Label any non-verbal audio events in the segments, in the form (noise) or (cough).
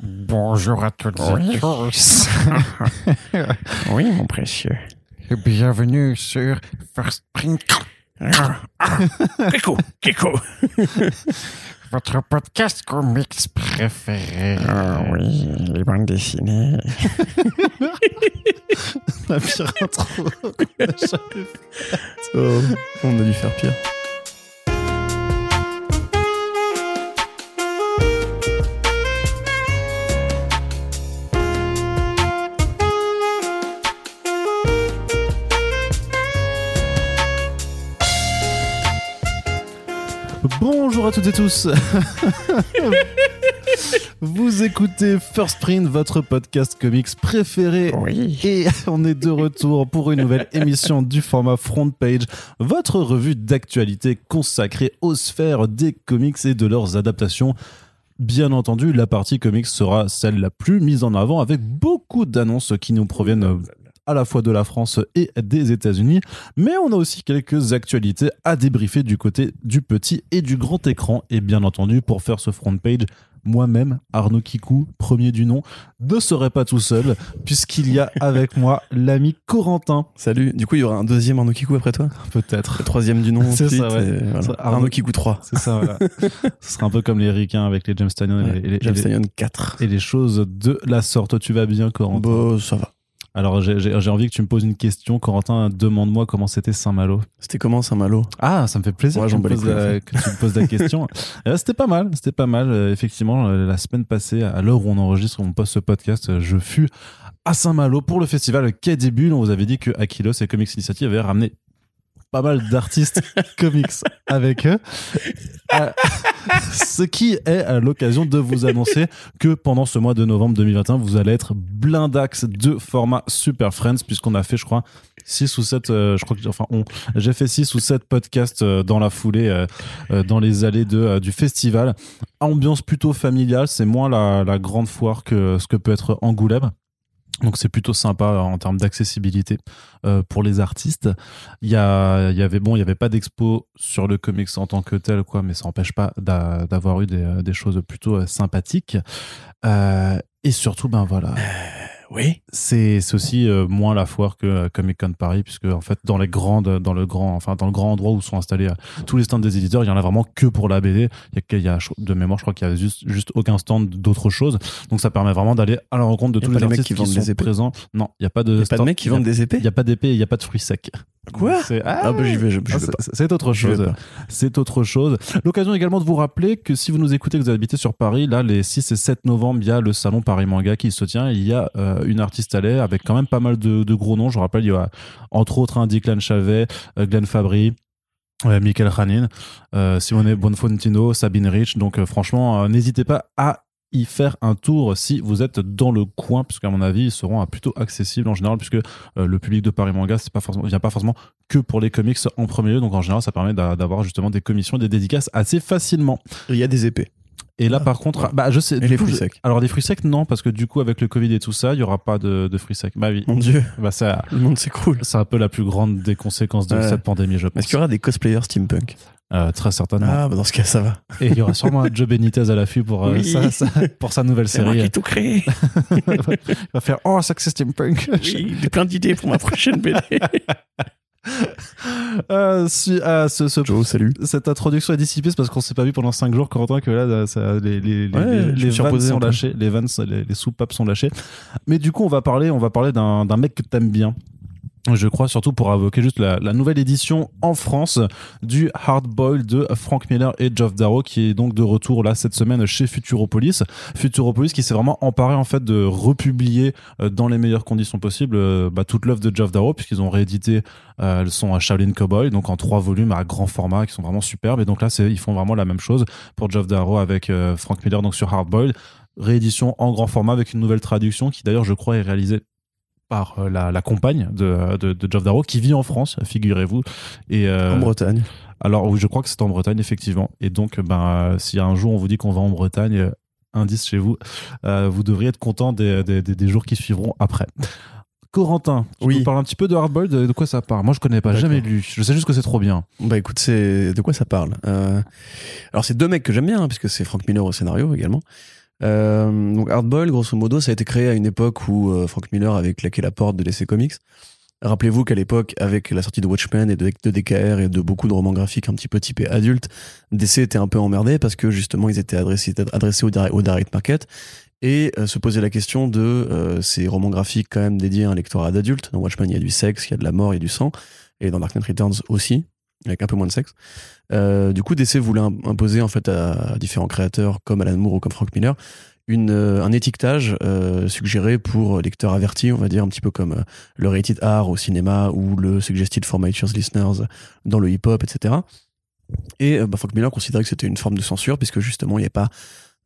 Bonjour à toutes et tous. (laughs) Oui, mon précieux. Et Bienvenue sur First Print, (laughs) Kiko, Kiko. (laughs) votre podcast comics préféré. Ah oui, les bandes dessinées. La pire intro. Oh, on a dû faire pire. Bonjour à toutes et tous. (laughs) Vous écoutez First Print, votre podcast comics préféré. Oui. Et on est de retour pour une nouvelle émission du format Front Page, votre revue d'actualité consacrée aux sphères des comics et de leurs adaptations. Bien entendu, la partie comics sera celle la plus mise en avant avec beaucoup d'annonces qui nous proviennent à la fois de la France et des États-Unis. Mais on a aussi quelques actualités à débriefer du côté du petit et du grand écran. Et bien entendu, pour faire ce front page, moi-même, Arnaud Kikou, premier du nom, ne serai pas tout seul, puisqu'il y a (laughs) avec moi l'ami Corentin, Salut. Du coup, il y aura un deuxième Arnaud Kikou après toi? Peut-être. Le troisième du nom. C'est ça, ouais. et voilà. Ça, Arnaud- Arnaud Kikou 3. C'est ça, voilà. (laughs) Ce sera un peu comme les ricains avec les James Tannion et, les- et les- James et les- Tannion 4. et les choses de la sorte. Tu vas bien, Corentin? Bon, ça va. Alors, j'ai- envie que tu me poses une question. Corentin, demande-moi comment c'était Saint-Malo. C'était comment Saint-Malo? Ah, ça me fait plaisir Ouais, que, tu me poses la, en fait. que tu me poses la (laughs) question. Euh, c'était pas mal, c'était pas mal. Euh, effectivement, euh, la semaine passée, à l'heure où on enregistre, où on poste ce podcast, je fus à Saint-Malo pour le festival Quai des Bulles. On vous avait dit que Aquilos et Comics Initiative avaient ramené pas mal d'artistes (laughs) comics avec eux. Euh, ce qui est euh, l'occasion de vous annoncer que pendant ce mois de novembre 2021, vous allez être blindax de format Super Friends, puisqu'on a fait, je crois, 6 ou 7, je crois que, enfin, on, j'ai fait 6 ou 7 podcasts euh, dans la foulée, euh, euh, dans les allées de, euh, du festival. Ambiance plutôt familiale, c'est moins la, la grande foire que ce que peut être Angoulême. Donc c'est plutôt sympa euh, en termes d'accessibilité euh, pour les artistes. Il y, avait bon, il y avait pas d'expo sur le comics en tant que tel, quoi, mais ça n'empêche pas d'a- d'avoir eu des, euh, choses plutôt sympathiques. Et surtout, ben voilà, Oui. c'est c'est aussi euh, moins la foire que euh, Comic Con Paris, puisque en fait dans les grandes, dans le grand, enfin dans le grand endroit où sont installés euh, tous les stands des éditeurs, il y en a vraiment que pour la BD. Il y a, que- il y a de mémoire, je crois qu'il y a juste, juste aucun stand d'autre chose. Donc ça permet vraiment d'aller à la rencontre de Y tous les les mecs artistes qui qui, vendent sont des épées? présents. Non, il y a pas de. Il y a pas de mecs qui il y a- vendent des épées? Il y a pas d'épée, et il y a pas de fruits secs. Quoi C'est- Ah bah j'y vais, je, je ah, vais c'est- pas. C'est autre chose. C'est autre chose. L'occasion également de vous rappeler que si vous nous écoutez, que vous habitez sur Paris, là, les 6 et 7 novembre, il y a le salon Paris Manga qui se tient. Il y a euh, une artiste à l'air avec quand même pas mal de, de gros noms. Je rappelle, il y a entre autres un Declan Chavet, euh, Glenn Fabry. euh, Michael Hanin, euh, Simone Bonfontino, Sabine Rich. Donc, euh, franchement, n'hésitez pas à y faire un tour si vous êtes dans le coin, puisqu'à mon avis, ils seront euh, plutôt accessibles en général, puisque euh, le public de Paris Manga, c'est pas forcément, vient pas forcément que pour les comics en premier lieu. Donc, en général, ça permet d'a- d'avoir justement des commissions, des dédicaces assez facilement. Il y a des épées. Et là, Ah, par contre, voilà. bah, je sais. Et du les coup, fruits je- secs. Alors, des fruits secs, non, parce que du coup, avec le Covid et tout ça, il y aura pas de, de fruits secs. Bah oui. Mon dieu, Bah, c'est, le monde cool. c'est un peu la plus grande des conséquences de Ouais. cette pandémie, je pense. Est-ce qu'il y aura des cosplayers stempunk Euh, très certainement. Ah bah dans ce cas ça va. Et il y aura sûrement un Joe Benitez à l'affût pour, euh, Oui. sa- pour sa nouvelle série. qui ai tout créé. (laughs) il va faire Oh, ça que c'est steampunk. Oui, j'ai plein d'idées pour ma prochaine BD. (laughs) Euh, si- ah, ce- ce- Joe, salut. cette introduction est dissipée, c'est parce qu'on s'est pas vu pendant 5 jours, Corentin, que là, ça- les, les, les, Ouais, les- les vannes sont lâchées, les vannes, les, les soupapes sont lâchées. Mais du coup, on va parler, on va parler d'un d'un mec que t'aimes bien. Je crois surtout pour invoquer juste la, nouvelle édition en France du Hard Boil de Frank Miller et Geoff Darrow qui est donc de retour là cette semaine chez Futuropolis. Futuropolis qui s'est vraiment emparé en fait de republier euh, dans les meilleures conditions possibles euh, bah, toute l'œuvre de Geoff Darrow puisqu'ils ont réédité euh, son Shaolin Cowboy donc en trois volumes à grand format qui sont vraiment superbes et donc là ils font vraiment la même chose pour Geoff Darrow avec euh, Frank Miller donc sur Hard Boil réédition en grand format avec une nouvelle traduction qui d'ailleurs je crois est réalisée par euh, la, la compagne de, de, de Geoff Darrow qui vit en France, figurez-vous. Et euh, En Bretagne. alors oui, je crois que c'est en Bretagne effectivement. Et donc, ben, euh, si un jour on vous dit qu'on va en Bretagne, indice chez vous, euh, vous devriez être content des, des, des- des jours qui suivront après. Corentin, tu Oui. nous parles un petit peu de Hardboiled, de, quoi ça parle? Moi, je connais pas, jamais lu. Je sais juste que c'est trop bien. Bah écoute, c'est de quoi ça parle? Euh, Alors c'est deux mecs que j'aime bien, hein, puisque c'est Frank Miller au scénario également. Euh, donc Hardboiled, grosso modo, ça a été créé à une époque où euh, Frank Miller avait claqué la porte de DC Comics. Rappelez-vous qu'à l'époque, avec la sortie de Watchmen et de, de DKR et de beaucoup de romans graphiques un petit peu typés adultes, DC était un peu emmerdé parce que justement ils étaient adressés, adressés au, direct- au direct market et euh, se poser la question de ces romans graphiques quand même dédiés à un lectorat d'adultes. Dans Watchmen, il y a du sexe, il y a de la mort, il y a du sang, et dans Dark Knight Returns aussi, avec un peu moins de sexe. Euh, du coup, DC voulait im- imposer en fait à différents créateurs comme Alan Moore ou comme Frank Miller euh, un étiquetage euh, suggéré pour lecteurs avertis, on va dire un petit peu comme le rated R au cinéma ou le suggested for mature listeners dans le hip-hop, etc. Et bah, Frank Miller considérait que c'était une forme de censure puisque justement il n'y a pas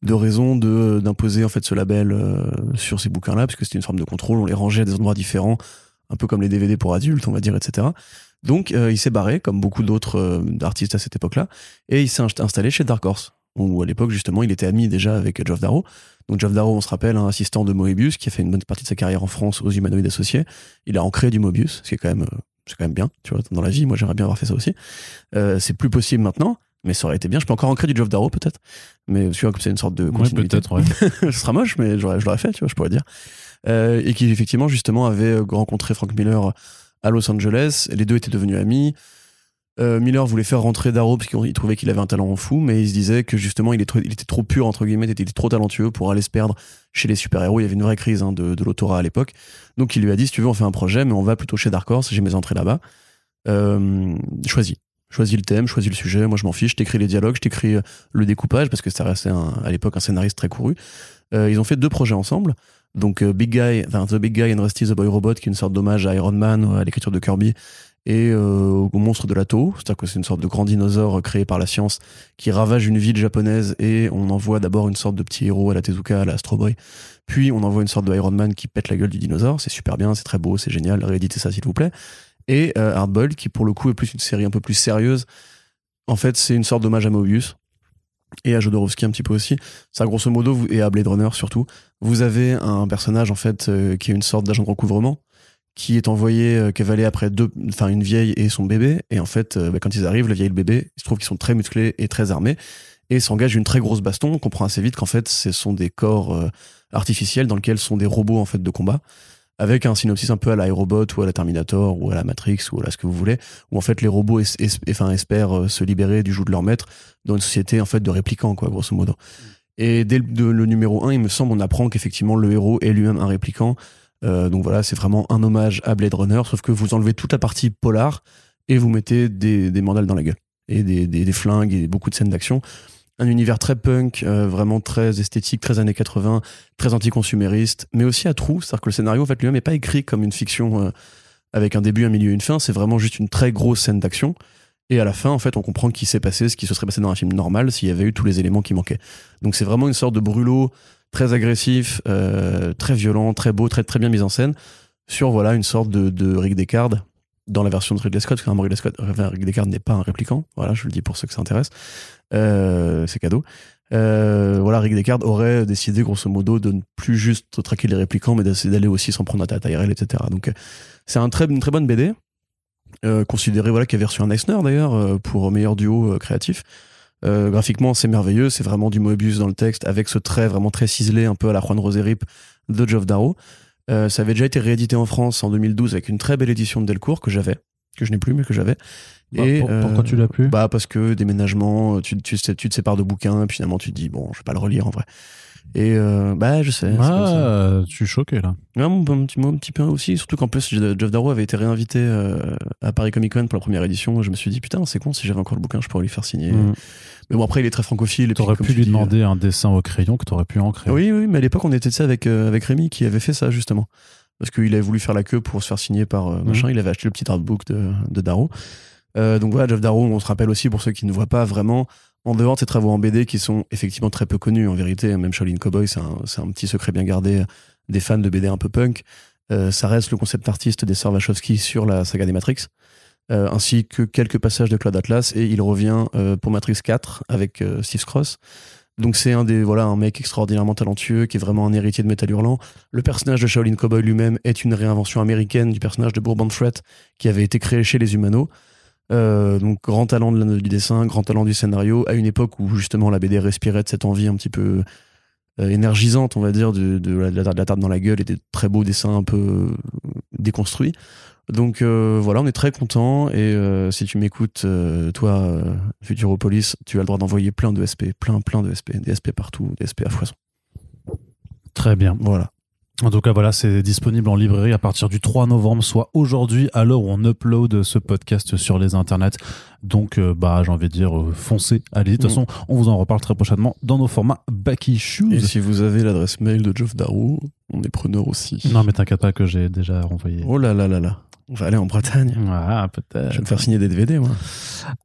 de raison d'imposer en fait ce label sur ces bouquins-là puisque c'était une forme de contrôle, on les rangeait à des endroits différents, un peu comme les DVD pour adultes, on va dire, etc. Donc euh, il s'est barré comme beaucoup d'autres euh, artistes à cette époque-là et il s'est inst- installé chez Dark Horse où à l'époque justement il était ami déjà avec Geoff Darrow. Donc Geoff Darrow, on se rappelle, un assistant de Moebius qui a fait une bonne partie de sa carrière en France aux humanoïdes associés. Il a ancré du Mobius, ce qui est quand même, euh, c'est quand même bien, tu vois, dans la vie. Moi, j'aimerais bien avoir fait ça aussi. Euh, c'est plus possible maintenant, mais ça aurait été bien. Je peux encore ancrer du Geoff Darrow peut-être, mais tu vois, comme c'est une sorte de Ouais, continuité. peut-être, ouais. (laughs) ce sera moche, mais je l'aurais fait, tu vois, je pourrais dire. Euh, et qui effectivement justement avait euh, rencontré Frank Miller à Los Angeles. Les deux étaient devenus amis. Euh, Miller voulait faire rentrer Darrow parce qu'il trouvait qu'il avait un talent fou, mais il se disait que justement il, était trop pur entre guillemets, il était trop talentueux pour aller se perdre chez les super-héros. Il y avait une vraie crise hein, de, de l'autorat à l'époque. Donc il lui a dit si tu veux on fait un projet, mais on va plutôt chez Dark Horse. J'ai mes entrées là-bas. Euh, choisis. Choisis le thème, choisis le sujet. Moi je m'en fiche. Je t'écris les dialogues, je t'écris le découpage parce que ça restait à l'époque un scénariste très couru. Euh, ils ont fait deux projets ensemble. Donc euh, Big Guy, enfin The Big Guy and Rusty the Boy Robot, qui est une sorte d'hommage à Iron Man, à l'écriture de Kirby et euh, au monstre de l'Ato. C'est-à-dire que c'est une sorte de grand dinosaure euh, créé par la science qui ravage une ville japonaise et on envoie d'abord une sorte de petit héros à la Tezuka, à la Astro Boy. Puis on envoie une sorte de Iron Man qui pète la gueule du dinosaure. C'est super bien, c'est très beau, c'est génial. Rééditez ça s'il vous plaît. Et euh, qui pour le coup est plus une série un peu plus sérieuse. En fait, c'est une sorte d'hommage à Mobius et à Jodorowsky un petit peu aussi. Ça, grosso modo, vous- et à Blade Runner surtout. Vous avez un personnage en fait euh, qui est une sorte d'agent de recouvrement qui est envoyé euh, cavaler après deux, enfin une vieille et son bébé. Et en fait, euh, bah, quand ils arrivent, la vieille et le bébé, il se trouve qu'ils sont très musclés et très armés et s'engagent une très grosse baston. On comprend assez vite qu'en fait, ce sont des corps euh, artificiels dans lesquels sont des robots en fait de combat avec un synopsis un peu à l'iRobot ou à la Terminator ou à la Matrix ou à la ce que vous voulez où en fait les robots es- es- enfin, espèrent euh, se libérer du joug de leur maître dans une société en fait de réplicants quoi grosso modo. Et dès le, de- le numéro 1 il me semble on apprend qu'effectivement le héros est lui-même un réplicant Euh, donc voilà c'est vraiment un hommage à Blade Runner sauf que vous enlevez toute la partie polar et vous mettez des, des mandales dans la gueule et des, des, des flingues et beaucoup de scènes d'action un univers très punk, euh, vraiment très esthétique, très années 80, très anticonsumériste, mais aussi à trous. C'est-à-dire que le scénario, en fait, lui-même n'est pas écrit comme une fiction euh, avec un début, un milieu, une fin. C'est vraiment juste une très grosse scène d'action. Et à la fin, en fait, on comprend qu'il s'est passé ce qui se serait passé dans un film normal s'il y avait eu tous les éléments qui manquaient. Donc c'est vraiment une sorte de brûlot très agressif, euh, très violent, très beau, très, très bien mis en scène sur voilà une sorte de, de Rick Deckard dans la version de Ridley Scott, parce que Ridley Scott, n'est pas un répliquant. Voilà, je le dis pour ceux que ça intéresse. Euh, c'est cadeau. Euh, voilà, Rick Deckard aurait décidé grosso modo de ne plus juste traquer les réplicants, mais d'aller aussi s'en prendre à IRL, etc. Donc euh, c'est une très bonne BD, euh, considéré voilà qui avait reçu un Eisner d'ailleurs pour meilleur duo créatif. Graphiquement, c'est merveilleux, c'est vraiment du Moebius dans le texte, avec ce trait vraiment très ciselé, un peu à la Juan Roserip de Geoff Darrow. Euh, ça avait déjà été réédité en France en 2012 avec une très belle édition de Delcourt que j'avais, que je n'ai plus mais que j'avais. Bah, Et, pour- euh, pourquoi tu l'as plus? Bah parce que déménagement, tu, tu, te sépares de bouquins, et puis finalement tu te dis bon, je vais pas le relire en vrai. Et euh, bah je sais. Ah, tu es choqué là. Ouais, un petit, moi, un petit peu aussi, surtout qu'en plus Jeff Darrow avait été réinvité euh, à Paris Comic Con pour la première édition. Je me suis dit putain c'est con si j'avais encore le bouquin, je pourrais lui faire signer. Mm. Mais bon après il est très francophile. T'aurais pu lui dis, demander un dessin au crayon que t'aurais pu ancrer. euh, Oui oui, mais à l'époque on était de ça avec euh, avec Rémi qui avait fait ça justement parce qu'il avait voulu faire la queue pour se faire signer par euh, machin. Il avait acheté le petit artbook de, de Darrow. Euh, donc voilà, Jeff Darrow, on se rappelle aussi pour ceux qui ne voient pas vraiment, en dehors de ses travaux en BD qui sont effectivement très peu connus en vérité, même Shaolin Cowboy, c'est un, petit secret bien gardé des fans de BD un peu punk. Euh, ça reste le concept artiste des sœurs sur la saga des Matrix, euh, ainsi que quelques passages de Cloud Atlas, et il revient euh, pour Matrix 4 avec Steve Cross. Donc c'est un des voilà un mec extraordinairement talentueux qui est vraiment un héritier de Metal Hurlant. Le personnage de Shaolin Cowboy lui-même est une réinvention américaine du personnage de Bourbon Threat qui avait été créé chez les Humano. Euh, donc grand talent de la- du dessin, grand talent du scénario, à une époque où justement la BD respirait de cette envie un petit peu euh, énergisante, on va dire, de, de la, de la tarte dans la gueule et des très beaux dessins un peu euh, déconstruits. Donc euh, voilà, on est très content et si tu m'écoutes, toi, Futuropolis, tu as le droit d'envoyer plein de SP, plein, plein de SP, des SP partout, des SP à foison. Très bien. Voilà. En tout cas, voilà, c'est disponible en librairie à partir du 3 novembre, soit aujourd'hui, à l'heure où on upload ce podcast sur les internets. Donc, euh, bah, j'ai envie de dire, euh, foncez, allez. De toute Mm. façon, on vous en reparle très prochainement dans nos formats Backy Et Shoes. si vous avez l'adresse mail de Geoff Darrow, on est preneur aussi. Non, mais t'inquiète pas que j'ai déjà renvoyé. Oh là là là là. On va aller en Bretagne. Ah, Je vais peut-être. me faire signer des DVD, moi.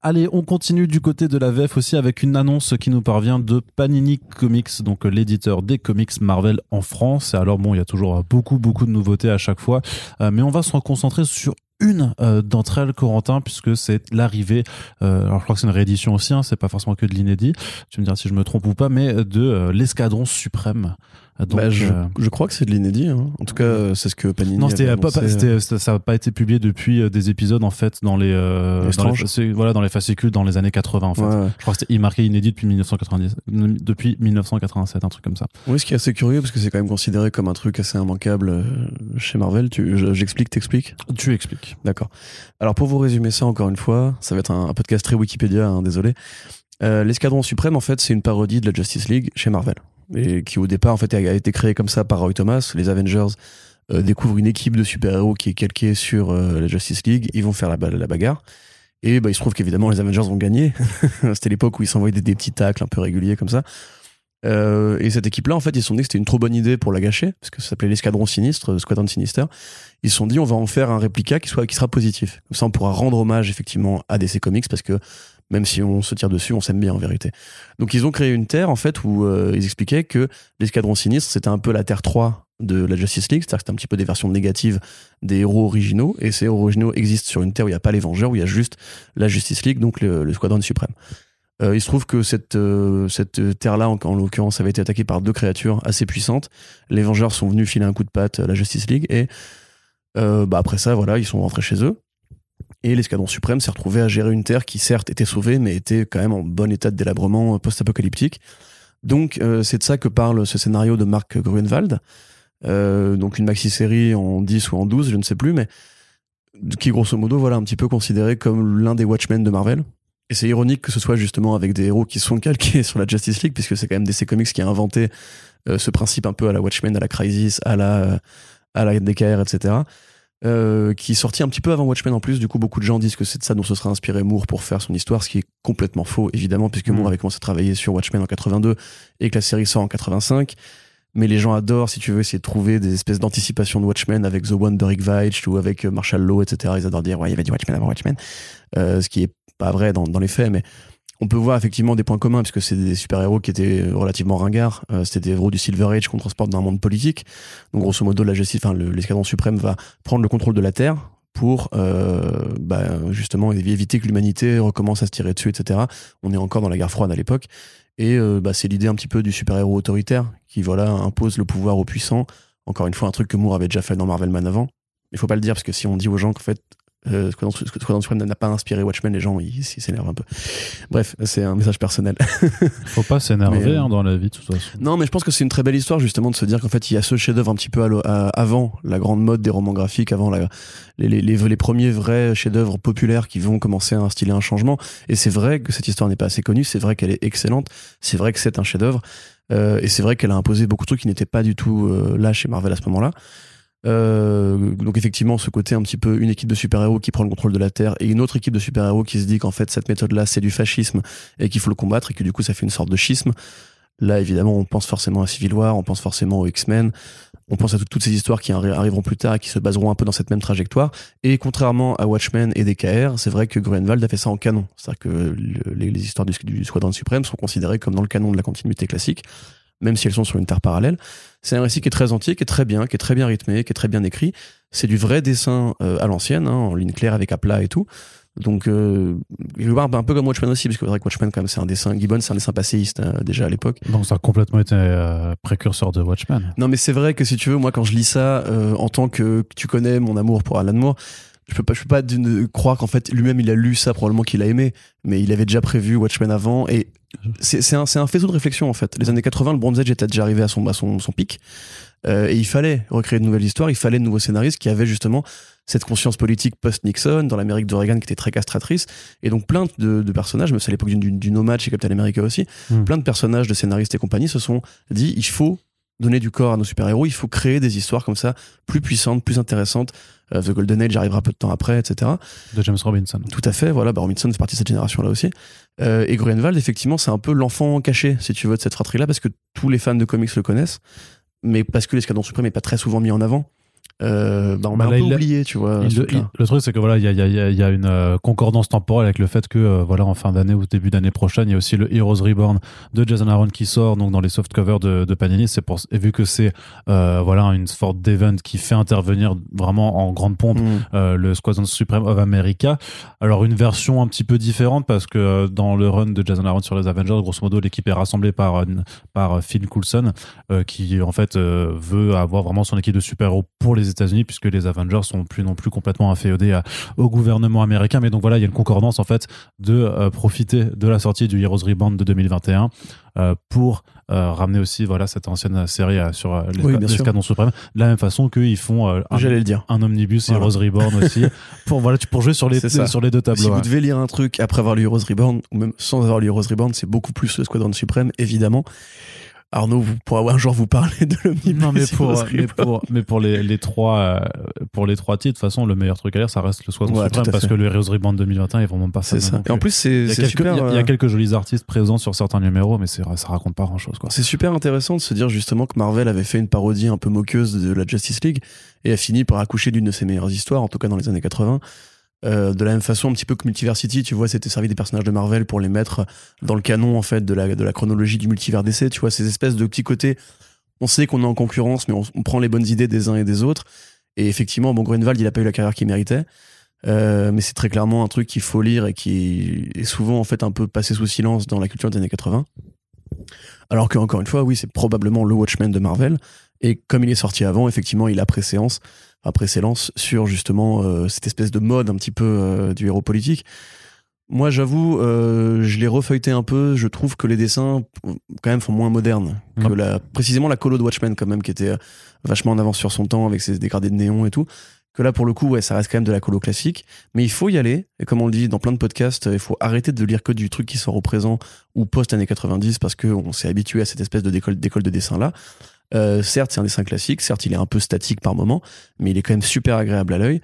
Allez, on continue du côté de la VF aussi avec une annonce qui nous parvient de Panini Comics, donc l'éditeur des comics Marvel en France. Et alors bon, il y a toujours beaucoup beaucoup de nouveautés à chaque fois, Euh, mais on va se concentrer sur une euh, d'entre elles, Corentin, puisque c'est l'arrivée. euh, alors je crois que c'est une réédition aussi, hein, c'est pas forcément que de l'inédit. Tu me diras si je me trompe ou pas, mais de euh, l'escadron suprême. Donc, Bah, je, euh, je crois que c'est de l'inédit. hein. En tout cas, euh, c'est ce que Panini. non, c'était avait pas, c'était- ça n'a pas été publié depuis euh, des épisodes en fait dans les, euh, dans les voilà dans les fascicules dans les années 80 en fait. Ouais. Je crois que c'était marqué inédit depuis 1990, depuis 1987, un truc comme ça. Oui, ce qui est assez curieux parce que c'est quand même considéré comme un truc assez immanquable euh, chez Marvel. Tu, je- j'explique, t'expliques? Tu expliques. D'accord. Alors pour vous résumer ça encore une fois, ça va être un, un podcast très Wikipédia, hein, désolé. Euh, L'escadron suprême, en fait, c'est une parodie de la Justice League chez Marvel, et qui au départ, en fait, a été créé comme ça par Roy Thomas. Les Avengers euh, découvrent une équipe de super-héros qui est calquée sur euh, la Justice League. Ils vont faire la, la bagarre. Et bah, il se trouve qu'évidemment, les Avengers vont gagner. (laughs) c'était l'époque où ils s'envoyaient des, des petits tacles un peu réguliers comme ça. Euh, et cette équipe-là, en fait, ils se sont dit que c'était une trop bonne idée pour la gâcher, parce que ça s'appelait l'escadron sinistre, le Squadron Sinister. Ils se sont dit, on va en faire un réplica qui, soit, qui sera positif. Comme ça, on pourra rendre hommage, effectivement, à DC Comics, parce que même si on se tire dessus, on s'aime bien, en vérité. Donc, ils ont créé une Terre, en fait, où euh, ils expliquaient que l'escadron sinistre, c'était un peu la Terre 3 de la Justice League, c'est-à-dire que c'était un petit peu des versions négatives des héros originaux, et ces héros originaux existent sur une Terre où il n'y a pas les Vengeurs, où il y a juste la Justice League, donc le, Squadron suprême. Euh, il se trouve que cette, euh, cette terre-là, en, en l'occurrence, avait été attaquée par deux créatures assez puissantes. Les Vengeurs sont venus filer un coup de patte à la Justice League et bah après ça, voilà, ils sont rentrés chez eux. Et l'escadron suprême s'est retrouvé à gérer une terre qui certes était sauvée, mais était quand même en bon état de délabrement post-apocalyptique. Donc euh, c'est de ça que parle ce scénario de Mark Gruenwald. Euh, donc une maxi-série en 10 ou en 12, je ne sais plus, mais qui grosso modo voilà un petit peu considéré comme l'un des Watchmen de Marvel. Et c'est ironique que ce soit justement avec des héros qui sont calqués (laughs) sur la Justice League, puisque c'est quand même DC Comics qui a inventé euh, ce principe un peu à la Watchmen, à la Crisis, à la, à la DKR, etc. Euh, qui est sorti un petit peu avant Watchmen en plus. Du coup, beaucoup de gens disent que c'est de ça dont se serait inspiré Moore pour faire son histoire, ce qui est complètement faux, évidemment, puisque Mm. Moore avait commencé à travailler sur Watchmen en 82 et que la série sort en 85. Mais les gens adorent, si tu veux, essayer de trouver des espèces d'anticipation de Watchmen avec The One de Rick Veitch ou avec euh, Marshall Law, etc. Ils adorent dire, ouais, il y avait du Watchmen avant Watchmen. Euh, ce qui est pas vrai dans, dans les faits, mais on peut voir effectivement des points communs, puisque c'est des super-héros qui étaient relativement ringards. Euh, C'était des héros du Silver Age qu'on transporte dans un monde politique. Donc, grosso modo, la justice, enfin, le- l'escadron suprême va prendre le contrôle de la Terre pour euh, bah, justement évi- éviter que l'humanité recommence à se tirer dessus, etc. On est encore dans la guerre froide à l'époque. Et euh, bah, c'est l'idée un petit peu du super-héros autoritaire qui voilà impose le pouvoir aux puissants. Encore une fois, un truc que Moore avait déjà fait dans Marvel Man avant. Il faut pas le dire parce que si on dit aux gens qu'en fait euh, Squadron Supreme n'a pas inspiré Watchmen, les gens ils s'énervent un peu. Bref, c'est un message personnel. (laughs) Faut pas s'énerver euh, hein, dans la vie de toute façon. Non, mais je pense que c'est une très belle histoire justement de se dire qu'en fait il y a ce chef-d'œuvre un petit peu à l'o- à- avant la grande mode des romans graphiques, avant la- les, les, les, les premiers vrais chefs-d'œuvre populaires qui vont commencer à instiller un changement. Et c'est vrai que cette histoire n'est pas assez connue, c'est vrai qu'elle est excellente, c'est vrai que c'est un chef-d'œuvre, euh, et c'est vrai qu'elle a imposé beaucoup de trucs qui n'étaient pas du tout euh, là chez Marvel à ce moment-là. Euh, donc effectivement, ce côté un petit peu une équipe de super-héros qui prend le contrôle de la Terre et une autre équipe de super-héros qui se dit qu'en fait cette méthode-là c'est du fascisme et qu'il faut le combattre et que du coup ça fait une sorte de schisme. Là évidemment on pense forcément à Civil War, on pense forcément aux X-Men, on pense à tout- toutes ces histoires qui arri- arriveront plus tard et qui se baseront un peu dans cette même trajectoire. Et contrairement à Watchmen et DKR, c'est vrai que Gruenwald a fait ça en canon. C'est-à-dire que le- les, les histoires du, du Squadron Suprême sont considérées comme dans le canon de la continuité classique, même si elles sont sur une terre parallèle. C'est un récit qui est très entier, qui est très bien, qui est très bien rythmé, qui est très bien écrit. C'est du vrai dessin euh, à l'ancienne, hein, en ligne claire avec à plat et tout. Donc, euh, je vois un peu comme Watchmen aussi, parce que c'est vrai que Watchmen, quand même, c'est un dessin, Gibbon, c'est un dessin passéiste euh, déjà à l'époque. Donc ça a complètement été euh, précurseur de Watchmen. Non, mais c'est vrai que si tu veux, moi, quand je lis ça, euh, en tant que tu connais mon amour pour Alan Moore, je peux pas, je peux pas croire qu'en fait lui-même il a lu ça probablement qu'il a aimé, mais il avait déjà prévu Watchmen avant et c'est c'est un, c'est un faisceau de réflexion en fait. Les années 80, le Bronze Age était déjà arrivé à son, à son, son pic euh, et il fallait recréer de nouvelles histoires, il fallait de nouveaux scénaristes qui avaient justement cette conscience politique post-Nixon dans l'Amérique de Reagan qui était très castratrice et donc plein de, de personnages, mais c'est à l'époque du, du, du Nomad chez Captain America aussi, Hmm. plein de personnages de scénaristes et compagnie se sont dit il faut donner du corps à nos super-héros, il faut créer des histoires comme ça plus puissantes, plus intéressantes. Euh, The Golden Age arrivera peu de temps après, etc. De James Robinson. Tout à fait, voilà, bah, Robinson fait partie de cette génération-là aussi. Euh, et Grunwald, effectivement, c'est un peu l'enfant caché, si tu veux, de cette fratrie-là, parce que tous les fans de comics le connaissent, mais parce que l'escadron suprême n'est pas très souvent mis en avant. Euh, bah, on Bah, a là, un peu il l'a- oublié, tu vois. Il- le, truc-là. il- le truc, c'est que voilà, il y a, y a- y a- une euh, concordance temporelle avec le fait que euh, voilà, en fin d'année ou début d'année prochaine, il y a aussi le Heroes Reborn de Jason Aaron qui sort donc dans les soft covers de, de Panini. C'est pour et vu que c'est euh, voilà une sorte d'event qui fait intervenir vraiment en grande pompe Mm. le Squadron Supreme of America. Alors une version un petit peu différente parce que dans le run de Jason Aaron sur les Avengers, grosso modo, l'équipe est rassemblée par par Phil Coulson qui en fait veut avoir vraiment son équipe de super-héros pour les États-Unis puisque les Avengers sont plus non plus complètement inféodés à- au gouvernement américain. Mais donc voilà, il y a une concordance en fait de euh, profiter de la sortie du Heroes Reborn de 2021 euh, pour euh, ramener aussi voilà cette ancienne série sur euh, Oui, l'escadron suprême de la même façon qu'ils font un, le dire. un omnibus Voilà. Heroes Reborn aussi (laughs) pour voilà tu pour jouer sur les sur les deux tableaux. Si vous devez lire un truc après avoir lu Heroes Reborn, ou même sans avoir lu Heroes Reborn, c'est beaucoup plus le Squadron Suprême, évidemment. Arnaud, vous pourrez un jour vous parler de l'omnibus Non mais pour mais pour mais pour les, les trois euh, pour les trois titres de toute façon le meilleur truc à lire ça reste le Squadron Ouais, parce fait. que le Heroes Reborn 2021 est vraiment pas ça. non Et en plus. c'est il y super. il y a- il y a euh, quelques jolis artistes présents sur certains numéros mais ça raconte pas grand chose. C'est super intéressant de se dire justement que Marvel avait fait une parodie un peu moqueuse de la Justice League et a fini par accoucher d'une de ses meilleures histoires, en tout cas dans les années 80. Euh, de la même façon, un petit peu que Multiversity, tu vois, c'était servi des personnages de Marvel pour les mettre dans le canon en fait de la, de la chronologie du multivers DC, tu vois, ces espèces de petits côtés. On sait qu'on est en concurrence, mais on, prend les bonnes idées des uns et des autres. Et effectivement, bon, Grunwald, il a pas eu la carrière qu'il méritait. Euh, mais c'est très clairement un truc qu'il faut lire et qui est souvent en fait un peu passé sous silence dans la culture des années 80. Alors que encore une fois, oui, c'est probablement le Watchmen de Marvel. Et comme il est sorti avant, effectivement, il a préséance, enfin préséance sur justement euh, cette espèce de mode un petit peu euh, du héros politique. Moi, j'avoue, euh, je l'ai refeuilleté un peu. Je trouve que les dessins, quand même, font moins modernes que la, précisément la colo de Watchmen, quand même, qui était euh, vachement en avance sur son temps avec ses dégradés de néon et tout. Que là, pour le coup, ouais, ça reste quand même de la colo classique. Mais il faut y aller. Et comme on le dit dans plein de podcasts, il faut arrêter de lire que du truc qui sort au présent ou post-années 90 parce qu'on s'est habitué à cette espèce de d'école de dessin là. Euh, certes, c'est un dessin classique, certes, il est un peu statique par moment, mais il est quand même super agréable à l'œil.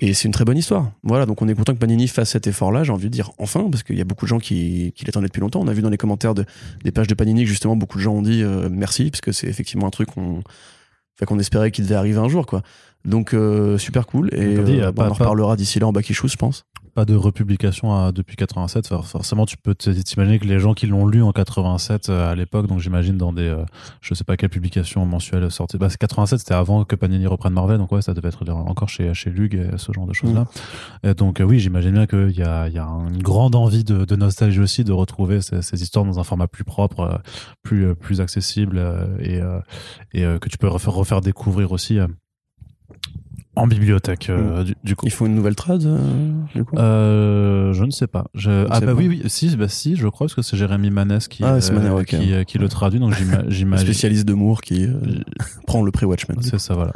Et c'est une très bonne histoire. Voilà, donc on est content que Panini fasse cet effort-là, j'ai envie de dire enfin, parce qu'il y a beaucoup de gens qui, qui l'attendaient depuis longtemps. On a vu dans les commentaires de, des pages de Panini que justement beaucoup de gens ont dit euh, merci, parce que c'est effectivement un truc qu'on espérait qu'il devait arriver un jour, quoi. Donc euh, super cool, et dit, bon, on en reparlera d'ici là en Bakichou, je pense. Pas de republication à- depuis 87. For- Forcément, tu peux t'imaginer que les gens qui l'ont lu en 87 euh, à l'époque, donc j'imagine dans des, euh, je sais pas quelle publication mensuelle sortie. Bah, c'est 87, c'était avant que Panini reprenne Marvel, donc ouais, ça devait être encore chez chez Lug et ce genre de choses là. Et donc euh, oui, j'imagine bien qu'il y a, il y a une grande envie de, de nostalgie aussi de retrouver ces, ces histoires dans un format plus propre, euh, plus plus accessible et et que tu peux refaire refaire découvrir aussi. En bibliothèque, euh, du, du coup. Il faut une nouvelle trad, euh, du coup? Euh, je ne sais pas. Je... Ah sais bah pas. oui, oui, si, bah si, je crois parce que c'est Jérémy Manès qui, Ah, c'est Manès, ok. qui, qui le traduit, donc (laughs) j'imagine. spécialiste de Moore qui (laughs) prend le prix Watchmen. C'est ça, voilà.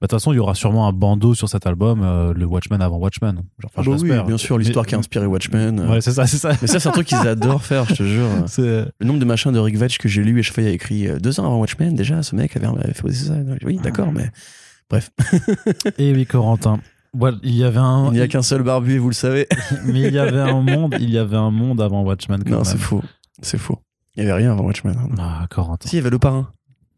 Bah, De toute façon, il y aura sûrement un bandeau sur cet album, euh, le Watchmen avant Watchmen. Genre, enfin, Ah je bah oui, bien sûr, l'histoire qui a inspiré Watchmen. euh. Ouais, c'est ça, c'est ça. Mais ça, c'est un truc qu'ils adorent faire, je te jure. (laughs) Le nombre de machins de Rick Vetch que j'ai lu et y a écrit deux ans avant Watchmen, déjà, ce mec avait, avait fait ça. Oui, d'accord, mais bref. Et oui, Corentin. Il y avait un, Il n'y a qu'un seul barbu, vous le savez. (laughs) mais il y avait un monde, il y avait un monde avant Watchmen. Quand non, c'est faux. C'est faux. Il n'y avait rien avant Watchmen. hein. Ah, Corentin. Si, il y avait le parrain.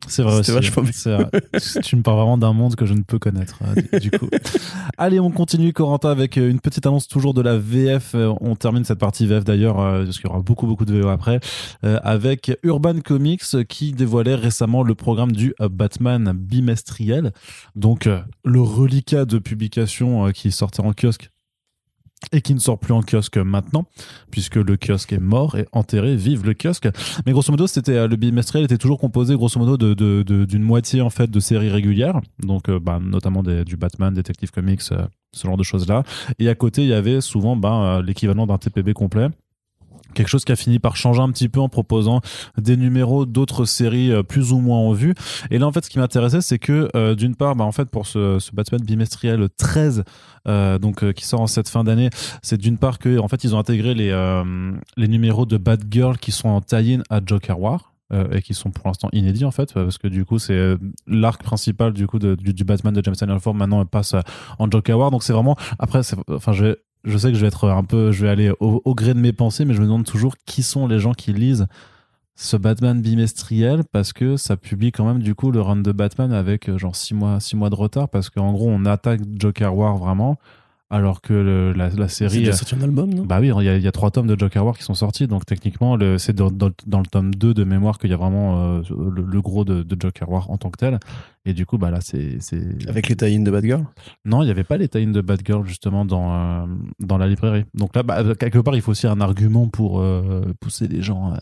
C'est vrai aussi. vachement vrai. (laughs) tu me parles vraiment d'un monde que je ne peux connaître, euh, du, coup. (laughs) Allez, on continue, Corentin, avec euh, une petite annonce toujours de la VF. Euh, On termine cette partie VF d'ailleurs, euh, parce qu'il y aura beaucoup, beaucoup de VO après, avec Urban Comics qui dévoilait récemment le programme du Batman bimestriel. Donc, le reliquat de publication qui sortait en kiosque et qui ne sort plus en kiosque maintenant, puisque le kiosque est mort et enterré, vive le kiosque. Mais grosso modo, c'était euh, le bimestriel était toujours composé grosso modo de de- de- d'une moitié en fait de séries régulières, donc euh, bah, notamment du Batman, Detective Comics, euh, ce genre de choses là. Et à côté, il y avait souvent euh, l'équivalent d'un TPB complet. Quelque chose qui a fini par changer un petit peu en proposant des numéros d'autres séries euh, plus ou moins en vue. Et là, en fait, ce qui m'intéressait, c'est que euh, d'une part, bah, en fait, pour ce, Batman bimestriel 13, euh, donc qui sort en cette fin d'année, c'est d'une part que, en fait, ils ont intégré les les numéros de Batgirl qui sont en tie-in à Joker War. et qui sont pour l'instant inédits en fait parce que du coup c'est l'arc principal du coup de- du, Batman de James Ford maintenant passe en Joker War donc c'est vraiment après enfin je vais je sais que je vais être un peu, je vais aller au, gré de mes pensées, mais je me demande toujours qui sont les gens qui lisent ce Batman bimestriel parce que ça publie quand même du coup le run de Batman avec euh, genre 6 mois, six mois de retard parce qu'en gros on attaque Joker War vraiment alors que le- la, la C'est série déjà sorti un album, non? bah oui, il y, a, il y a trois tomes de Joker War qui sont sortis, donc techniquement, c'est dans, dans- dans le tome 2 de mémoire qu'il y a vraiment euh, le, le gros de, de Joker War en tant que tel. Et du coup, bah là, c'est. c'est- Avec les tie de Batgirl? Non, il n'y avait pas les tie de Batgirl justement dans, euh, dans la librairie. Donc là, bah, quelque part, il faut aussi un argument pour euh, pousser les gens euh,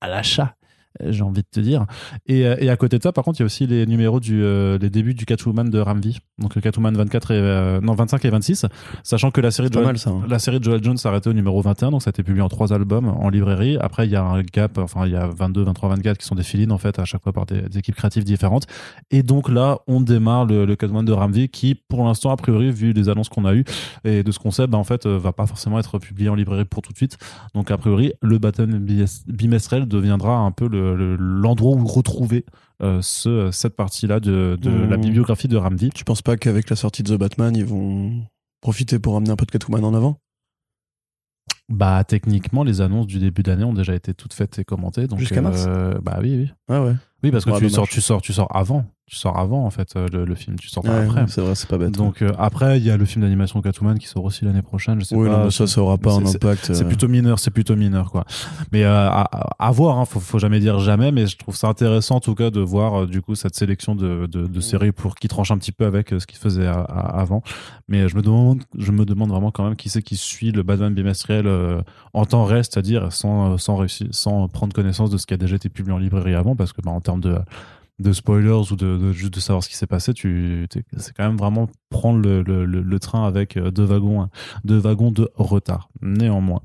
à l'achat. Euh, J'ai envie de te dire. Et, euh, et à côté de ça, par contre, il y a aussi les numéros du, euh, les débuts du Catwoman de Ramvi. Donc le Catwoman 24 et, euh, non, 25 et 26. Sachant que la série de Joel- mal ça. hein. la série de Joel Jones s'arrêtait au numéro 21, donc ça a été publié en trois albums en librairie. Après, il y a un gap, enfin, il y a 22, 23, 24 qui sont des fill en fait, à chaque fois par des, des équipes créatives différentes. Et donc là, on démarre le, le Catwoman de Ramvi qui, pour l'instant, a priori, vu les annonces qu'on a eues et de ce qu'on sait, bah, en fait, va pas forcément être publié en librairie pour tout de suite. Donc, a priori, le Batman bimestriel deviendra un peu le- le- l'endroit où retrouver euh, ce, cette partie-là de, de Mmh. la bibliographie de Ramvi. Tu penses pas qu'avec la sortie de The Batman, ils vont profiter pour amener un peu de Catwoman en avant? Bah, techniquement, les annonces du début d'année ont déjà été toutes faites et commentées. Donc, Jusqu'à mars euh, Bah oui, oui. Ah ouais. Oui, parce que tu, sors, tu, sors, tu sors avant. Tu sors avant, en fait, euh, le, le film. Tu sors pas Ouais, après. C'est vrai, c'est pas bête. Donc, euh, après, il y a le film d'animation Catwoman qui sort aussi l'année prochaine. Je sais oui, pas. non, ça, ça aura pas un impact. C'est euh, plutôt mineur, c'est plutôt mineur, quoi. Mais euh, à, voir, hein, faut, faut jamais dire jamais, mais je trouve ça intéressant en tout cas de voir du coup cette sélection de, de, de séries pour qui tranche un petit peu avec ce qu'il faisait à- à- avant. Mais je me demande, je me demande vraiment quand même qui c'est qui suit le Batman bimestriel en temps réel, c'est-à-dire sans sans réussir, sans prendre connaissance de ce qui a déjà été publié en librairie avant, parce que bah, en termes de de spoilers ou de, de juste de savoir ce qui s'est passé, tu c'est quand même vraiment prendre le, le, train avec euh, deux wagons, deux wagons de retard. Néanmoins,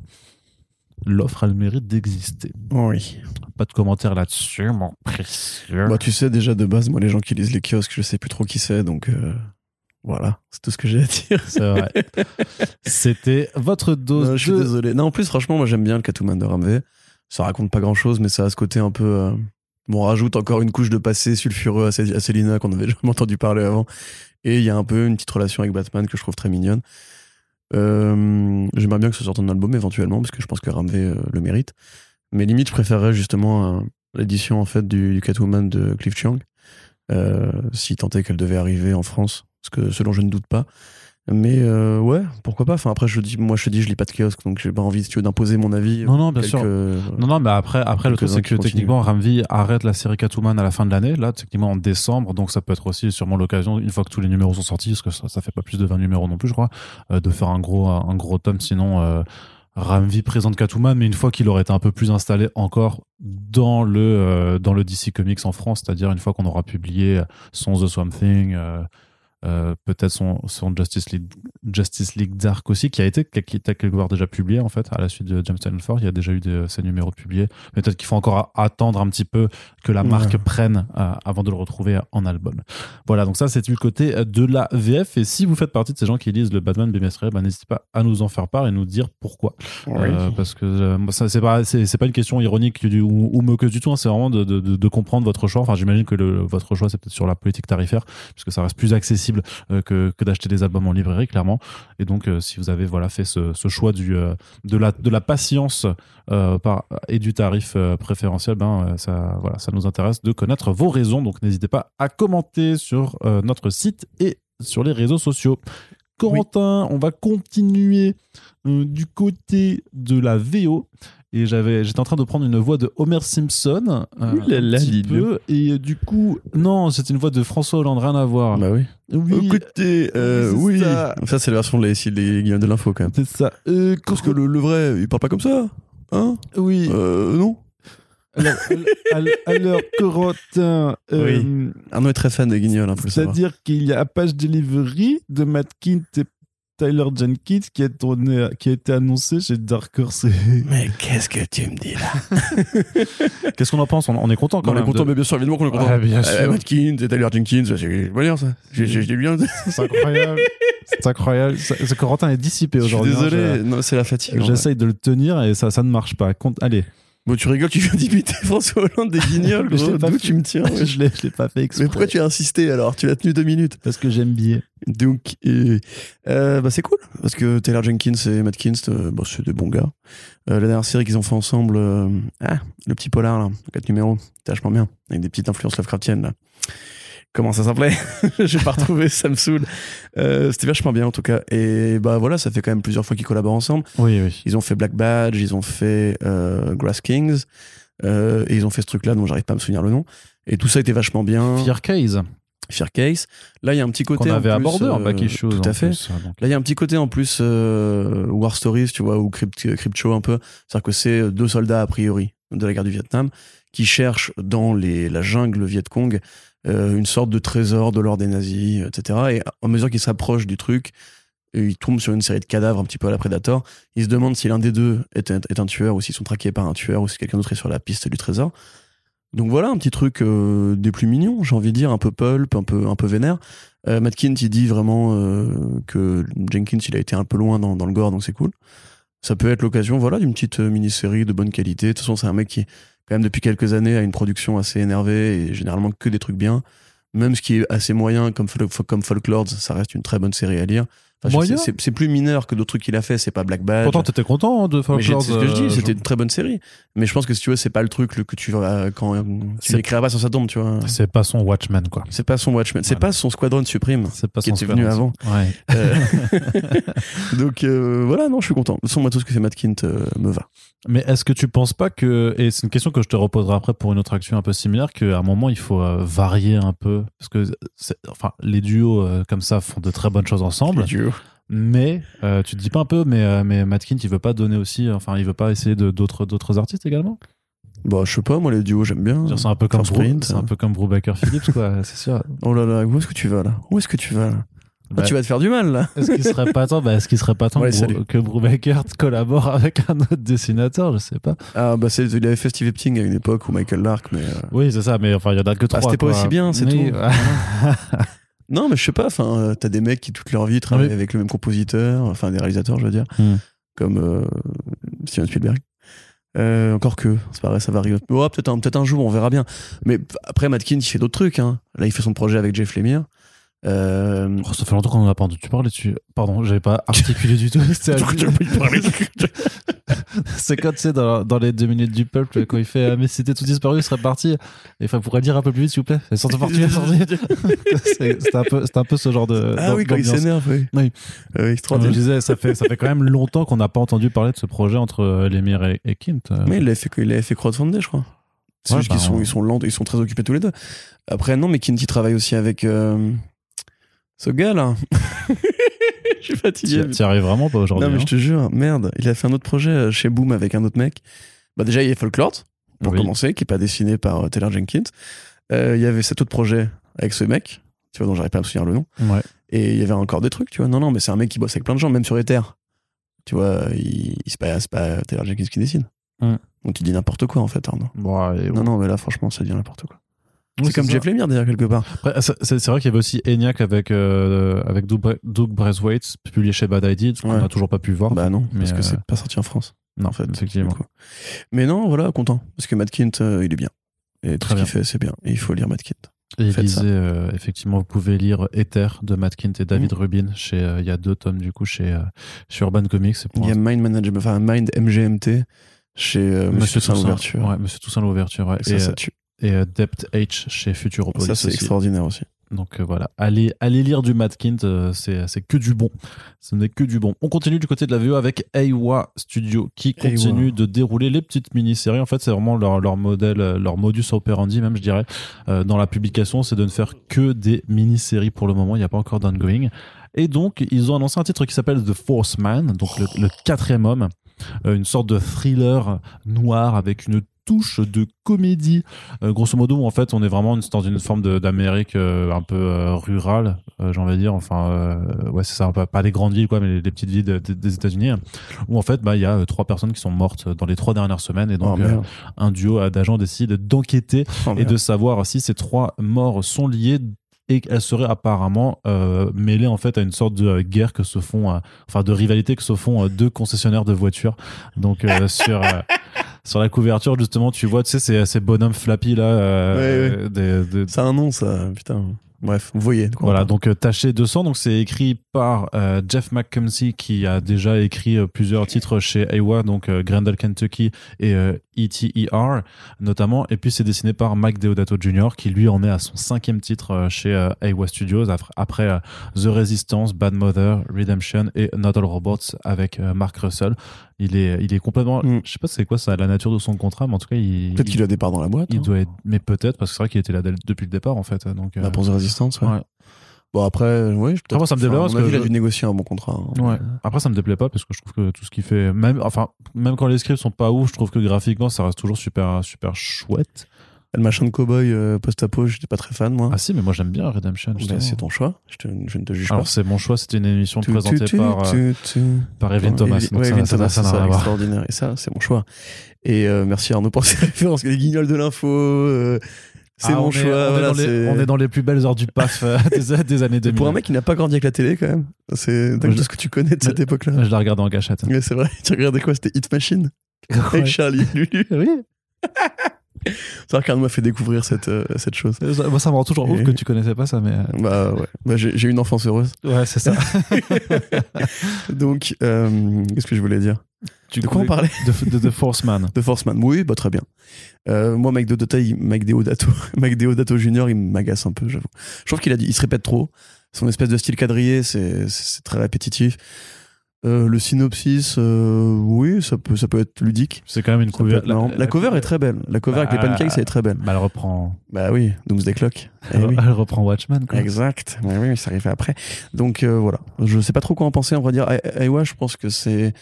l'offre a le mérite d'exister. Oui. Pas de commentaires là-dessus. Mon précieux. Bah, tu sais, déjà de base, moi, les gens qui lisent les kiosques, je sais plus trop qui c'est, donc euh, voilà, c'est tout ce que j'ai à dire. C'est vrai. C'était votre dose Non, je suis de... désolé. Non, en plus, franchement, moi, j'aime bien le Catwoman de Ramvé. Ça raconte pas grand chose, mais ça a ce côté un peu. euh, On rajoute encore une couche de passé sulfureux à à qu'on avait (laughs) jamais entendu parler avant. Et il y a un peu une petite relation avec Batman que je trouve très mignonne. Euh, J'aimerais bien que ce sorte en album éventuellement, parce que je pense que Ramvé euh, le mérite. Mais limite, je préférerais justement l'édition en fait du, du Catwoman de Cliff Chiang, euh, si tant est qu'elle devait arriver en France, parce que selon je ne doute pas. Mais euh, ouais, pourquoi pas. Enfin après, je dis, moi je te dis, je lis pas de kiosque, donc j'ai pas envie si tu veux, d'imposer mon avis. Non, non, bien Quelques- sûr. Non, non, mais après, après le truc, c'est que techniquement, Ramvi arrête la série Catwoman à la fin de l'année, là, techniquement en décembre, donc ça peut être aussi sûrement l'occasion, une fois que tous les numéros sont sortis, parce que ça, ça fait pas plus de 20 numéros non plus, je crois, euh, de faire un gros, un gros tome, sinon, euh, Ramvi présente Catwoman, mais une fois qu'il aurait été un peu plus installé encore dans le, euh, dans le DC Comics en France, c'est-à-dire une fois qu'on aura publié son The Swamp Thing, euh, euh, peut-être son, son Justice League Justice League Dark aussi qui a été qui était quelque part déjà publié en fait à la suite de James Tynion Ford il y a déjà eu des, ces numéros de publiés. Mais peut-être qu'il faut encore attendre un petit peu que la marque Ouais. prenne euh, avant de le retrouver en album. Voilà donc ça c'est du côté euh, de la VF et si vous faites partie de ces gens qui lisent le Batman bimestriel bah, n'hésitez pas à nous en faire part et nous dire pourquoi. Euh, parce que euh, ça c'est pas c'est c'est pas une question ironique du, ou, ou moqueuse du tout hein, c'est vraiment de, de, de, de comprendre votre choix. Enfin j'imagine que le, votre choix c'est peut-être sur la politique tarifaire puisque ça reste plus accessible euh, que, que d'acheter des albums en librairie clairement. Et donc euh, si vous avez voilà fait ce, ce choix du euh, de la de la patience par et du tarif préférentiel ben ça voilà ça nous intéresse de connaître vos raisons. Donc n'hésitez pas à commenter sur notre site et sur les réseaux sociaux. Corentin, on va continuer euh, du côté de la VO et j'avais, j'étais en train de prendre une voix de Homer Simpson, euh, Ouh là un là, petit peu, et euh, du coup, non, c'était une voix de François Hollande, rien à voir. Bah oui. oui, Écoutez, euh, c'est oui. ça. Ça, c'est la version de les, des guillemets de l'info, quand même. c'est ça. Euh, Parce que le, le vrai, il parle pas comme ça. Hein? Oui. Euh, non? Alors, alors, Corentin, euh, Arnaud est très fan des guignols, hein, c'est-à-dire qu'il y a Apache Delivery de Matt Kint et Tyler Jenkins qui a, tourné, qui a été annoncé chez Dark Horse. (laughs) Mais qu'est-ce que tu me dis là? (laughs) Qu'est-ce qu'on en pense? On, on est content quand On est même. content, de- mais bien sûr, évidemment qu'on est content. Ah, bien Euh, sûr. Watkins et Tyler Jenkins, c'est ça. J'ai bien. C'est incroyable. C'est incroyable. Ce Corentin est dissipé aujourd'hui. hein, désolé, non, c'est la fatigue. J'essaye de le tenir et ça, ça ne marche pas. Compte- Allez, Bon, tu rigoles, tu viens d'imiter (laughs) François Hollande des guignols, gros. D'où tu me tiens (laughs) ouais. je l'ai je l'ai pas fait exprès. Mais pourquoi tu as insisté alors? Tu l'as tenu deux minutes. Parce que j'aime bien. Donc, euh, euh, bah c'est cool parce que Taylor Jenkins et Matt Kinst, euh, bah, c'est des bons gars. Euh, la dernière série qu'ils ont fait ensemble, euh, ah, le petit polar là, quatre numéros, c'était vachement bien, avec des petites influences Lovecraftiennes là. Comment ça s'appelait (laughs) J'ai pas retrouvé, ça me saoule. Euh, c'était vachement bien en tout cas. Et bah voilà, ça fait quand même plusieurs fois qu'ils collaborent ensemble. Oui, oui. Ils ont fait Black Badge, ils ont fait euh, Grass Kings, euh, et ils ont fait ce truc-là dont j'arrive pas à me souvenir le nom. Et tout ça était vachement bien. Fear Case Fear Case. Là, il y a un petit côté. en avait plus, abordé en euh, back issues. Tout en à fait. plus, donc. Là, il y a un petit côté en plus War Stories, tu vois, ou Crypt, Crypt Show un peu. C'est-à-dire que c'est deux soldats, a priori, de la guerre du Vietnam, qui cherchent dans les, la jungle Viet Cong euh, une sorte de trésor de l'or des nazis, etc. Et à mesure qu'ils s'approchent du truc, euh, ils tombent sur une série de cadavres un petit peu à la Predator. Ils se demandent si l'un des deux est un, est un tueur, ou s'ils sont traqués par un tueur, ou si quelqu'un d'autre est sur la piste du trésor. Donc voilà, un petit truc euh, des plus mignons, j'ai envie de dire, un peu pulp, un peu, un peu vénère. Euh, Matt Kint, il dit vraiment que Jenkins, il a été un peu loin dans, dans le gore, donc c'est cool. Ça peut être l'occasion, voilà, d'une petite mini-série de bonne qualité. De toute façon, c'est un mec qui, quand même, depuis quelques années, a une production assez énervée et généralement que des trucs bien. Même ce qui est assez moyen, comme, comme Folklords, ça reste une très bonne série à lire. Moyen c'est- plus mineur que d'autres trucs qu'il a fait, c'est pas Black Badge. Pourtant, t'étais content hein, de j'ai- Folklore. c'est ce que je dis, c'était une très bonne série. Mais je pense que si tu veux, c'est pas le truc le- que tu vas quand tu l'écriras pas sur sa tombe, tu vois. C'est pas son Watchman, quoi. C'est pas son Watchmen, c'est pas son Squadron Supreme. C'est pas Qui son était venu Squadron. Ouais. Euh, (laughs) (laughs) Donc euh, voilà, non, je suis content. De toute façon, moi, tout ce que fait Matt Kint euh, me va. Mais est-ce que tu penses pas que, et c'est une question que je te reposerai après pour une autre action un peu similaire, qu'à un moment il faut varier un peu? Parce que enfin, les duos comme ça font de très bonnes choses ensemble, mais euh, tu te dis pas un peu, mais, euh, mais Matt Kint il veut pas donner aussi, enfin il veut pas essayer de- d'autres d'autres artistes également? Bah, je sais pas, moi, les duos, j'aime bien. C'est un peu comme sprint, c'est hein. un peu comme Brubaker Phillips quoi, (laughs) c'est sûr. Oh là là, où est-ce que tu vas là? Où est-ce que tu vas là? Ah, Bah, Tu vas te faire du mal là. Est-ce qu'il serait pas temps, bah, est-ce qu'il serait pas temps Ouais, que, que Brubaker collabore avec un autre dessinateur? Je sais pas. Ah bah, c'est, il avait fait Steve Epting à une époque ou Michael Lark, mais. euh, Oui, c'est ça, mais enfin il y en a que trois. Ah, c'était pas quoi. aussi bien, c'est Mais- tout. (laughs) Non, mais je sais pas, enfin, euh, t'as des mecs qui toute leur vie travaillent Oui. avec le même compositeur, enfin des réalisateurs, je veux dire, Hmm. comme euh, Steven Spielberg. Euh, encore que, c'est pareil, ça varie. Oh, peut-être un, peut-être un jour, on verra bien. Mais p- après, Matkins, il fait d'autres trucs. Hein. Là, il fait son projet avec Jeff Lemire. Euh, Oh, ça fait longtemps qu'on en a pas entendu parler dessus. Pardon, j'avais pas (laughs) articulé du tout. (laughs) C'était (laughs) C'est quand tu sais, dans, dans les deux minutes du peuple, quand il fait euh, Mais c'était tout disparu, il serait parti. Et enfin, pourrait dire un peu plus vite, s'il vous plaît? Parti, C'est c'est un, peu- un peu ce genre de. ah oui, quand il s'énerve, oui. Oui. Euh, je disais, ça fait, ça fait quand même longtemps qu'on n'a pas entendu parler de ce projet entre euh, Lemire et, et Kint. Euh, Mais il l'avait fait, il avait fait crowdfundé, je crois. C'est Ouais, juste bah, qu'ils sont, on- ils sont lents, ils sont très occupés tous les deux. Après, non, mais Kinty travaille aussi avec euh, ce gars là. (laughs) je suis fatigué. T'y t'y arrives vraiment pas aujourd'hui. Non, mais hein. je te jure, merde, il a fait un autre projet euh, chez Boom avec un autre mec. Bah, déjà, il y a Folklore, pour Oui. commencer, qui est pas dessiné par euh, Taylor Jenkins. Euh, il y avait cet autre projet avec ce mec, tu vois, dont j'arrive pas à me souvenir le nom. Ouais. Et il y avait encore des trucs, tu vois. Non, non, mais c'est un mec qui bosse avec plein de gens, même sur Ether. Tu vois, il, il- c'est pas, c'est pas Taylor Jenkins qui dessine. Hmm. Donc tu dis n'importe quoi, en fait, Arnaud. Bon, et Non, non, mais là, franchement, ça dit n'importe quoi. Oui, c'est comme ça. Jeff Lemire, d'ailleurs, quelque part. Après, c'est vrai qu'il y avait aussi ENIAC avec, euh, avec Doug, Bre- Doug Braithwaite, publié chez Bad Ideas, qu'on Ouais. n'a toujours pas pu voir. Bah non, Mais, parce que euh, c'est pas sorti en France. Non, en fait, effectivement. Mais non, voilà, content. Parce que Matt Kint, euh, il est bien. Et tout Très ce bien. qu'il fait, c'est bien. Et il faut lire Matt Kint. Et il Faites disait, ça. euh, effectivement, vous pouvez lire Ether de Matt Kint et David Mhm. Rubin. Chez, euh, il y a deux tomes, du coup, chez, euh, chez Urban Comics. Il y a un- Mind Management, enfin Mind MGMT chez euh, Monsieur Toussaint l'ouverture. Ouais, Monsieur Toussaint l'ouverture. Ouais. Et ça, Et, ça tue. Et euh, Depth H chez Futuropolis. Ça, c'est extraordinaire aussi. Donc euh, voilà, allez, allez lire du Matt Kint, euh, c'est que du bon. Ce n'est que du bon. On continue du côté de la VO avec Aiwa Studio qui Aiwa. continue de dérouler les petites mini-séries. En fait, c'est vraiment leur, leur modèle, euh, leur modus operandi même, je dirais, euh, dans la publication, c'est de ne faire que des mini-séries pour le moment. Il n'y a pas encore d'ongoing. Et donc, ils ont annoncé un titre qui s'appelle The Fourth Man, donc le, le quatrième homme, une sorte de thriller noir avec une touche de comédie. Euh, grosso modo, où en fait, on est vraiment dans une forme d'Amérique euh, un peu euh, rurale, j'ai envie de dire. Enfin, ouais, c'est ça, pas, pas les grandes villes, quoi, mais les, les petites villes de- de- des États-Unis, où en fait, bah, il y a trois personnes qui sont mortes dans les trois dernières semaines, et Oh, donc merde. un duo d'agents décide d'enquêter Oh, et de savoir si ces trois morts sont liées et qu'elles seraient apparemment euh, mêlées en fait à une sorte de euh, guerre que se font, euh, enfin de rivalité que se font deux concessionnaires de voitures. Donc sur sur la couverture justement, tu vois, tu sais, ces, ces bonhommes flappy là, euh, Ouais, des- des- C'est un nom, ça, putain. Bref, vous voyez. voilà, donc euh, taché de sang. Donc c'est écrit par euh, Jeff McComsey qui a déjà écrit euh, plusieurs titres chez Iowa, donc euh, Grendel Kentucky et ETER notamment. Et puis c'est dessiné par Mike Deodato Jr. qui lui en est à son cinquième titre chez Iowa Studios après, The Resistance, Bad Mother, Redemption et Not All Robots avec Mark Russell. Il est, il est complètement, Mm. je sais pas c'est quoi ça, la nature de son contrat, mais en tout cas il, Peut-être il, qu'il a des parts dans la boîte. il hein. doit être, mais peut-être parce que c'est vrai qu'il était là depuis le départ en fait. Donc Bah, pour The Resistance, ouais. ouais. Bon, après, oui. Après, moi, ça me déplaît parce parce que il a je- dû négocier un bon contrat. hein. Ouais. Après, ça me déplaît pas parce que je trouve que tout ce qu'il fait, même, enfin, même quand les scripts sont pas ouf, je trouve que graphiquement, ça reste toujours super, super chouette. Le machin de cowboy euh, post-apo, j'étais pas très fan, moi. Ah si, mais moi j'aime bien Redemption. Bah, c'est ton choix. Je, te- je ne te juge Alors pas. c'est mon choix, c'était une émission Tu- présentée tu- par, euh, par Evelyn Thomas. Ouais, Evelyn Thomas, c'est extraordinaire. Et ça, c'est mon choix. Et euh, merci Arnaud pour ces (laughs) références. Les guignols de l'info, euh, c'est Ah, mon on est- choix. on, est voilà, dans les, c'est- on est dans les plus belles heures du PAF euh, (laughs) des, des années Et 2000. Pour un mec qui n'a pas grandi avec la télé, quand même. C'est tout ce que tu connais de cette époque-là. Je la regardais en gâchette. Ouais, c'est vrai. (laughs) Tu regardais quoi? C'était Hit Machine (laughs) Ouais. avec Charlie Lulu. Oui. C'est vrai qu'Arnaud m'a fait découvrir cette, euh, cette chose. Ça- Moi, ça me rend toujours ouf que tu connaissais pas ça, mais. euh, Bah ouais. Bah, j'ai une enfance heureuse. Ouais, c'est ça. Donc, euh, qu'est-ce que je voulais dire? Tu De quoi on parlait de, de, de Force Man. (laughs) De Forceman. Oui, bah très bien. Euh, moi, Mike Deodato, Mike Deodato, (laughs) Mike Deodato Jr., il m'agace un peu, j'avoue. Je trouve qu'il a dit, il se répète trop. Son espèce de style quadrillé, c'est très répétitif. Euh, le synopsis, euh, oui, ça peut, ça peut être ludique. C'est quand même une couverture. marrant. La, cover est très belle. La cover avec les Bah, pancakes, elle est très belle. Bah, elle reprend. Bah oui, Doomsday Clock. Eh Elle, oui. elle reprend Watchmen, quoi. Exact. Ouais, oui, ça arrivait après. Donc euh, voilà. Je sais pas trop quoi en penser. On va dire, Aiwa, je pense que c'est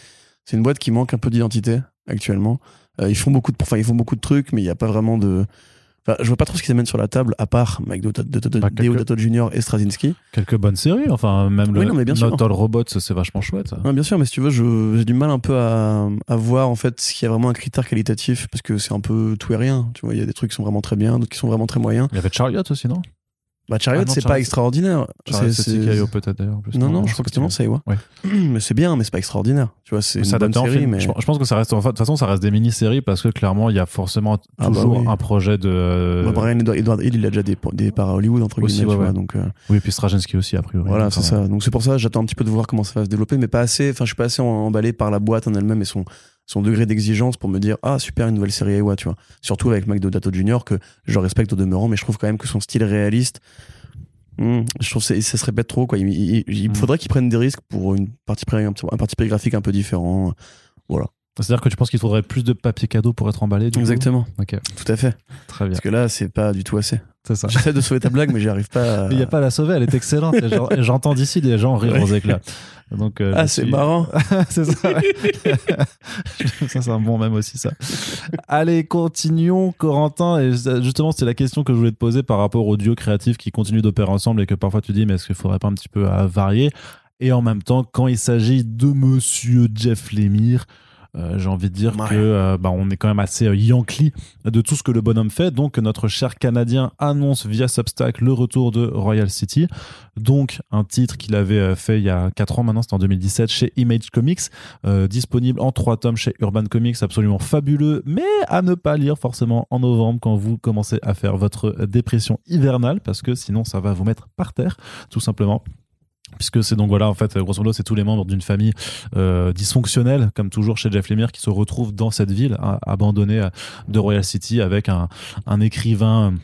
c'est une boîte qui manque un peu d'identité actuellement. Euh, ils font beaucoup de, enfin, ils font beaucoup de trucs, mais il n'y a pas vraiment de. Enfin, je vois pas trop ce qu'ils amènent sur la table, à part Mike Deodato quelques- Deodato Jr. et Straczynski. Quelques bonnes séries, enfin, même Oui, le non, mais bien sûr. Not All Robots, c'est vachement chouette. Bien sûr, mais si tu veux, j'ai du mal un peu à, à voir en fait s'il y a vraiment un critère qualitatif, parce que c'est un peu tout et rien. Tu vois, il y a des trucs qui sont vraiment très bien, d'autres qui sont vraiment très moyens. Il y avait Chariot aussi, non? Bah, Chariot, Ah non, c'est Chariot, pas extraordinaire. C'est- TKO peut-être d'ailleurs. plus. Non, non, je crois que c'est Iowa. Ouais. (clears throat) Mais c'est bien, mais c'est pas extraordinaire. Tu vois, c'est une bonne série, film. mais. Je, je pense que ça reste, de toute façon, ça reste des mini-séries parce que clairement, il y a forcément Ah bah toujours oui. un projet de. Bah, Brian Edward, Hill, il a déjà des, des parts à Hollywood, entre guillemets, ouais, tu vois, ouais. donc, euh, Oui, et puis Straczynski aussi, a priori. voilà, c'est ça. Donc, c'est pour ça, j'attends un petit peu de voir comment ça va se développer, mais pas assez, enfin, je suis pas assez emballé par la boîte en elle-même et son, son degré d'exigence pour me dire, ah, super, une nouvelle série Iowa, tu vois. Surtout avec Mike Deodato Jr., que je respecte au demeurant, mais je trouve quand même que son style réaliste, hmm, je trouve que ça se répète trop, quoi. Il, il- il Mm. faudrait qu'il prenne des risques pour une partie, pré- un parti graphique un peu différent. C'est-à-dire que tu penses qu'il faudrait plus de papier cadeau pour être emballé du Exactement. Ok, Tout à fait. très bien. Parce que là, c'est pas du tout assez. C'est ça. J'essaie de sauver ta blague, mais j'y arrive pas. à- (laughs) Il n'y a pas à la sauver, elle est excellente. J'entends d'ici des gens rire Ouais. aux éclats. Donc, euh, Ah, c'est suis- marrant. (laughs) c'est ça. (laughs) ça, c'est un bon même aussi, ça. Allez, continuons, Corentin. Et justement, c'était la question que je voulais te poser par rapport aux duos créatifs qui continuent d'opérer ensemble et que parfois tu dis, mais est-ce qu'il faudrait pas un petit peu varier? Et en même temps, quand il s'agit de monsieur Jeff Lemire, euh, j'ai envie de dire Ouais. que euh, bah, on est quand même assez euh, yankee de tout ce que le bonhomme fait. Donc notre cher Canadien annonce via Substack le retour de Royal City. Donc un titre qu'il avait fait il y a 4 ans maintenant, c'était en 2017 chez Image Comics, euh, disponible en 3 tomes chez Urban Comics, absolument fabuleux, mais à ne pas lire forcément en novembre quand vous commencez à faire votre dépression hivernale, parce que sinon ça va vous mettre par terre, tout simplement puisque c'est donc voilà en fait grosso modo c'est tous les membres d'une famille euh, dysfonctionnelle comme toujours chez Jeff Lemire qui se retrouvent dans cette ville abandonnée euh, de Royal City avec un écrivain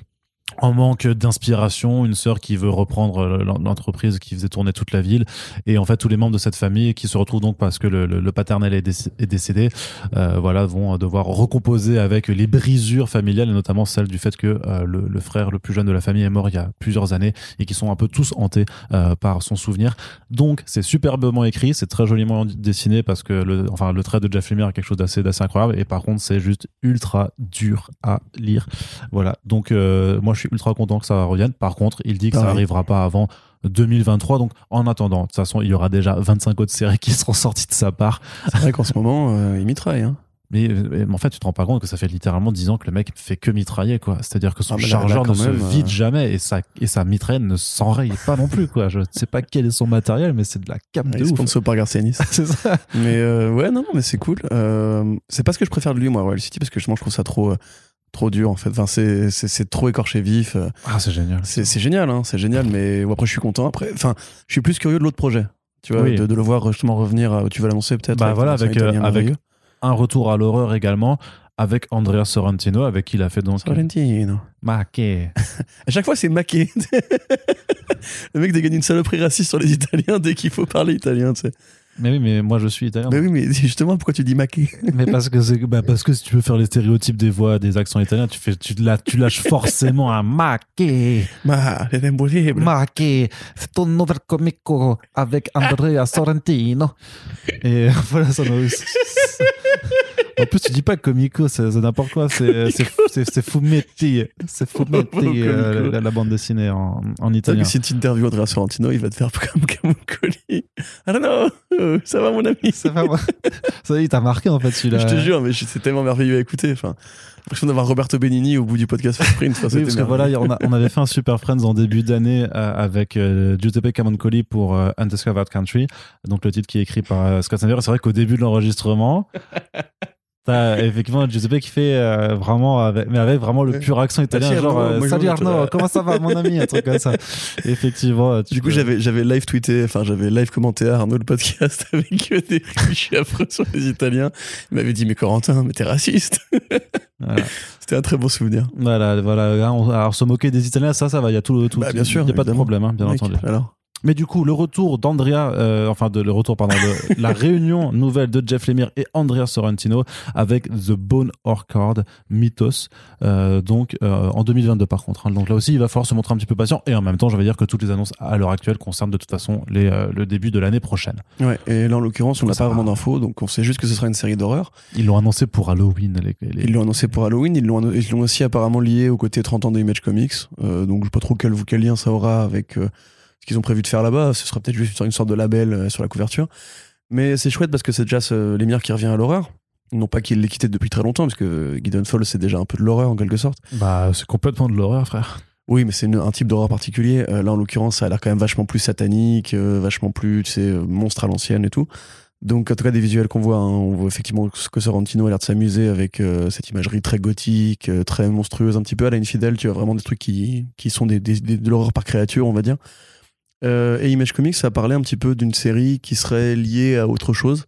en manque d'inspiration, une sœur qui veut reprendre l'entreprise qui faisait tourner toute la ville, et en fait tous les membres de cette famille qui se retrouvent donc parce que le, paternel est, déc- est décédé, euh, voilà, vont devoir recomposer avec les brisures familiales, et notamment celle du fait que euh, le, frère le plus jeune de la famille est mort il y a plusieurs années et qui sont un peu tous hantés euh, par son souvenir. Donc c'est superbement écrit, c'est très joliment dessiné parce que le, enfin le trait de Jeff Lemire est quelque chose d'assez incroyable, et par contre c'est juste ultra dur à lire. Voilà, donc euh, moi je suis ultra content que ça revienne. Par contre, il dit que ça Pareil. arrivera pas avant 2023. Donc, en attendant, de toute façon, il y aura déjà 25 autres séries qui seront sorties de sa part. C'est vrai qu'en ce moment, euh, il mitraille. Hein. Mais, euh, mais en fait, tu te rends pas compte que ça fait littéralement 10 ans que le mec fait que mitrailler, quoi. C'est-à-dire que son Ah, là- chargeur là, ne même, se euh, vide jamais et sa, et sa mitraille ne s'enraye pas non plus, quoi. Je sais pas quel est son matériel, mais c'est de la cape de ouf. sponsor par Garcianis. (laughs) C'est ça. mais euh, ouais, non, non, mais c'est cool. Euh, c'est pas ce que je préfère de lui, moi, Royal City, parce que justement, je trouve ça trop, euh, trop dur, en fait. Enfin, c'est, trop écorché vif. euh, Ah, c'est génial. C'est, génial, hein, c'est génial, mais après, je suis content. Après, enfin, je suis plus curieux de l'autre projet. Tu vois, Oui. de, de le voir justement revenir. à- Tu vas l'annoncer peut-être. Bah voilà, avec, euh, avec. Un retour à l'horreur également avec Andrea Sorrentino, avec qui il a fait donc. Sorrentino. Maquet. (laughs) À chaque fois, c'est maqué. (laughs) le mec dégaine une saloperie raciste sur les Italiens dès qu'il faut parler italien, tu sais. Mais oui, mais moi je suis italien. Mais oui, mais justement, pourquoi tu dis maqué (laughs) Mais parce que c'est bah parce que si tu veux faire les stéréotypes des voix, des accents italiens, tu fais tu, la- tu lâches forcément un maquet. Ma, c'est impossible. Maquet, c'est ton nouvel comico avec Andrea Sorrentino. Et (laughs) voilà, ça nous- En plus, tu dis pas comico, c'est n'importe quoi, (laughs) c'est fumetti, c'est fumetti, euh, la, la bande dessinée en, en italien. que si tu interviews Andrea Sorrentino, il va te faire comme Camocoli. I don't know. Ça va, mon ami Ça va, moi. Ça y est, il t'a marqué en fait celui-là. Je te jure, mais c'est tellement merveilleux à écouter. Enfin, l'impression d'avoir Roberto Benigni au bout du podcast Sprint. Enfin, Oui, parce que voilà, on, a- on avait fait un Super Friends en début d'année euh, avec euh, Giuseppe Camoncoli pour euh, Undiscovered Country, donc le titre qui est écrit par euh, Scott Snyder. C'est vrai qu'au début de l'enregistrement, t'as effectivement Giuseppe qui fait euh, vraiment, avec, mais avec vraiment le pur accent italien, genre euh, Salut Arnaud, comment ça va mon ami, un truc comme ça. Effectivement, Du coup, peux- j'avais, j'avais live tweeté, enfin, j'avais live commenté à Arnaud le podcast (laughs) avec euh, des clichés affreux sur les Italiens. Il m'avait dit, mais Corentin, mais t'es raciste. Voilà. (laughs) C'était un très bon souvenir. Voilà, voilà. Alors se moquer des Italiens, ça, ça va. Il y a tout, tout. Bah, bien sûr, Il y a pas de problème, hein, bien Mec, entendu. Alors, Mais du coup, le retour d'Andrea, euh, enfin de le retour, pardon, de (laughs) la réunion nouvelle de Jeff Lemire et Andrea Sorrentino avec The Bone Orchard Mythos, euh, donc euh, en 2022 par contre. hein. Donc là aussi, il va falloir se montrer un petit peu patient et en même temps, je vais dire que toutes les annonces à l'heure actuelle concernent de toute façon les, euh, le début de l'année prochaine. ouais. Et là, en l'occurrence, on n'a pas vraiment d'infos, donc on sait juste que ce sera une série d'horreur. Ils l'ont annoncé pour Halloween. Les, les- Ils l'ont annoncé pour Halloween, ils l'ont, aussi apparemment lié au côté 30 ans d'Image Comics. Euh, donc je sais pas trop quel, quel lien ça aura avec euh, ce qu'ils ont prévu de faire là-bas. Ce sera peut-être juste une sorte de label euh, sur la couverture. Mais c'est chouette parce que c'est déjà ce, Lemire qui revient à l'horreur. Non pas qu'il l'ait quitté depuis très longtemps, parce que Gideon Fall c'est déjà un peu de l'horreur en quelque sorte. Bah, c'est complètement de l'horreur, frère. Oui, mais c'est une- un type d'horreur particulier. Euh, là, en l'occurrence, ça a l'air quand même vachement plus satanique, euh, vachement plus, tu sais, monstre à l'ancienne et tout. Donc, en tout cas, des visuels qu'on voit, hein, on voit effectivement que Sorrentino a l'air de s'amuser avec euh, cette imagerie très gothique, très monstrueuse, un petit peu à la Infidèle. Tu as vraiment des trucs qui, qui sont des, des- des- de l'horreur par créature, on va dire. Euh, et Image Comics, ça parlait un petit peu d'une série qui serait liée à autre chose.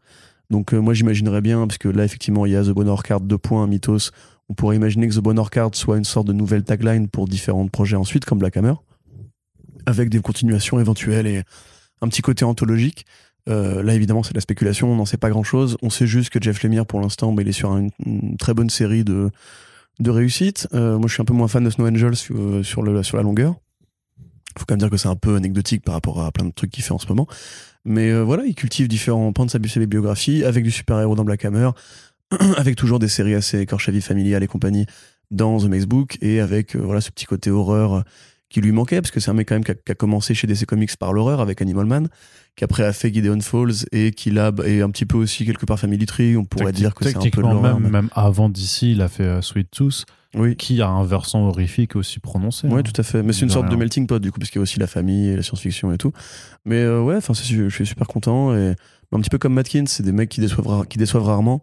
Donc, euh, moi, j'imaginerais bien, parce que là, effectivement, il y a The Bone Orchard 2 points, Mythos. On pourrait imaginer que The Bone Orchard soit une sorte de nouvelle tagline pour différents projets ensuite, comme Black Hammer, avec des continuations éventuelles et un petit côté anthologique. Euh, là, évidemment, c'est de la spéculation, on n'en sait pas grand-chose. On sait juste que Jeff Lemire, pour l'instant, bah, il est sur une, très bonne série de, de réussites. Moi, je suis un peu moins fan de Snow Angels sur, le, sur la longueur. Faut quand même dire que c'est un peu anecdotique par rapport à plein de trucs qu'il fait en ce moment. Mais euh, voilà, il cultive différents pans de sa biographie, avec du super-héros dans Black Hammer, (clears throat) avec toujours des séries assez écorchées vie familiale et compagnie dans The Maze Book, et avec euh, voilà, ce petit côté horreur qui lui manquait, parce que c'est un mec quand même qui a, qui a commencé chez DC Comics par l'horreur avec Animal Man, qui après a fait Gideon Falls, et qui là, et un petit peu aussi quelque part Family Tree, on pourrait dire que c'est un peu de même, mais- même avant d'ici, il a fait euh, Sweet Tooth, Oui. qui a un versant horrifique aussi prononcé. Ouais, hein. tout à fait. Mais c'est une sorte de melting pot, du coup, parce qu'il y a aussi la famille et la science-fiction et tout. Mais euh, ouais, enfin, je suis super content. Et un petit peu comme Matkins, c'est des mecs qui déçoivent, qui déçoivent rarement.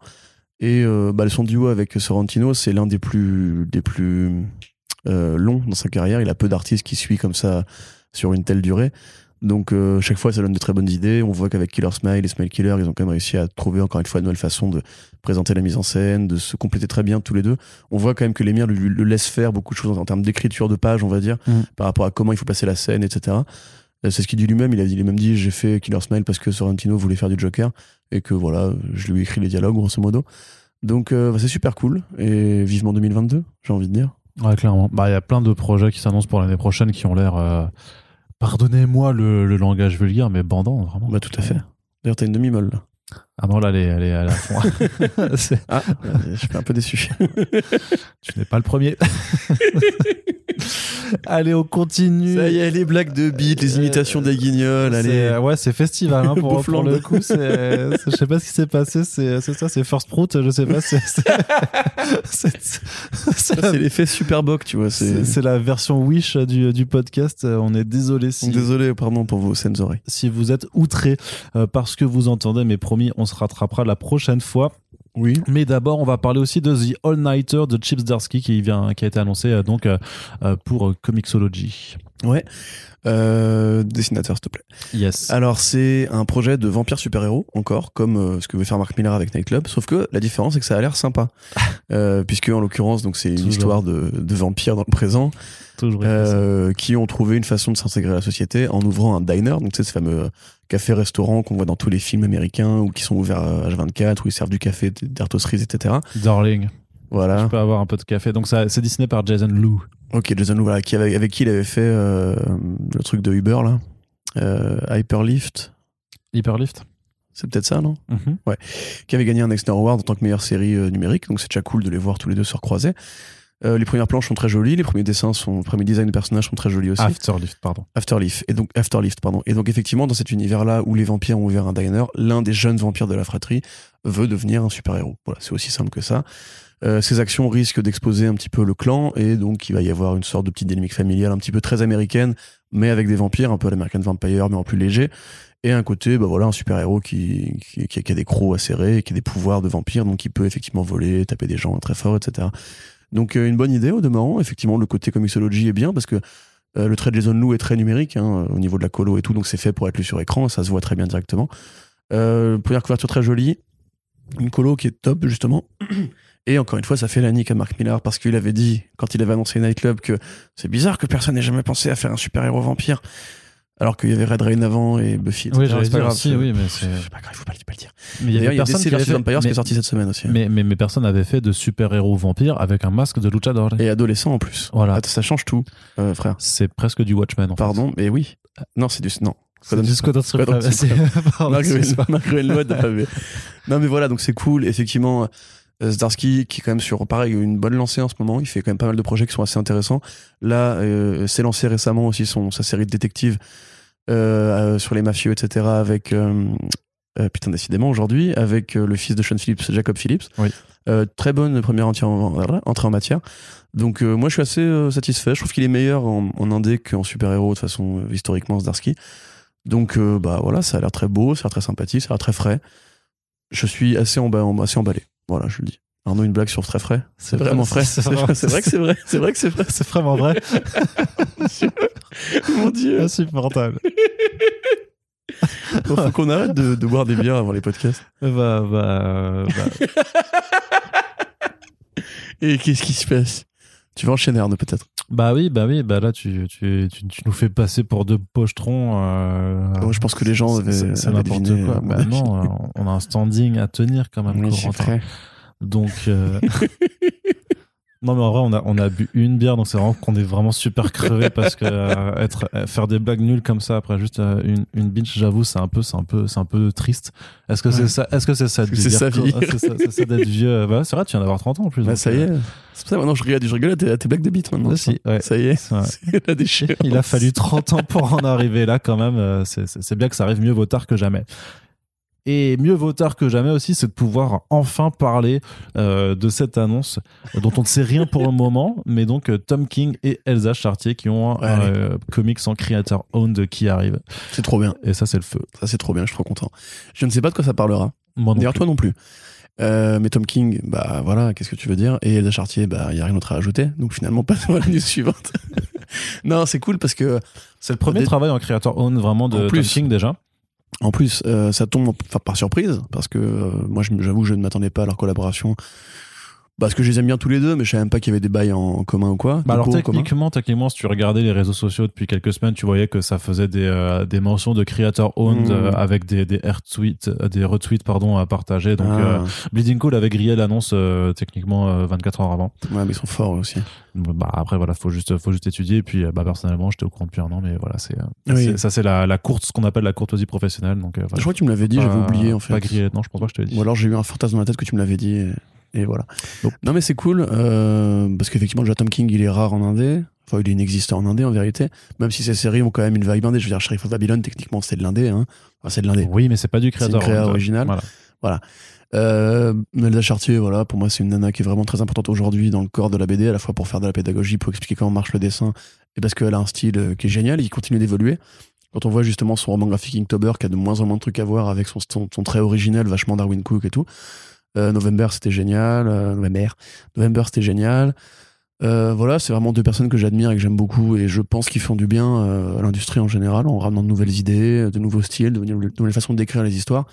Et euh, bah, son duo avec Sorrentino, c'est l'un des plus, des plus euh, longs dans sa carrière. Il a peu d'artistes qui suivent comme ça sur une telle durée. Donc euh, chaque fois, ça donne de très bonnes idées. On voit qu'avec Killer Smile et Smile Killer, ils ont quand même réussi à trouver encore une fois une nouvelle façon de présenter la mise en scène, de se compléter très bien tous les deux. On voit quand même que Lemire lui, le laisse faire beaucoup de choses en termes d'écriture de page, on va dire, Mm. par rapport à comment il faut passer la scène, etc. Euh, C'est ce qu'il dit lui-même. Il a, il a même dit j'ai fait Killer Smile parce que Sorrentino voulait faire du Joker et que voilà, je lui ai écrit les dialogues grosso modo. Donc euh, bah, c'est super cool et vivement 2022, j'ai envie de dire. Ouais, clairement. Bah, il y a plein de projets qui s'annoncent pour l'année prochaine qui ont l'air, euh, pardonnez-moi le, langage vulgaire, mais bandant, vraiment. Bah tout à fait. D'ailleurs, t'as une demi-molle là. Ah non, là, elle est, elle est, à fond. (laughs) C'est- Ah, je suis un peu déçu. (laughs) tu n'es pas le premier. (laughs) Allez, on continue. Ça y est, les blagues de beat, les imitations des guignols, allez. Ouais, c'est festival hein, pour, pour le coup. Je sais pas ce qui s'est passé. C'est ça, c'est First Prout. Je sais pas. c'est- la- l'effet Superboc, tu vois. C'est la version Wish du, du podcast. Euh, On est désolé si, Désolé, pardon pour vos saines oreilles. si vous êtes outré euh, parce que vous entendez, mais promis, on se rattrapera la prochaine fois. Oui. Mais d'abord, on va parler aussi de The All Nighter de Chips Darsky qui vient, qui a été annoncé euh, donc euh, euh, pour Comixology. Ouais. Euh, dessinateur, s'il te plaît. Yes. Alors, c'est un projet de vampire super-héros, encore, comme euh, ce que veut faire Mark Miller avec Nightclub. Sauf que la différence, c'est que ça a l'air sympa. (laughs) euh, puisque, en l'occurrence, donc c'est une Toujours. histoire de, de vampires dans le présent, Toujours. euh, qui ont trouvé une façon de s'intégrer à la société en ouvrant un diner. Donc, tu sais, ce fameux café-restaurant qu'on voit dans tous les films américains ou qui sont ouverts à H24, où ils servent du café, des cerises, etc. Darling. Je Voilà. peux avoir un peu de café. Donc ça, c'est dessiné par Jason Lou. Ok, Jason Lou, voilà, qui avait, avec qui il avait fait euh, le truc de Uber, là. Euh, Hyperlift. Hyperlift. C'est peut-être ça, non? Mhm. Qui avait gagné un Eisner Award en tant que meilleure série euh, numérique, donc c'est déjà cool de les voir tous les deux se recroiser. Les premières planches sont très jolies, les premiers dessins sont, les premiers designs de personnages sont très jolis aussi. Afterlift, pardon. Afterlift. Et donc, Afterlift, pardon. Et donc, effectivement, dans cet univers-là où les vampires ont ouvert un diner, l'un des jeunes vampires de la fratrie veut devenir un super-héros. Voilà, c'est aussi simple que ça. Euh, ces actions risquent d'exposer un petit peu le clan, et donc il va y avoir une sorte de petite dynamique familiale un petit peu très américaine, mais avec des vampires, un peu à l'American Vampire, mais en plus léger. Et un côté, bah voilà, un super-héros qui, qui, a- des crocs acérés, qui a des pouvoirs de vampire, donc qui peut effectivement voler, taper des gens très fort, etc. Donc euh, une bonne idée au demeurant. Effectivement, le côté comicsologie est bien parce que euh, le trait de Jason Lou est très numérique hein, au niveau de la colo et tout, donc c'est fait pour être lu sur écran, ça se voit très bien directement. Première couverture très jolie, une colo qui est top justement. (clears throat) Et encore une fois, ça fait la nique à Mark Millar parce qu'il avait dit, quand il avait annoncé Nightclub, que c'est bizarre que personne n'ait jamais pensé à faire un super-héros vampire. Alors qu'il y avait Red Rain avant et Buffy. Oui, C'est pas dire grave, aussi, c'est- oui, mais c'est. Pas grave, faut pas, le- pas le dire. Mais il y avait il y a personne qui avait fait. Vampires qui mais- est sorti cette semaine aussi. hein. Mais, mais, mais personne n'avait fait de super-héros vampire avec un masque de luchador. Et adolescent en plus. Voilà. Attends, ça change tout, euh, frère. C'est presque du Watchmen. En fait. Pardon, mais oui. Non, c'est du. Non. C'est du Squadron Supreme. Ruelmode, ah, mais- Non, mais voilà, donc c'est cool. Effectivement, euh, Zdarsky, qui est quand même sur, pareil, une bonne lancée en ce moment. Il fait quand même pas mal de projets qui sont assez intéressants. Là, euh, s'est lancé récemment aussi son, sa série de détectives euh, euh, sur les mafieux, etc. avec. putain, décidément, aujourd'hui, avec le fils de Sean Phillips, Jacob Phillips. Oui. Très bonne première entrée en, entrée en matière. Donc, moi, je suis assez satisfait. Je trouve qu'il est meilleur en, en indé qu'en super-héros, de façon, euh, historiquement, Zdarsky. Donc, bah voilà, ça a l'air très beau, ça a l'air très sympathique, ça a l'air très frais. Je suis assez, emba- assez emballé. Voilà, je le dis. Arnaud, une blague sur très frais? C'est (laughs) vraiment frais. C'est vrai, que c'est vrai. (laughs) C'est vrai que c'est vrai. C'est vraiment vrai. (laughs) Mon dieu. Insupportable. Faut faut qu'on arrête de, de boire des bières avant les podcasts. Bah, bah, bah. Et qu'est-ce qui se passe? Tu vas enchaîner, Arnaud, peut-être. Bah oui, bah oui, bah là tu, tu, tu, tu nous fais passer pour deux pochetrons. Euh, Moi, je pense que les gens avaient- n'importe deviné, quoi. euh, Bah non, (laughs) euh, on a un standing à tenir quand même, Oui, Corentin. Donc, euh, (laughs) non mais en vrai, on a, on a bu une bière, donc c'est vraiment qu'on est vraiment super crevé (laughs) parce que euh, être, euh, faire des blagues nulles comme ça après juste euh, une, une binge, j'avoue, c'est un peu, c'est un peu, c'est un peu triste. Est-ce que c'est ça, est-ce que c'est ça de C'est co- vie. Ah, C'est ça, c'est ça d'être (laughs) vieux? Bah, c'est vrai, tu viens d'avoir 30 ans en plus. Bah, donc, ça y est. euh, C'est pour ça maintenant je rigole, je rigole à tes, à tes blagues de bite maintenant. bah, si, ouais. Ça y est. C'est (laughs) la déchéance. Il a fallu 30 ans pour en arriver là quand même. C'est c'est- c'est bien que ça arrive mieux vaut tard que jamais. Et mieux vaut tard que jamais aussi, c'est de pouvoir enfin parler euh, de cette annonce dont on ne sait rien pour le moment, (laughs) mais donc euh, Tom King et Elsa Chartier qui ont un Ouais. euh, comics en creator owned qui arrive. C'est trop bien. Et ça, c'est le feu. Ça, c'est trop bien. Je suis trop content. Je ne sais pas de quoi ça parlera. Moi non D'ailleurs, plus. toi non plus. Euh, mais Tom King, bah voilà, qu'est-ce que tu veux dire? Et Elsa Chartier, bah il y a rien d'autre à ajouter. Donc finalement, (laughs) passons à la news suivante. (laughs) non, c'est cool parce que C'est le premier Des- travail en creator own vraiment de En Tom plus. King déjà. En plus, euh, ça tombe par surprise, parce que euh, moi, j'avoue, je ne m'attendais pas à leur collaboration. Parce que je les aime bien tous les deux, mais je savais même pas qu'il y avait des bails en, commun ou quoi. Bah alors techniquement, techniquement, si tu regardais les réseaux sociaux depuis quelques semaines, tu voyais que ça faisait des, euh, des mentions de creator owned Mm. euh, avec des des retweets, euh, des retweets pardon à partager. Donc Ah, euh, Bleeding Cool avait grillé l'annonce techniquement euh, 24 heures avant. ouais, mais ils sont forts aussi. Bah après voilà, faut juste faut juste étudier. Et puis bah personnellement, j'étais au courant depuis un an, mais voilà, c'est Oui. ça c'est la la courte, ce qu'on appelle la courtoisie professionnelle. Donc Je crois que tu me l'avais dit, j'avais oublié en fait. Pas grillé, non, je pense pas que je te l'ai dit. Ou alors j'ai eu un fantasme dans la tête que tu me l'avais dit. Et, et voilà. Non, mais c'est cool, euh, parce qu'effectivement, déjà Tom King, il est rare en indé. Enfin, il est inexistant en indé en vérité. Même si ces séries ont quand même une vibe indé. Je veux dire, Sheriff of Babylon, techniquement, c'est de l'indé. Hein. Enfin, c'est de l'indé. Oui, mais c'est pas du C'est une creator. créa owned. originale. Voilà. Euh, Melda Chartier, voilà, pour moi, c'est une nana qui est vraiment très importante aujourd'hui dans le corps de la BD, à la fois pour faire de la pédagogie, pour expliquer comment marche le dessin, et parce qu'elle a un style euh, qui est génial, il continue d'évoluer. Quand on voit justement son roman graphique Inktober, qui a de moins en moins de trucs à voir avec son, son, son trait original, vachement Darwin Cook et tout. Euh, November, c'était génial. Euh, November, November, c'était génial. Euh, voilà, c'est vraiment deux personnes que j'admire et que j'aime beaucoup, et je pense qu'ils font du bien à l'industrie en général, en ramenant de nouvelles idées, de nouveaux styles, de nouvelles- façons d'écrire les histoires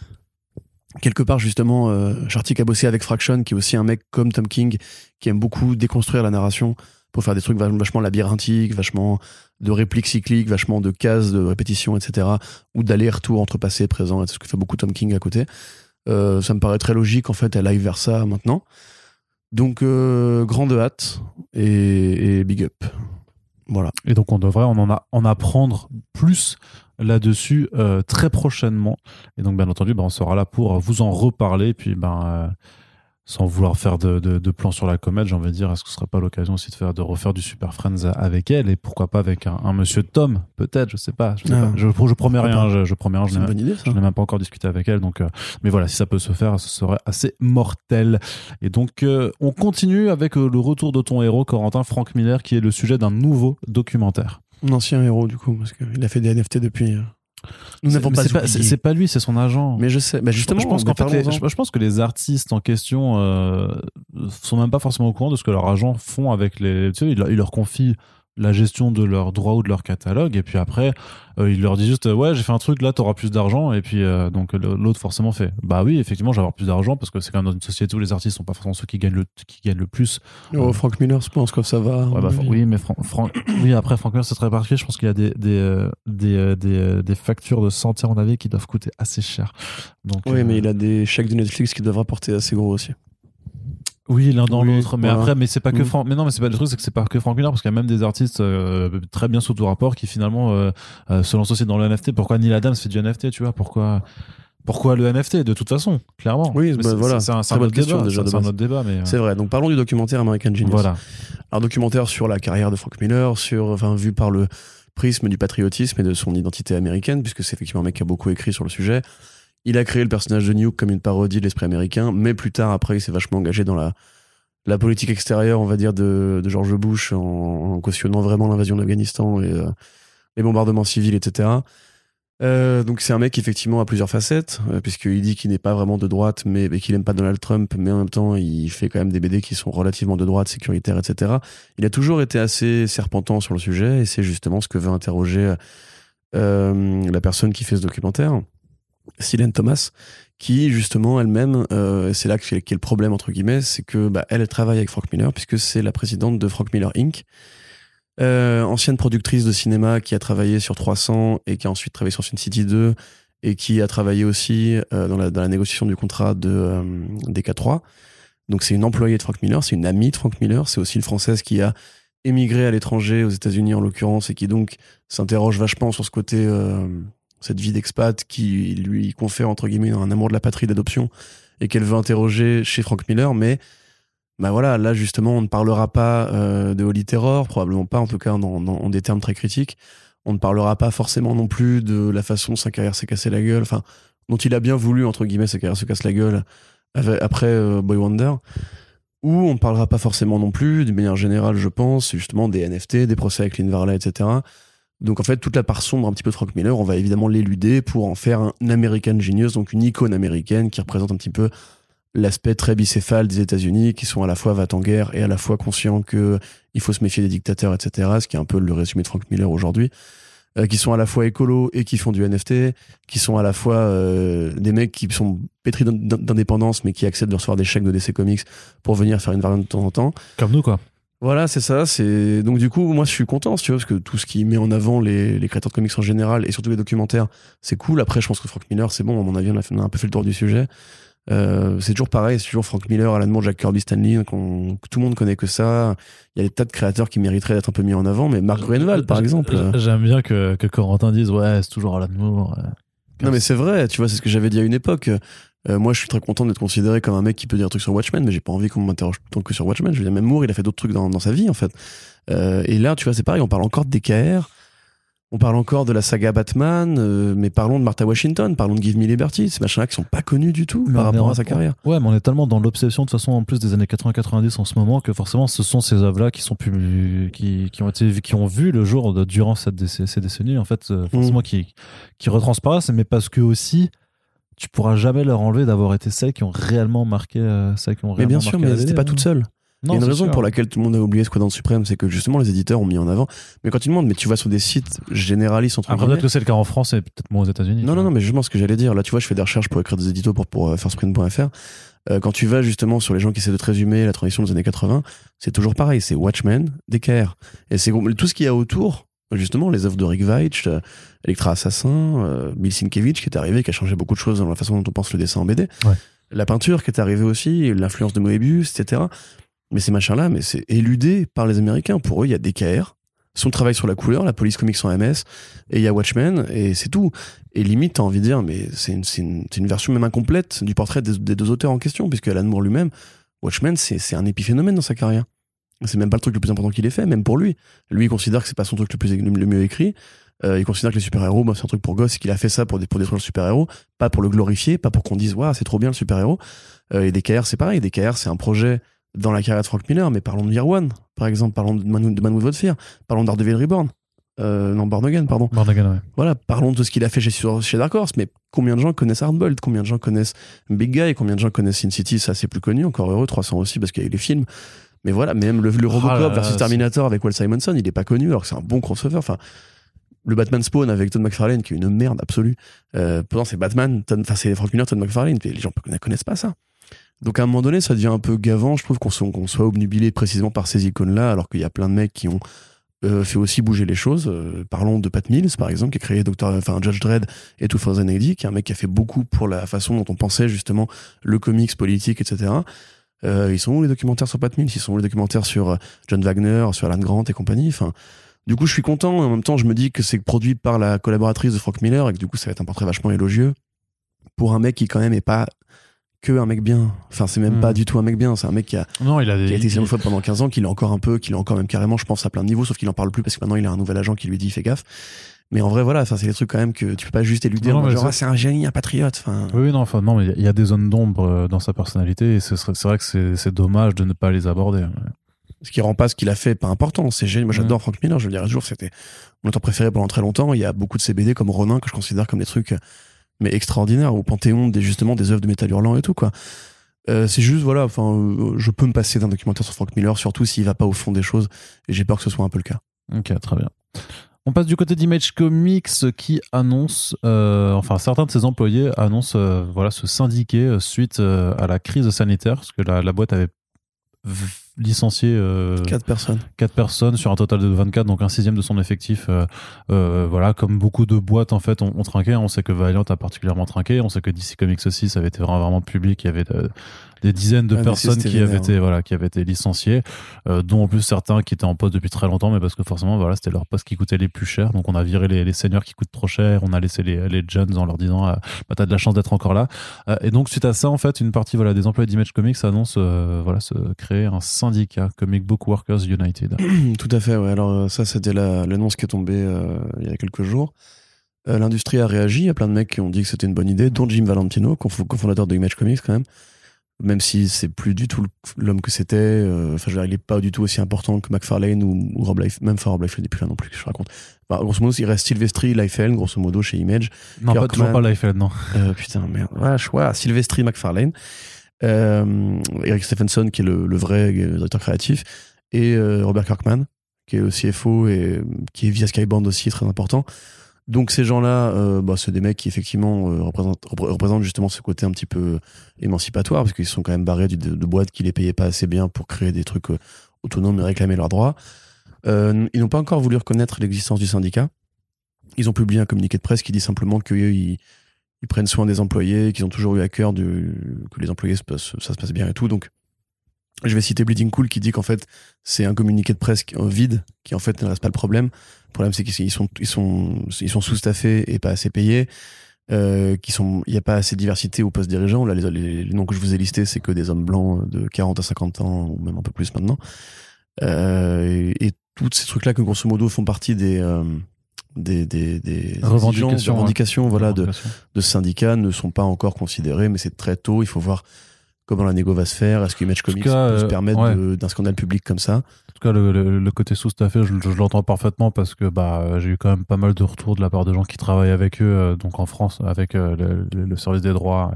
quelque part justement euh, a bossé avec Fraction qui est aussi un mec comme Tom King qui aime beaucoup déconstruire la narration pour faire des trucs vach- vachement labyrinthiques vachement de répliques cycliques vachement de cases de répétition etc ou d'aller-retour entre passé et présent c'est ce que fait beaucoup Tom King à côté Euh, ça me paraît très logique en fait elle aille vers ça maintenant donc euh, grande hâte et, big up voilà Et donc on devrait en, en, a- en apprendre plus là-dessus euh, très prochainement. Et donc bien entendu, ben, on sera là pour vous en reparler. Puis ben, sans vouloir faire de, de, de plans sur la comète, j'ai envie de dire, est-ce que ce serait pas l'occasion aussi de faire de refaire du Super Friends avec elle et pourquoi pas avec un, un Monsieur Tom, peut-être, je sais pas. Je, sais Ah. pas. je, je promets rien, je, je promets rien. Je c'est n'ai une même- bonne idée ça je n'ai même pas encore discuté avec elle, donc. euh, mais voilà, si ça peut se faire, ce serait assez mortel. Et donc, euh, on continue avec euh, le retour de ton héros, Corentin Frank Miller, qui est le sujet d'un nouveau documentaire. un ancien héros du coup parce qu'il a fait des NFT depuis. Nous n'avons Mais pas c'est pas, lui, c'est son agent. mais je sais bah justement je pense mais qu'en fait, les- parlons-en. je, je pense que les artistes en question euh, sont même pas forcément au courant de ce que leurs agents font avec les. Tu sais, ils leur confient la gestion de leurs droits ou de leur catalogue, et puis après, euh, ils leur disent juste, euh, ouais, j'ai fait un truc, là, t'auras plus d'argent, et puis euh, donc l'autre forcément fait, bah oui, effectivement, j'ai avoir plus d'argent parce que c'est quand même dans une société où les artistes sont pas forcément ceux qui gagnent le, qui gagnent le plus. Oh, Frank Miller, je pense que ça va. Ouais, bah, oui, mais (coughs) oui, après, Frank Miller, c'est très particulier. Je pense qu'il y a des, des, des, des, des factures de santé, mon avis, qui doivent coûter assez cher. Donc, Oui, mais il a des chèques de Netflix qui doivent rapporter assez gros aussi. Oui, l'un dans Oui, l'autre. Mais voilà. après, mais c'est pas que Mm. Franck. Mais non, mais c'est pas le truc, c'est que c'est pas que Frank Miller, parce qu'il y a même des artistes euh, très bien sous tout rapport qui finalement euh, euh, se lancent aussi dans le NFT. Pourquoi Neil Adams fait du NFT, tu vois? Pourquoi pourquoi le NFT De toute façon, clairement? Oui, Mais bah, c'est- voilà. C'est un, un bonne autre question, débat. déjà, de un autre débat, mais C'est vrai. Donc parlons du documentaire American Genius. voilà. Un documentaire sur la carrière de Frank Miller, sur, enfin, vu par le prisme du patriotisme et de son identité américaine, puisque c'est effectivement un mec qui a beaucoup écrit sur le sujet. Il a créé le personnage de Nuke comme une parodie de l'esprit américain, mais plus tard, après, il s'est vachement engagé dans la, politique extérieure, on va dire, de, George Bush, en, cautionnant vraiment l'invasion d'Afghanistan et euh, les bombardements civils, etc. Euh, donc c'est un mec qui effectivement a plusieurs facettes, euh, puisqu'il dit qu'il n'est pas vraiment de droite, mais qu'il aime pas Donald Trump, mais en même temps il fait quand même des BD qui sont relativement de droite, sécuritaires, etc. Il a toujours été assez serpentant sur le sujet, et c'est justement ce que veut interroger la personne qui fait ce documentaire, Silène Thomas, qui justement elle-même, euh, c'est là qu'est qu'est le problème entre guillemets, c'est que bah, elle travaille avec Frank Miller, puisque c'est la présidente de Frank Miller Inc. Euh, ancienne productrice de cinéma qui a travaillé sur 300 et qui a ensuite travaillé sur Sin City 2 et qui a travaillé aussi euh, dans, la, dans la négociation du contrat de euh, DK3. Donc c'est une employée de Frank Miller, c'est une amie de Frank Miller, c'est aussi une française qui a émigré à l'étranger, aux États-Unis en l'occurrence, et qui donc s'interroge vachement sur ce côté, euh, cette vie d'expat qui lui confère entre guillemets un amour de la patrie d'adoption et qu'elle veut interroger chez Frank Miller, mais bah voilà, là justement, on ne parlera pas euh, de Holy Terror, probablement pas, en tout cas dans, en des termes très critiques. On ne parlera pas forcément non plus de la façon sa carrière s'est cassée la gueule, enfin, dont il a bien voulu, entre guillemets, sa carrière se casse la gueule après euh, Boy Wonder. Ou on ne parlera pas forcément non plus, d'une manière générale, je pense, justement des NFT, des procès avec Lynn Varley, etc. Donc en fait, toute la part sombre un petit peu de Frank Miller, on va évidemment l'éluder pour en faire un American Genius, donc une icône américaine qui représente un petit peu l'aspect très bicéphale des États-Unis, qui sont à la fois va en guerre et à la fois conscients que il faut se méfier des dictateurs, etc. Ce qui est un peu le résumé de Frank Miller aujourd'hui. Euh, qui sont à la fois écolos et qui font du NFT, qui sont à la fois euh, des mecs qui sont pétris d'in- d'indépendance mais qui acceptent de recevoir des chèques de DC Comics pour venir faire une variante de temps en temps. Comme nous, quoi. Voilà, c'est ça. C'est donc du coup, moi, je suis content, si tu veux, parce que tout ce qui met en avant les, les créateurs de comics en général et surtout les documentaires, c'est cool. Après, je pense que Frank Miller, c'est bon. À mon avis, on a, fait- on a un peu fait le tour du sujet. Euh, c'est toujours pareil. C'est toujours Frank Miller, Alan Moore, Jack Kirby, Stanley, qu'on- tout le monde connaît que ça. Il y a des tas de créateurs qui mériteraient d'être un peu mis en avant, mais Mark Greenwald, par exemple. euh, J'aime bien que, que Corentin dise Ouais, c'est toujours Alan Moore. euh. Non mais c'est vrai, tu vois, c'est ce que j'avais dit à une époque. Euh, moi, je suis très content d'être considéré comme un mec qui peut dire un truc sur Watchmen, mais j'ai pas envie qu'on m'interroge temps que sur Watchmen. Je veux dire, même Moore, il a fait d'autres trucs dans, dans sa vie, en fait. Euh, et là, tu vois, c'est pareil, on parle encore de DKR, on parle encore de la saga Batman, euh, mais parlons de Martha Washington, parlons de Give Me Liberty, ces machins-là qui sont pas connus du tout Mais par rapport à sa carrière. Ouais, mais on est tellement dans l'obsession de toute façon en plus des années 80-90 en ce moment que forcément ce sont ces œuvres-là qui sont qui, qui ont été qui ont vu le jour de- durant cette ces décennies en fait forcément qui qui retransparaissent mais parce que aussi tu pourras jamais leur enlever d'avoir été celles qui ont réellement marqué euh, celles qui ont Mais bien sûr, mais elles étaient BD, pas hein. toutes seules. Il y a une raison sûr. pour laquelle tout le monde a oublié Squadron Suprême, c'est que justement les éditeurs ont mis en avant. Mais quand ils demandent, mais tu vas sur des sites généralistes entre Après, peut-être que c'est le cas en France et peut-être moins aux États-Unis. Non, tu non, non, mais justement ce que j'allais dire. Là, tu vois, je fais des recherches pour écrire des éditos pour, pour euh, firsprint.fr. Euh, quand tu vas justement sur les gens qui essaient de te résumer la transition des années 80, c'est toujours pareil. C'est Watchmen, DKR. Et c'est tout ce qu'il y a autour, justement, les œuvres de Rick Veitch, euh, Electra Assassin, euh, Bill Sienkiewicz qui est arrivé, qui a changé beaucoup de choses dans la façon dont on pense le dessin en BD. Ouais. La peinture qui est arrivée aussi, l'influence de Moebius, etc. Mais ces machins-là, mais c'est éludé par les Américains. Pour eux, il y a DKR, son travail sur la couleur, la police comics en MS, et il y a Watchmen, et c'est tout. Et limite, t'as envie de dire, mais c'est une, une, une version même incomplète du portrait des, des deux auteurs en question, puisque Alan Moore lui-même, Watchmen, c'est c'est un épiphénomène dans sa carrière. C'est même pas le truc le plus important qu'il ait fait, même pour lui. Lui, il considère que c'est pas son truc le, plus, le mieux écrit. Euh, il considère que les super-héros, bah, c'est un truc pour gosses, qu'il a fait ça pour, pour détruire le super-héros, pas pour le glorifier, pas pour qu'on dise, waouh, c'est trop bien le super-héros. Euh, et DKR, c'est pareil. DKR, c'est un projet dans la carrière de Frank Miller, mais parlons de Year One, par exemple, parlons de Man, de Man Without Fear, parlons d'Ardeville Reborn. Euh, non, Born Again, pardon. Born Again, ouais. Voilà, parlons de ce qu'il a fait chez, Dark Horse, mais combien de gens connaissent Hardboiled Combien de gens connaissent Big Guy? Combien de gens connaissent Sin City? Ça, c'est plus connu, encore heureux, 300 aussi, parce qu'il y a eu les films. Mais voilà, même le, le Robocop Ah là, versus Terminator avec Walt Simonson, il est pas connu, alors que c'est un bon crossover. Enfin, le Batman Spawn avec Todd McFarlane, qui est une merde absolue. Euh, pourtant, c'est Batman, enfin, c'est Frank Miller, Todd McFarlane, les gens ne connaissent pas ça. Donc, à un moment donné, ça devient un peu gavant, je trouve, qu'on soit, soit obnubilé précisément par ces icônes-là, alors qu'il y a plein de mecs qui ont euh, fait aussi bouger les choses. Euh, parlons de Pat Mills, par exemple, qui a créé Dr. enfin, Judge Dredd et 2000 AD, qui est un mec qui a fait beaucoup pour la façon dont on pensait justement le comics politique, etc. Euh, ils sont où les documentaires sur Pat Mills? Ils sont où les documentaires sur euh, John Wagner, sur Alan Grant et compagnie? Enfin, du coup, je suis content. En même temps, je me dis que c'est produit par la collaboratrice de Frank Miller et que du coup, ça va être un portrait vachement élogieux pour un mec qui quand même est pas que un mec bien. Enfin, c'est même Hmm. pas du tout un mec bien. C'est un mec qui a, Non, il a des. qui a été xénophobe pendant 15 ans, qu'il est encore un peu, qu'il est encore même carrément, je pense, à plein de niveaux, sauf qu'il en parle plus parce que maintenant il a un nouvel agent qui lui dit fais gaffe. Mais en vrai, voilà, c'est des trucs quand même que tu peux pas juste éluder. Non, mais genre, ah, c'est un génie, un patriote. Enfin, Oui, non, enfin, non, mais il y a des zones d'ombre euh, dans sa personnalité et c'est vrai que c'est dommage de ne pas les aborder. ce qui rend pas ce qu'il a fait pas important. C'est génial. Moi, j'adore Frank Miller. Je le dirais toujours, c'était mon auteur préféré pendant très longtemps. Il y a beaucoup de ces BD comme Ronin que je considère comme des trucs, mais extraordinaires, au Panthéon, des, justement, des œuvres de métal hurlant et tout, quoi. Euh, c'est juste, voilà, enfin, euh, je peux me passer d'un documentaire sur Frank Miller, surtout s'il va pas au fond des choses, et j'ai peur que ce soit un peu le cas. Ok, très bien. On passe du côté d'Image Comics qui annonce, euh, enfin certains de ses employés annoncent euh, voilà, se syndiquer euh, suite euh, à la crise sanitaire, parce que la, la boîte avait licencié euh, Quatre personnes. 4 personnes sur un total de 24, donc un sixième de son effectif. voilà, comme beaucoup de boîtes en fait ont, trinqué. On sait que Valiant a particulièrement trinqué. On sait que DC Comics aussi, ça avait été vraiment, vraiment public. Il y avait des dizaines de Ah, personnes qui avaient été voilà, qui avaient été licenciées, euh, dont en plus certains qui étaient en poste depuis très longtemps, mais parce que forcément voilà, c'était leur poste qui coûtait les plus cher. Donc on a viré les, les seniors qui coûtent trop cher. On a laissé les, les jeunes en leur disant ah, bah, t'as de la chance d'être encore là. Euh, et donc suite à ça, en fait, une partie voilà des employés d'Image Comics annonce euh, voilà se créer un syndicat Comic Book Workers United. (clears throat) Tout à fait, ouais. Alors, ça, c'était la- l'annonce qui est tombée il y a quelques jours. L'industrie a réagi. Il y a plein de mecs qui ont dit que c'était une bonne idée, dont Jim Valentino, cofondateur de Image Comics, quand même. Même si c'est plus du tout l'homme que c'était. euh, Enfin, je veux il est pas du tout aussi important que McFarlane ou, ou Rob Life. Même pas Rob Liefeld, plus là non plus, que je raconte. Bah, grosso modo, il reste Sylvestri, Liefeld, grosso modo, chez Image. Non, pas toujours pas Liefeld, non. Euh, putain, merde. Ouais, Sylvestri McFarlane. Euh, Eric Stephenson, qui est le, le vrai directeur créatif, et euh, Robert Kirkman, qui est le CFO et qui est via Skybound aussi très important. Donc ces gens-là, euh, bah, c'est des mecs qui effectivement euh, représentent, repré- représentent justement ce côté un petit peu émancipatoire, parce qu'ils sont quand même barrés de, boîtes qui les payaient pas assez bien pour créer des trucs euh, autonomes et réclamer leurs droits. Euh, ils n'ont pas encore voulu reconnaître l'existence du syndicat. Ils ont publié un communiqué de presse qui dit simplement qu'ils ils, ils prennent soin des employés, qu'ils ont toujours eu à cœur de, que les employés se passent- ça se passe bien et tout. Donc je vais citer Bleeding Cool qui dit qu'en fait c'est un communiqué de presse vide qui en fait ne reste pas le problème. Le problème c'est qu'ils sont ils sont ils sont sous-staffés et pas assez payés. Euh, qui sont il n'y a pas assez de diversité aux postes dirigeants. Là les, les, les noms que je vous ai listés c'est que des hommes blancs de 40 à 50 ans ou même un peu plus maintenant. Euh, et, et tous ces trucs là que grosso modo font partie des euh, des, des, des Revendications, revendications voilà, de, Revendication. de ce syndicat ne sont pas encore considérés, mais c'est très tôt. Il faut voir comment la négo va se faire. Est-ce que Image Comics cas, peut se euh, permettre ouais. d'un scandale public comme ça? En tout cas, le, le- le côté sous-staffé, je, je l'entends parfaitement parce que bah, j'ai eu quand même pas mal de retours de la part de gens qui travaillent avec eux, euh, donc en France, avec euh, le, service des droits.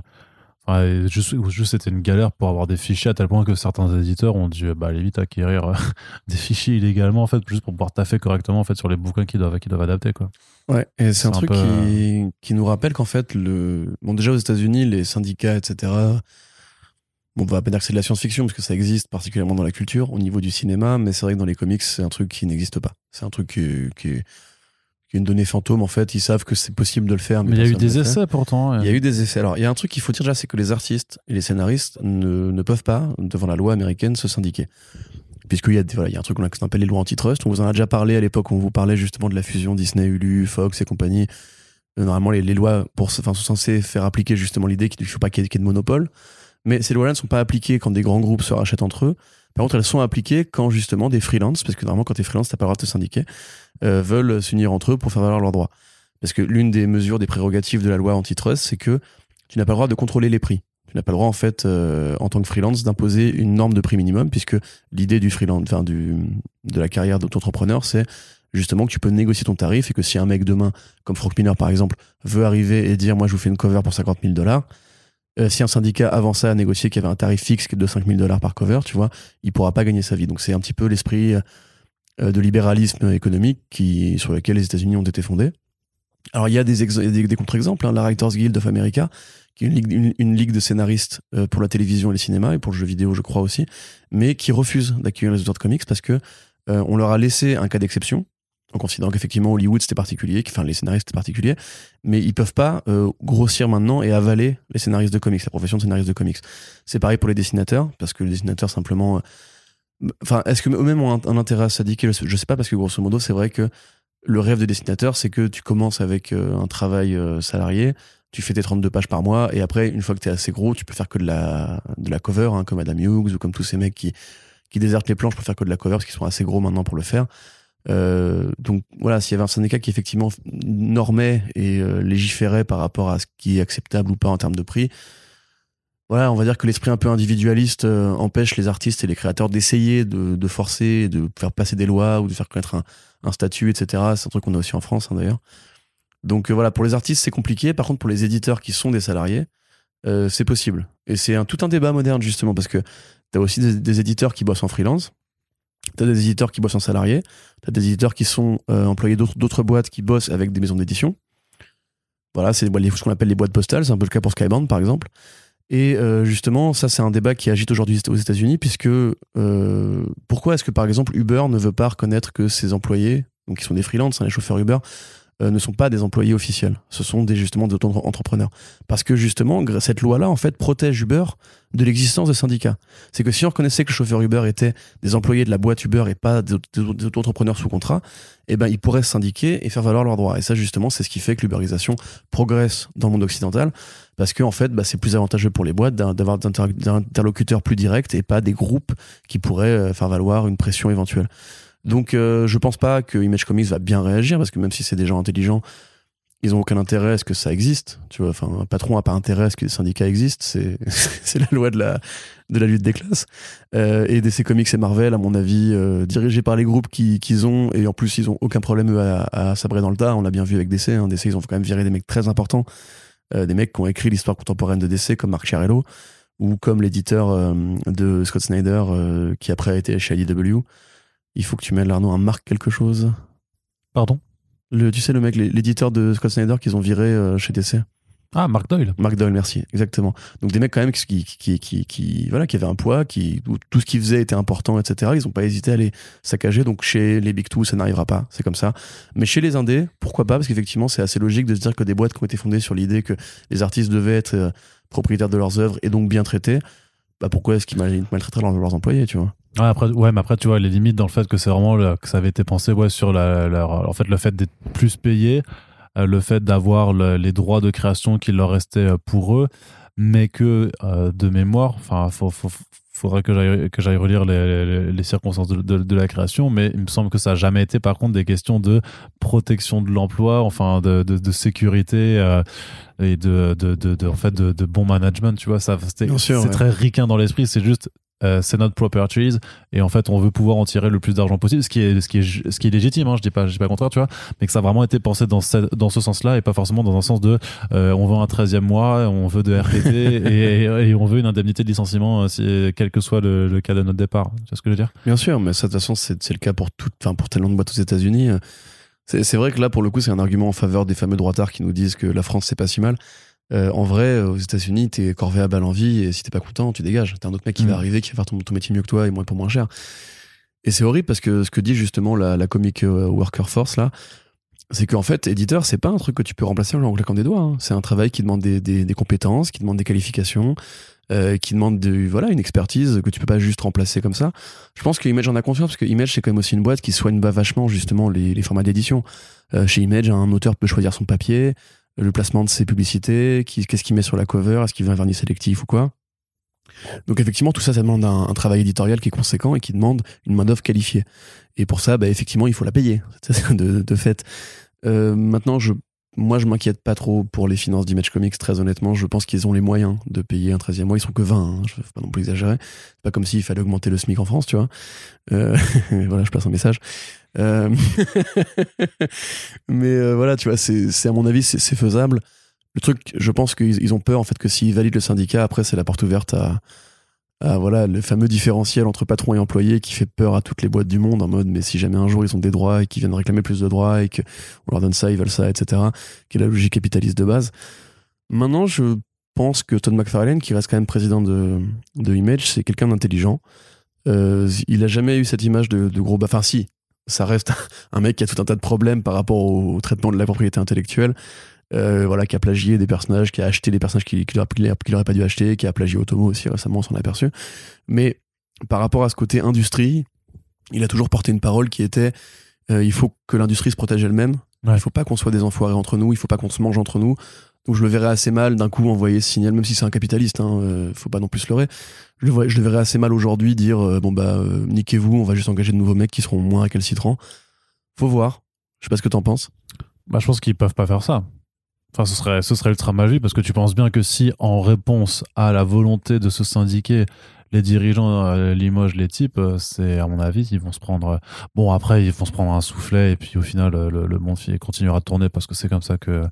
Enfin, juste, juste c'était une galère pour avoir des fichiers à tel point que certains éditeurs ont dû bah, aller vite acquérir euh, (laughs) des fichiers illégalement en fait, juste pour pouvoir taffer correctement en fait sur les bouquins qu'ils doivent, qu'ils doivent adapter quoi. Ouais, et c'est C'est un un truc peu, qui, qui nous rappelle qu'en fait, le... bon, déjà aux États-Unis, les syndicats, etc. Bon, on va pas dire que c'est de la science-fiction parce que ça existe particulièrement dans la culture, au niveau du cinéma, mais c'est vrai que dans les comics, c'est un truc qui n'existe pas. C'est un truc qui, qui, est- qui est une donnée fantôme en fait. Ils savent que c'est possible de le faire, mais, Mais il y a eu des essais pourtant. Il y a eu des essais. Alors, il y a un truc qu'il faut dire déjà, c'est que les artistes et les scénaristes ne, ne peuvent pas, devant la loi américaine, se syndiquer. Puisqu'il y, a voilà, il y a un truc qu'on appelle les lois antitrust. On vous en a déjà parlé à l'époque où on vous parlait justement de la fusion Disney, Hulu, Fox et compagnie. Euh, Normalement, les, les lois pour, enfin, sont censées faire appliquer justement l'idée qu'il ne faut pas qu'il y ait de monopole. Mais ces lois-là ne sont pas appliquées quand des grands groupes se rachètent entre eux. Par contre, elles sont appliquées quand justement des freelances, parce que normalement, quand tu es freelance, tu pas le droit de te syndiquer, euh, veulent s'unir entre eux pour faire valoir leurs droits. Parce que l'une des mesures, des prérogatives de la loi antitrust, c'est que tu n'as pas le droit de contrôler les prix. Tu n'as pas le droit, en fait, euh, en tant que freelance, d'imposer une norme de prix minimum, puisque l'idée du freelance, enfin, de la carrière d'auto-entrepreneur, c'est justement que tu peux négocier ton tarif et que si un mec demain, comme Frank Miller par exemple, veut arriver et dire moi je vous fais une cover pour 50 000 dollars, euh, si un syndicat avant ça a négocié qu'il y avait un tarif fixe de 5 000 dollars par cover, tu vois, il pourra pas gagner sa vie. Donc c'est un petit peu l'esprit euh, de libéralisme économique qui, sur lequel les États-Unis ont été fondés. Alors il y a des, ex- des, des contre-exemples, hein, la Writers Guild of America, qui est une ligue, de scénaristes euh, pour la télévision et le cinéma et pour le jeu vidéo, je crois aussi, mais qui refuse d'accueillir les auteurs de comics parce que euh, on leur a laissé un cas d'exception en considérant qu'effectivement Hollywood c'était particulier, enfin les scénaristes c'était particulier, mais ils peuvent pas euh, grossir maintenant et avaler les scénaristes de comics, la profession de scénariste de comics. C'est pareil pour les dessinateurs, parce que les dessinateurs simplement, euh, enfin est-ce que eux-mêmes ont un, intérêt à s'indiquer? Je sais pas parce que grosso modo c'est vrai que le rêve de dessinateur c'est que tu commences avec euh, un travail salarié, tu fais tes 32 pages par mois et après une fois que tu es assez gros tu peux faire que de la de la cover hein, comme Adam Hughes ou comme tous ces mecs qui qui désertent les planches pour faire que de la cover parce qu'ils sont assez gros maintenant pour le faire. Euh, donc voilà, s'il y avait un syndicat qui effectivement normait et euh, légiférait par rapport à ce qui est acceptable ou pas en termes de prix, voilà, on va dire que l'esprit un peu individualiste euh, empêche les artistes et les créateurs d'essayer de, forcer, de faire passer des lois ou de faire connaître un, un statut, etc. C'est un truc qu'on a aussi en France hein, d'ailleurs. Donc euh, voilà, pour les artistes c'est compliqué. Par contre, pour les éditeurs qui sont des salariés, euh, c'est possible. Et c'est un, tout un débat moderne justement parce que t'as aussi des, des éditeurs qui bossent en freelance, t'as des éditeurs qui bossent en salarié, t'as des éditeurs qui sont euh, employés d'autres boîtes qui bossent avec des maisons d'édition. Voilà, c'est ce qu'on appelle les boîtes postales, c'est un peu le cas pour Skybound par exemple. Et euh, justement, ça c'est un débat qui agite aujourd'hui aux États-Unis, puisque euh, pourquoi est-ce que par exemple Uber ne veut pas reconnaître que ses employés, donc qui sont des freelances, hein, les chauffeurs Uber, ne sont pas des employés officiels. Ce sont des, justement des auto-entrepreneurs. Parce que justement, cette loi-là, en fait, protège Uber de l'existence de syndicats. C'est que si on reconnaissait que le chauffeur Uber était des employés de la boîte Uber et pas des, des- des auto-entrepreneurs sous contrat, eh ben, ils pourraient se syndiquer et faire valoir leurs droits. Et ça, justement, c'est ce qui fait que l'uberisation progresse dans le monde occidental. Parce que, en fait, bah, c'est plus avantageux pour les boîtes d'avoir d'inter- d'interlocuteurs plus directs et pas des groupes qui pourraient euh, faire valoir une pression éventuelle. Donc euh, je pense pas que Image Comics va bien réagir parce que même si c'est des gens intelligents, ils ont aucun intérêt à ce que ça existe. Tu vois, enfin un patron a pas intérêt à ce que les syndicats existent. C'est (laughs) la loi de la lutte des classes. Euh, et DC Comics et Marvel, à mon avis, euh, dirigés par les groupes qui qu'ils ont et en plus ils ont aucun problème à, sabrer dans le tas. On l'a bien vu avec DC. Hein. DC ils ont quand même viré des mecs très importants, des mecs qui ont écrit l'histoire contemporaine de DC comme Marc Chiarello ou comme l'éditeur de Scott Snyder qui après a été chez IDW. Il faut que tu mettes Arnaud un Marc quelque chose. Pardon? Le, tu sais le mec, l'éditeur de Scott Snyder qu'ils ont viré euh, chez DC. Ah, Mark Doyle. Mark Doyle, merci, exactement. Donc des mecs quand même qui, qui, qui, qui, voilà, qui avaient un poids, qui, où tout ce qu'ils faisaient était important, etc. Ils n'ont pas hésité à les saccager. Donc chez les Big Two, ça n'arrivera pas, c'est comme ça. Mais chez les indés, pourquoi pas? Parce qu'effectivement, c'est assez logique de se dire que des boîtes qui ont été fondées sur l'idée que les artistes devaient être euh, propriétaires de leurs œuvres et donc bien traités, bah pourquoi est-ce qu'ils mal- maltraiteraient leurs, leurs employés, tu vois Ouais, après, ouais, mais après, tu vois, les limites dans le fait que c'est vraiment que ça avait été pensé, ouais, sur leur, fait, le fait d'être plus payé, euh, le fait d'avoir le- les droits de création qui leur restaient euh, pour eux, mais que euh, de mémoire, enfin, faut- faudrait que j'aille que j'aille relire les, les- les circonstances de, de- de la création, mais il me semble que ça a jamais été, par contre, des questions de protection de l'emploi, enfin, de, sécurité. euh, et de, de, de, de- en fait de, de bon management tu vois ça c'est ouais. très ricain dans l'esprit c'est juste euh, c'est notre properties et en fait on veut pouvoir en tirer le plus d'argent possible ce qui est ce qui est ce qui est légitime hein, je dis pas je dis pas le contraire tu vois. Mais que ça a vraiment été pensé dans ce, dans ce sens là et pas forcément dans un sens de euh, on veut un 13e mois on veut de RTT (laughs) et, et on veut une indemnité de licenciement euh, si, quel que soit le, le cas de notre départ. Tu vois ce que je veux dire? Bien sûr, mais ça, de toute façon, c'est c'est le cas pour, tout, enfin, pour tellement de boîtes aux États-Unis. C'est c'est vrai que là, pour le coup, c'est un argument en faveur des fameux droitards qui nous disent que la France, c'est pas si mal. Euh, en vrai, euh, aux États-Unis, t'es corvé à balle en vie et si t'es pas content, tu dégages. T'as un autre mec qui Mm. va arriver, qui va faire ton, ton métier mieux que toi et moins pour moins cher. Et c'est horrible parce que ce que dit justement la, la comic euh, worker force là, c'est qu'en fait, éditeur, c'est pas un truc que tu peux remplacer en claquant des doigts. hein. C'est un travail qui demande des, des, des compétences, qui demande des qualifications, euh, qui demande de, voilà, une expertise que tu peux pas juste remplacer comme ça. Je pense que Image en a conscience parce que Image, c'est quand même aussi une boîte qui soigne vachement justement les, les formats d'édition. Euh, chez Image, un auteur peut choisir son papier, le placement de ses publicités, qu'est-ce qu'il met sur la cover, est-ce qu'il veut un vernis sélectif ou quoi. Donc effectivement, tout ça, ça demande un, un travail éditorial qui est conséquent et qui demande une main-d'œuvre qualifiée. Et pour ça, bah, effectivement, il faut la payer, (laughs) de, de fait. Euh, maintenant, je, moi, je m'inquiète pas trop pour les finances d'Image Comics, très honnêtement. Je pense qu'ils ont les moyens de payer un 13e mois. Ils sont que 20, hein, je ne veux pas non plus exagérer. C'est pas comme s'il fallait augmenter le SMIC en France, tu vois. Euh, (laughs) voilà, je passe un message. Euh, (laughs) Mais euh, voilà, tu vois, c'est à mon avis, c'est faisable. Le truc, je pense qu'ils ils ont peur, en fait, que s'ils valident le syndicat, après, c'est la porte ouverte à, à, voilà, le fameux différentiel entre patron et employé qui fait peur à toutes les boîtes du monde en mode, mais si jamais un jour ils ont des droits et qu'ils viennent réclamer plus de droits et qu'on leur donne ça, ils veulent ça, etc., qui est la logique capitaliste de base. Maintenant, je pense que Todd McFarlane, qui reste quand même président de, de Image, c'est quelqu'un d'intelligent. Euh, il a jamais eu cette image de, de gros. Enfin, si, ça reste (laughs) un mec qui a tout un tas de problèmes par rapport au traitement de la propriété intellectuelle. Euh, voilà, qui a plagié des personnages, qui a acheté des personnages qu'il qu'il aurait, qu'il aurait pas dû acheter, qui a plagié Otomo aussi récemment, on s'en est aperçu. Mais par rapport à ce côté industrie, il a toujours porté une parole qui était euh, il faut que l'industrie se protège elle-même. Ouais. Il faut pas qu'on soit des enfoirés entre nous, il faut pas qu'on se mange entre nous. Donc je le verrais assez mal d'un coup envoyer ce signal, même si c'est un capitaliste, hein, euh, faut pas non plus se leurrer. Je le, vois- je le verrais assez mal aujourd'hui dire euh, bon bah euh, niquez-vous, on va juste engager de nouveaux mecs qui seront moins récalcitrants. Faut voir. Je sais pas ce que t'en penses. Bah, je pense qu'ils peuvent pas faire ça. Enfin, ce serait, ce serait ultra magique parce que tu penses bien que si, en réponse à la volonté de se syndiquer, les dirigeants euh, limogent les types, euh, c'est, à mon avis, ils vont se prendre. euh, Bon, après, ils vont se prendre un soufflet et puis au final, euh, le, monde continuera de tourner parce que c'est comme ça que,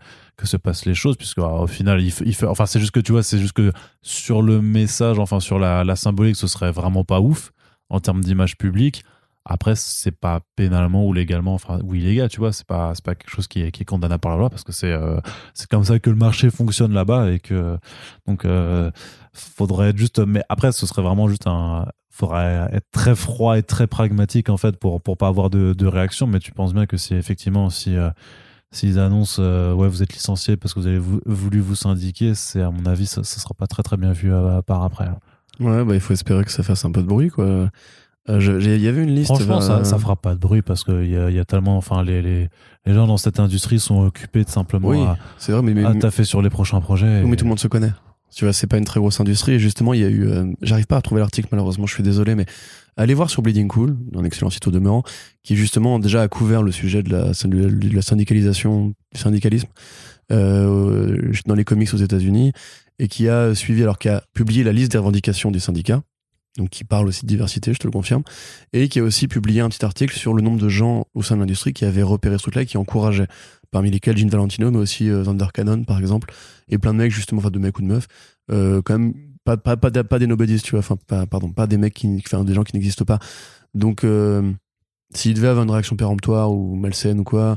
se passent les choses. Puisque, euh, au final, il, il. Enfin, c'est juste que tu vois, c'est juste que sur le message, enfin, sur la, la symbolique, ce serait vraiment pas ouf en termes d'image publique. Après, c'est pas pénalement ou légalement, enfin, ou illégal, tu vois, c'est pas, pas quelque chose qui est, qui est condamnable par la loi parce que c'est, euh, c'est comme ça que le marché fonctionne là-bas et que, donc, euh, faudrait être juste, mais après, ce serait vraiment juste un, faudrait être très froid et très pragmatique, en fait, pour, pour pas avoir de, de réaction, mais tu penses bien que si effectivement, si, euh, s'ils annoncent, euh, ouais, vous êtes licencié parce que vous avez vou- voulu vous syndiquer, c'est, à mon avis, ça, ça sera pas très très bien vu euh, par après. hein. Ouais, bah il faut espérer que ça fasse un peu de bruit quoi. Euh, Il y avait une liste. Franchement, euh, ça, ça fera pas de bruit parce qu'il y a, il y a tellement, enfin, les, les, les gens dans cette industrie sont occupés de simplement Oui, à, c'est vrai, mais, mais, à taffer sur les prochains projets. mais et- tout le monde se connaît. Tu vois, c'est pas une très grosse industrie. Et justement, il y a eu. euh, J'arrive pas à trouver l'article, malheureusement, je suis désolé, mais allez voir sur Bleeding Cool, un excellent site au demeurant, qui justement déjà a couvert le sujet de la, de la syndicalisation, du syndicalisme euh, dans les comics aux États-Unis, et qui a suivi, alors qui a publié la liste des revendications des syndicats, donc qui parle aussi de diversité, je te le confirme, et qui a aussi publié un petit article sur le nombre de gens au sein de l'industrie qui avaient repéré ce truc-là et qui encourageaient, parmi lesquels Gene Valentino, mais aussi euh, Cannon, par exemple, et plein de mecs, justement, enfin de mecs ou de meufs, euh, quand même pas, pas, pas, des- nobodies, tu vois. Enfin, pardon, pas des mecs qui, enfin, des gens qui n'existent pas. Donc, euh, s'il devait avoir une réaction péremptoire ou malsaine ou quoi,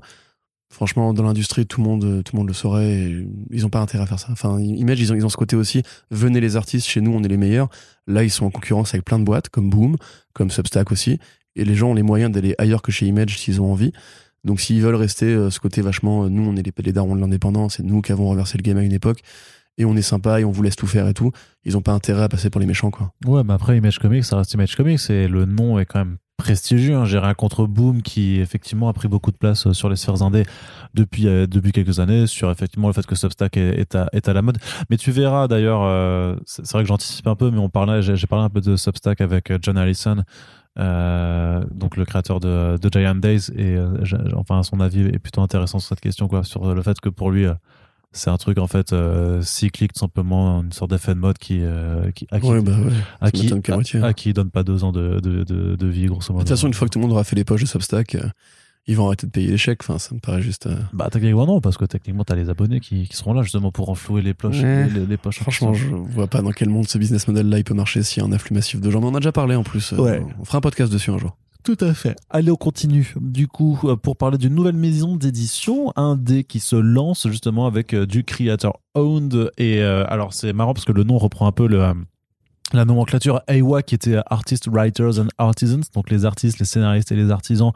franchement, dans l'industrie, tout le monde, euh, tout le monde le saurait. ils ont pas intérêt à faire ça. Enfin, Image, ils ont, ils ont ce côté aussi. Venez les artistes, chez nous, on est les meilleurs. Là, ils sont en concurrence avec plein de boîtes, comme Boom, comme Substack aussi. Et les gens ont les moyens d'aller ailleurs que chez Image s'ils ont envie. Donc, s'ils veulent rester euh, ce côté vachement, euh, nous, on est les, les darons de l'indépendance, c'est nous qui avons renversé le game à une époque. Et on est sympa et on vous laisse tout faire et tout. Ils ont pas intérêt à passer pour les méchants, quoi. Ouais, mais après, Image Comics, ça reste Image Comics le nom est quand même prestigieux. Hein. J'ai rien contre Boom qui, effectivement, a pris beaucoup de place euh, sur les sphères indées depuis, euh, depuis quelques années, sur effectivement le fait que Substack est, à, est à la mode. Mais tu verras d'ailleurs, euh, c'est vrai que j'anticipe un peu, mais on parlait, j'ai parlé un peu de Substack avec John Allison. donc le créateur de, de Giant Days et enfin son avis est plutôt intéressant sur cette question quoi sur le fait que pour lui c'est un truc en fait euh, cyclique tout simplement une sorte d'effet de mode qui, euh, qui à qui, Ouais, bah ouais. à qui, à- qui donne pas deux ans de, de, de, de vie grosso De modo toute façon, une fois que tout le monde aura fait les poches de Substack, euh, ils vont arrêter de payer les chèques. Enfin, ça me paraît juste. euh, bah techniquement non parce que techniquement t'as les abonnés qui, qui seront là justement pour enflouer les poches Ouais. les, les poches Franchement, je vois pas dans quel monde ce business model-là il peut marcher s'il y a un afflux massif de gens. Mais on a déjà parlé en plus. euh. On fera un podcast dessus un jour. Tout à fait. Allez, on continue. Du coup, euh, pour parler d'une nouvelle maison d'édition, un dé qui se lance justement avec euh, du creator owned. Et euh, alors, c'est marrant parce que le nom reprend un peu la nomenclature AWA qui était Artists, Writers and Artisans, donc les artistes, les scénaristes et les artisans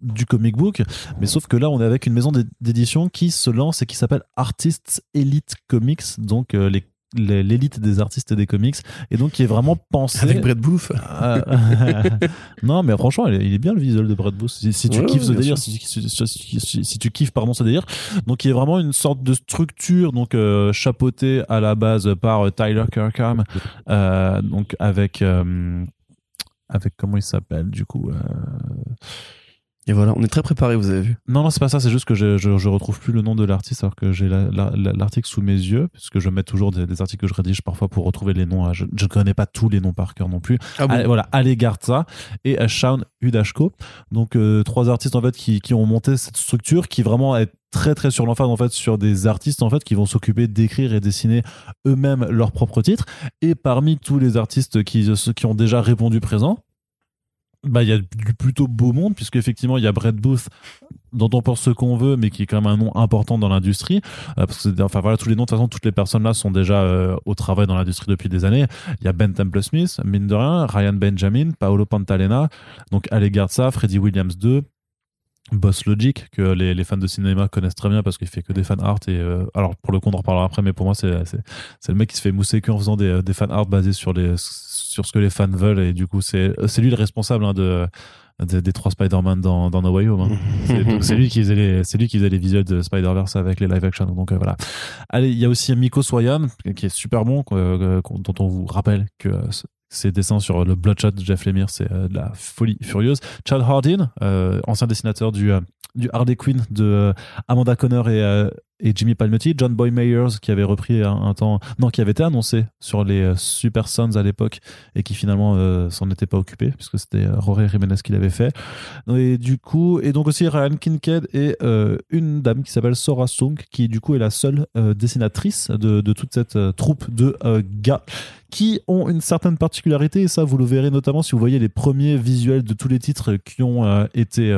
du comic book. Mais sauf que là, on est avec une maison d'é- d'édition qui se lance et qui s'appelle Artists Elite Comics, donc les- l'élite des artistes et des comics, et donc qui est vraiment pensé. Avec Brett Booth. (laughs) Euh, (laughs) non, mais franchement, il est, est bien le visuel de Brad Booth. Si, si tu Ouais, kiffes ce délire, si, tu kiffes pardon ce délire, donc il y a vraiment une sorte de structure donc euh, chapeautée à la base par euh, Tyler Kirkham, euh, donc avec avec comment il s'appelle du coup. Et voilà, on est très préparé, vous avez vu. Non, non, c'est pas ça, c'est juste que je, je, je retrouve plus le nom de l'artiste alors que j'ai la- la- la- l'article sous mes yeux, puisque je mets toujours des, des articles que je rédige parfois pour retrouver les noms. Je ne connais pas tous les noms par cœur non plus. Ah voilà, Ale Garza et euh, Shaun Udashko. Donc euh, trois artistes en fait qui, qui ont monté cette structure qui vraiment est très très sur l'emphase en fait sur des artistes en fait qui vont s'occuper d'écrire et dessiner eux-mêmes leurs propres titres et parmi tous les artistes qui qui ont déjà répondu présent bah y a du plutôt beau monde puisque effectivement il y a Brett Booth dont on pense ce qu'on veut mais qui est quand même un nom important dans l'industrie. Euh, parce que enfin voilà tous les noms de toute façon toutes les personnes là sont déjà euh, au travail dans l'industrie depuis des années. Il y a Ben Temple Smith mine de rien Ryan Benjamin Paolo Pantalena donc Ale Garza Freddie Williams 2 Boss Logic que les, les fans de cinéma connaissent très bien parce qu'il fait que des fan art et euh, alors pour le coup on en reparlera après mais pour moi c'est le mec qui se fait mousser que en faisant des, des fan art basés sur les sur ce que les fans veulent et du coup c'est lui le responsable hein, de, de- des trois Spider-Man dans, dans No Way Home hein. (laughs) C'est- lui qui faisait les c'est lui qui faisait les visuels de Spider-Verse avec les live action. Donc euh, voilà. Allez il y a aussi Miko Swayan qui est super bon euh, dont on vous rappelle que ses dessins sur le Bloodshot de Jeff Lemire c'est euh, de la folie furieuse. Chad Hardin euh, ancien dessinateur du du Harley Quinn de Amanda Conner et et Jimmy Palmiotti, John Boy Meyers qui avait repris un, temps, non, qui avait été annoncé sur les euh, Super Sons à l'époque et qui finalement euh, s'en était pas occupé puisque c'était euh, Rory Jiménez qui l'avait fait. Et du coup, et donc aussi Ryan Kincaid et une dame qui s'appelle Sora Sung qui du coup est la seule dessinatrice de, de toute cette troupe de gars qui ont une certaine particularité et ça vous le verrez notamment si vous voyez les premiers visuels de tous les titres qui ont été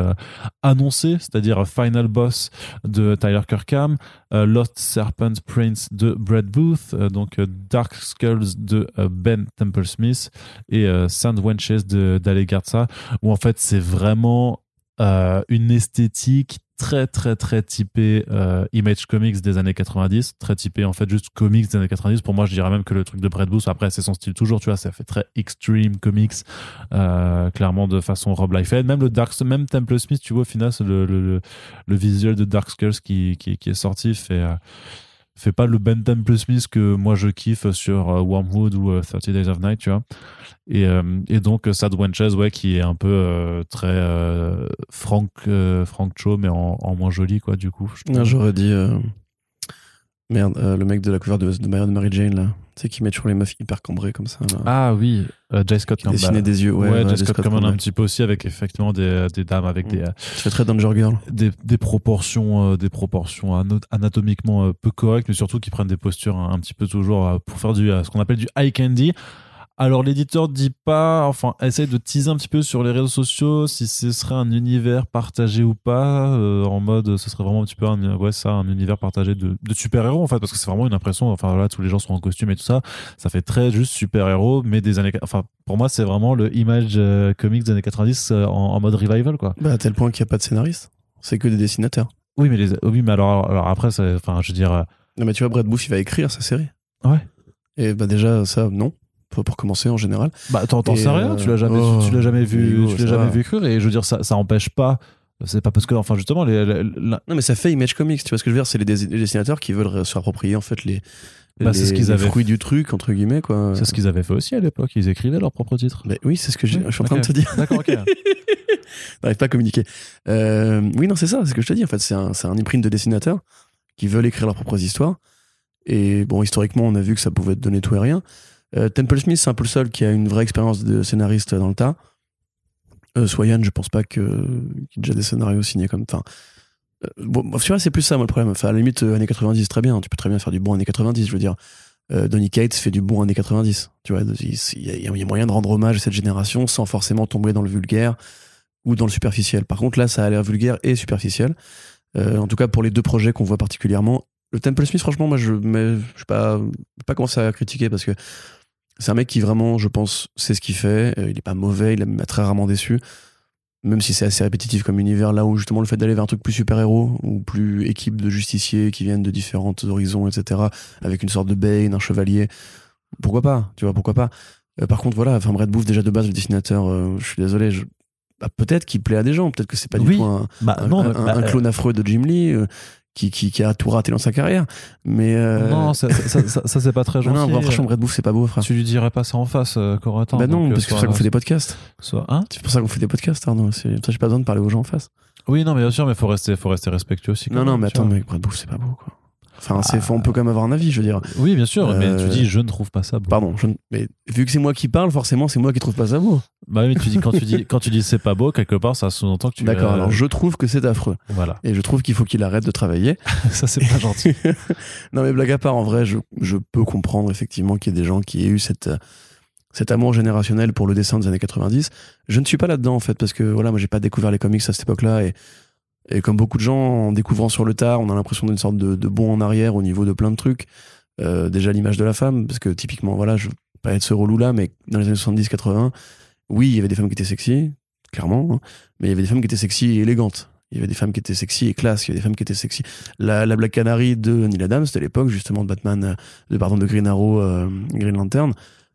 annoncés, c'est-à-dire Final Boss de Tyler Kirkham, Lost Serpent Prince de Brett Booth, euh, donc euh, Dark Skulls de euh, Ben Temple Smith et euh, Sand Wenches d'Ale Garza, où en fait c'est vraiment euh, une esthétique très très très typée euh, Image Comics des années 90, très typée en fait juste comics des années 90. Pour moi, je dirais même que le truc de Brett Booth, après c'est son style toujours, tu vois, ça fait très extreme comics, euh, clairement de façon Rob Liefeld. Même le Dark, même Temple Smith, tu vois, au final, le, le, le visuel de Dark Skulls qui, qui, qui est sorti fait euh, fait pas le Ben Temple Smith que moi je kiffe sur euh, Wormwood ou euh, 30 Days of Night, tu vois. Et, euh, et donc euh, Sad Wenches, ouais, qui est un peu euh, très euh, Frank, euh, Frank Cho, mais en, en moins joli, quoi, du coup. Ah, J'aurais dit. Euh, Merde, euh, le mec de la cover de, de Mary, Jane, là. Tu sais, qui met toujours les meufs hyper cambrées comme ça. Là. Ah oui, euh, J. Scott Campbell. dessinait des yeux. Ouais, Ouais, ouais, J. Scott Campbell un petit peu aussi avec effectivement des, des dames avec Mm. des, euh, Tu fais très Danger Girl. des, des proportions, euh, des proportions anatomiquement euh, peu correctes, mais surtout qui prennent des postures un, un petit peu toujours euh, pour faire du, euh, ce qu'on appelle du high candy. Alors l'éditeur dit pas, enfin essaye de teaser un petit peu sur les réseaux sociaux si ce serait un univers partagé ou pas, euh, en mode ce serait vraiment un petit peu un, ouais ça, un univers partagé de, de super-héros en fait, parce que c'est vraiment une impression, enfin voilà, tous les gens sont en costume et tout ça, ça fait très juste super-héros, mais des années, enfin pour moi c'est vraiment le image euh, comics des années 90 euh, en, en mode revival quoi. Bah, à tel point qu'il n'y a pas de scénariste. C'est que des dessinateurs. Oui mais les, oui mais alors, alors après enfin je veux dire Non, mais tu vois, Brad Booth, il va écrire sa série. Ouais. Et bah, déjà, ça, non. Pour, commencer, en général. Bah, t'en sais rien, euh, tu l'as jamais, oh, tu l'as jamais vu, Hugo, tu l'as ça jamais va. vu écrire, et je veux dire, ça, ça empêche pas. C'est pas parce que, enfin, justement, les, les- la- Non, mais ça fait Image Comics. Tu vois ce que je veux dire C'est les, dessinateurs qui veulent se approprier, en fait, les, Bah, c'est les- ce qu'ils les avaient fruits du truc, entre guillemets, quoi. c'est ce qu'ils avaient fait aussi à l'époque. Ils écrivaient leurs propres titres. Bah, oui, c'est ce que Oui, je suis en train de te dire. D'accord, ok. (laughs) N'arrive pas à communiquer. Euh, oui, non, c'est ça, c'est ce que je te dis. En fait, c'est un, c'est un imprint de dessinateurs qui veulent écrire leurs propres histoires. Et bon, historiquement, on a vu que ça pouvait te donner tout et rien. Euh, Temple Smith, c'est un peu le seul qui a une vraie expérience de scénariste dans le tas. Euh, Swayan, je pense pas qu'il y ait déjà des scénarios signés comme. Enfin, euh, bon, tu vois, c'est plus ça, moi, le problème. Enfin, à la limite, années 90, très bien. Tu peux très bien faire du bon années 90, je veux dire. Euh, Donny Cates fait du bon années 90. Tu vois, il y, a- moyen de rendre hommage à cette génération sans forcément tomber dans le vulgaire ou dans le superficiel. Par contre, là, ça a l'air vulgaire et superficiel. En tout cas, pour les deux projets qu'on voit particulièrement. Le Temple Smith, franchement, moi, je ne je pas, je vais pas commencer à critiquer parce que c'est un mec qui vraiment, je pense, sait ce qu'il fait. Euh, il est pas mauvais, il m'a très rarement déçu. Même si c'est assez répétitif comme univers, là où justement le fait d'aller vers un truc plus super-héros ou plus équipe de justiciers qui viennent de différents horizons, etc., avec une sorte de Bane, un chevalier, pourquoi pas Tu vois, pourquoi pas Euh, Par contre, voilà, enfin, Brett Booth, déjà de base, le dessinateur, euh, je suis désolé, je- bah, peut-être qu'il plaît à des gens, peut-être que c'est pas du Oui. tout un, Bah, un, non, un- bah, un clone affreux de Jim Lee qui, qui, qui a tout raté dans sa carrière. Mais. euh, non, ça, ça, ça, ça, c'est pas très (laughs) non, gentil. non, bon, franchement, Brett Booth, c'est pas beau, frère. tu lui dirais pas ça en face, euh, Corentin. bah non, donc, euh, parce que c'est pour ça qu'on fait des podcasts. soit- hein C'est pour ça qu'on fait des podcasts, Arnaud. C'est ça, j'ai pas besoin de parler aux gens en face. oui, non, mais bien sûr, mais faut rester, faut rester respectueux aussi. Non, non, mais attends, mais Brett Booth, c'est pas beau, quoi. Enfin, c'est, Ah. on peut quand même avoir un avis, je veux dire. Oui, bien sûr, mais Euh, tu dis, je ne trouve pas ça beau. Pardon, je mais vu que c'est moi qui parle, forcément, c'est moi qui trouve pas ça beau. Bah oui, mais tu dis, quand tu dis, quand tu dis c'est pas beau, quelque part, ça sous-entend que tu. D'accord, euh, alors je trouve que c'est affreux. Voilà. Et je trouve qu'il faut qu'il arrête de travailler. (laughs) ça, c'est pas gentil. (laughs) non, mais blague à part, en vrai, je, je peux comprendre effectivement qu'il y ait des gens qui aient eu cette, euh, cet amour générationnel pour le dessin des années 90. Je ne suis pas là-dedans, en fait, parce que voilà, moi, j'ai pas découvert les comics à cette époque-là. Et, et comme beaucoup de gens, en découvrant sur le tard, on a l'impression d'une sorte de, bond en arrière au niveau de plein de trucs. Euh, déjà, l'image de la femme, parce que typiquement, voilà, je veux pas être ce relou-là, mais dans les années 70-80, oui, il y avait des femmes qui étaient sexy, clairement, hein, mais il y avait des femmes qui étaient sexy et élégantes. Il y avait des femmes qui étaient sexy et classe, il y avait des femmes qui étaient sexy. La, la Black Canary de Neil Adams, c'était l'époque justement de Batman, euh, de, pardon, de Green Arrow, euh, Green Lantern.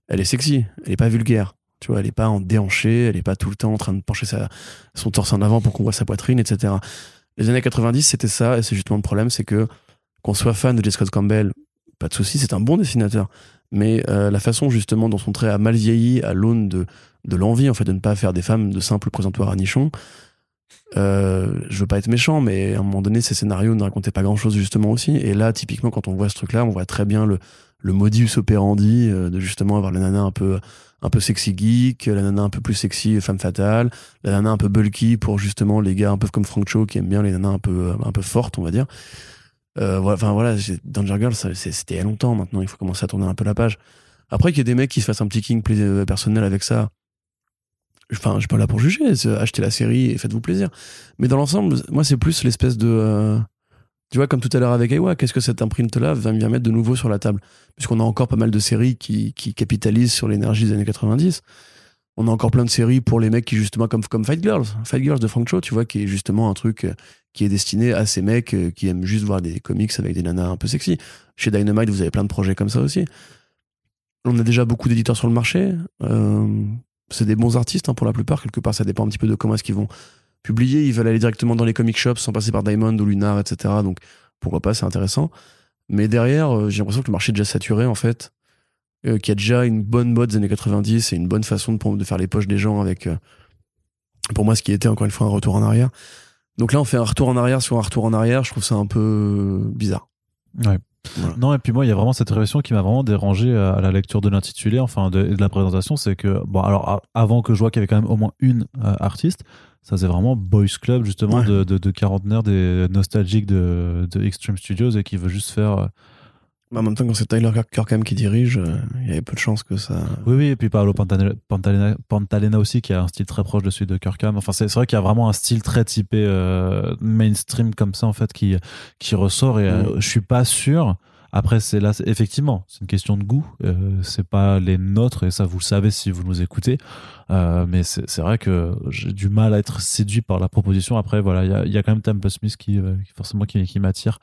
Elle est sexy, elle est pas vulgaire. Tu vois, elle est pas en déhanché, elle est pas tout le temps en train de pencher sa, son torse en avant pour qu'on voit sa poitrine, etc. Les années 90, c'était ça, et c'est justement le problème, c'est que qu'on soit fan de J. Scott Campbell, pas de souci, c'est un bon dessinateur. Mais euh, la façon justement dont son trait a mal vieilli à l'aune de, de l'envie en fait de ne pas faire des femmes de simples présentoirs à nichons, euh, je veux pas être méchant, mais à un moment donné, ces scénarios ne racontaient pas grand chose justement aussi. Et là, typiquement, quand on voit ce truc-là, on voit très bien le, le modus operandi euh, de justement avoir la nana un peu, un peu sexy geek, la nana un peu plus sexy femme fatale, la nana un peu bulky pour justement les gars un peu comme Frank Cho qui aiment bien les nanas un peu, un peu fortes, on va dire. Euh, enfin voilà, Danger Girl, c'était il y a longtemps maintenant, il faut commencer à tourner un peu la page. Après qu'il y ait des mecs qui se fassent un petit king euh, personnel avec ça, enfin, je suis pas là pour juger, achetez la série et faites-vous plaisir. Mais dans l'ensemble, moi, c'est plus l'espèce de. euh, tu vois, comme tout à l'heure avec Aiwa, qu'est-ce que cette imprinte-là va vient mettre de nouveau sur la table? Puisqu'on a encore pas mal de séries qui, qui capitalisent sur l'énergie des années 90. On a encore plein de séries pour les mecs qui, justement, comme, comme Fight Girls. Fight Girls de Frank Cho, tu vois, qui est justement un truc euh, qui est destiné à ces mecs euh, qui aiment juste voir des comics avec des nanas un peu sexy. Chez Dynamite, vous avez plein de projets comme ça aussi. On a déjà beaucoup d'éditeurs sur le marché. Euh, c'est des bons artistes hein, pour la plupart. Quelque part, ça dépend un petit peu de comment est-ce vont publier. Ils veulent aller directement dans les comic shops sans passer par Diamond ou Lunar, etc. Donc pourquoi pas, c'est intéressant. Mais derrière, euh, j'ai l'impression que le marché est déjà saturé en fait. Euh, qu'il y a déjà une bonne mode des années 90 et une bonne façon de, faire les poches des gens avec, euh, pour moi, ce qui était encore une fois un retour en arrière. Donc là, on fait un retour en arrière sur un retour en arrière. Je trouve ça un peu bizarre. Ouais. Voilà. Non, et puis moi, il y a vraiment cette révélation qui m'a vraiment dérangé à à la lecture de l'intitulé, enfin, de, la présentation. C'est que, bon, alors, avant que je vois qu'il y avait quand même au moins une euh, artiste, ça c'est vraiment Boys Club, justement, Ouais. de, de, de quarantenaire des nostalgiques de, de Extreme Studios et qui veut juste faire. Euh, Bah, en même temps, quand c'est Tyler Kirkham qui dirige, euh, il y avait peu de chances que ça. Oui, oui, et puis Paolo Pantalena, Pantalena, Pantalena aussi, qui a un style très proche de celui de Kirkham. Enfin, c'est vrai qu'il y a vraiment un style très typé euh, mainstream comme ça, en fait, qui, qui ressort. Et euh, Mm. je suis pas sûr. Après, c'est là, effectivement, c'est une question de goût. Euh, c'est pas les nôtres, et ça, vous le savez si vous nous écoutez. Euh, mais c'est vrai que j'ai du mal à être séduit par la proposition. Après, voilà, il y y a quand même Temple Smith qui, euh, forcément, qui, qui m'attire.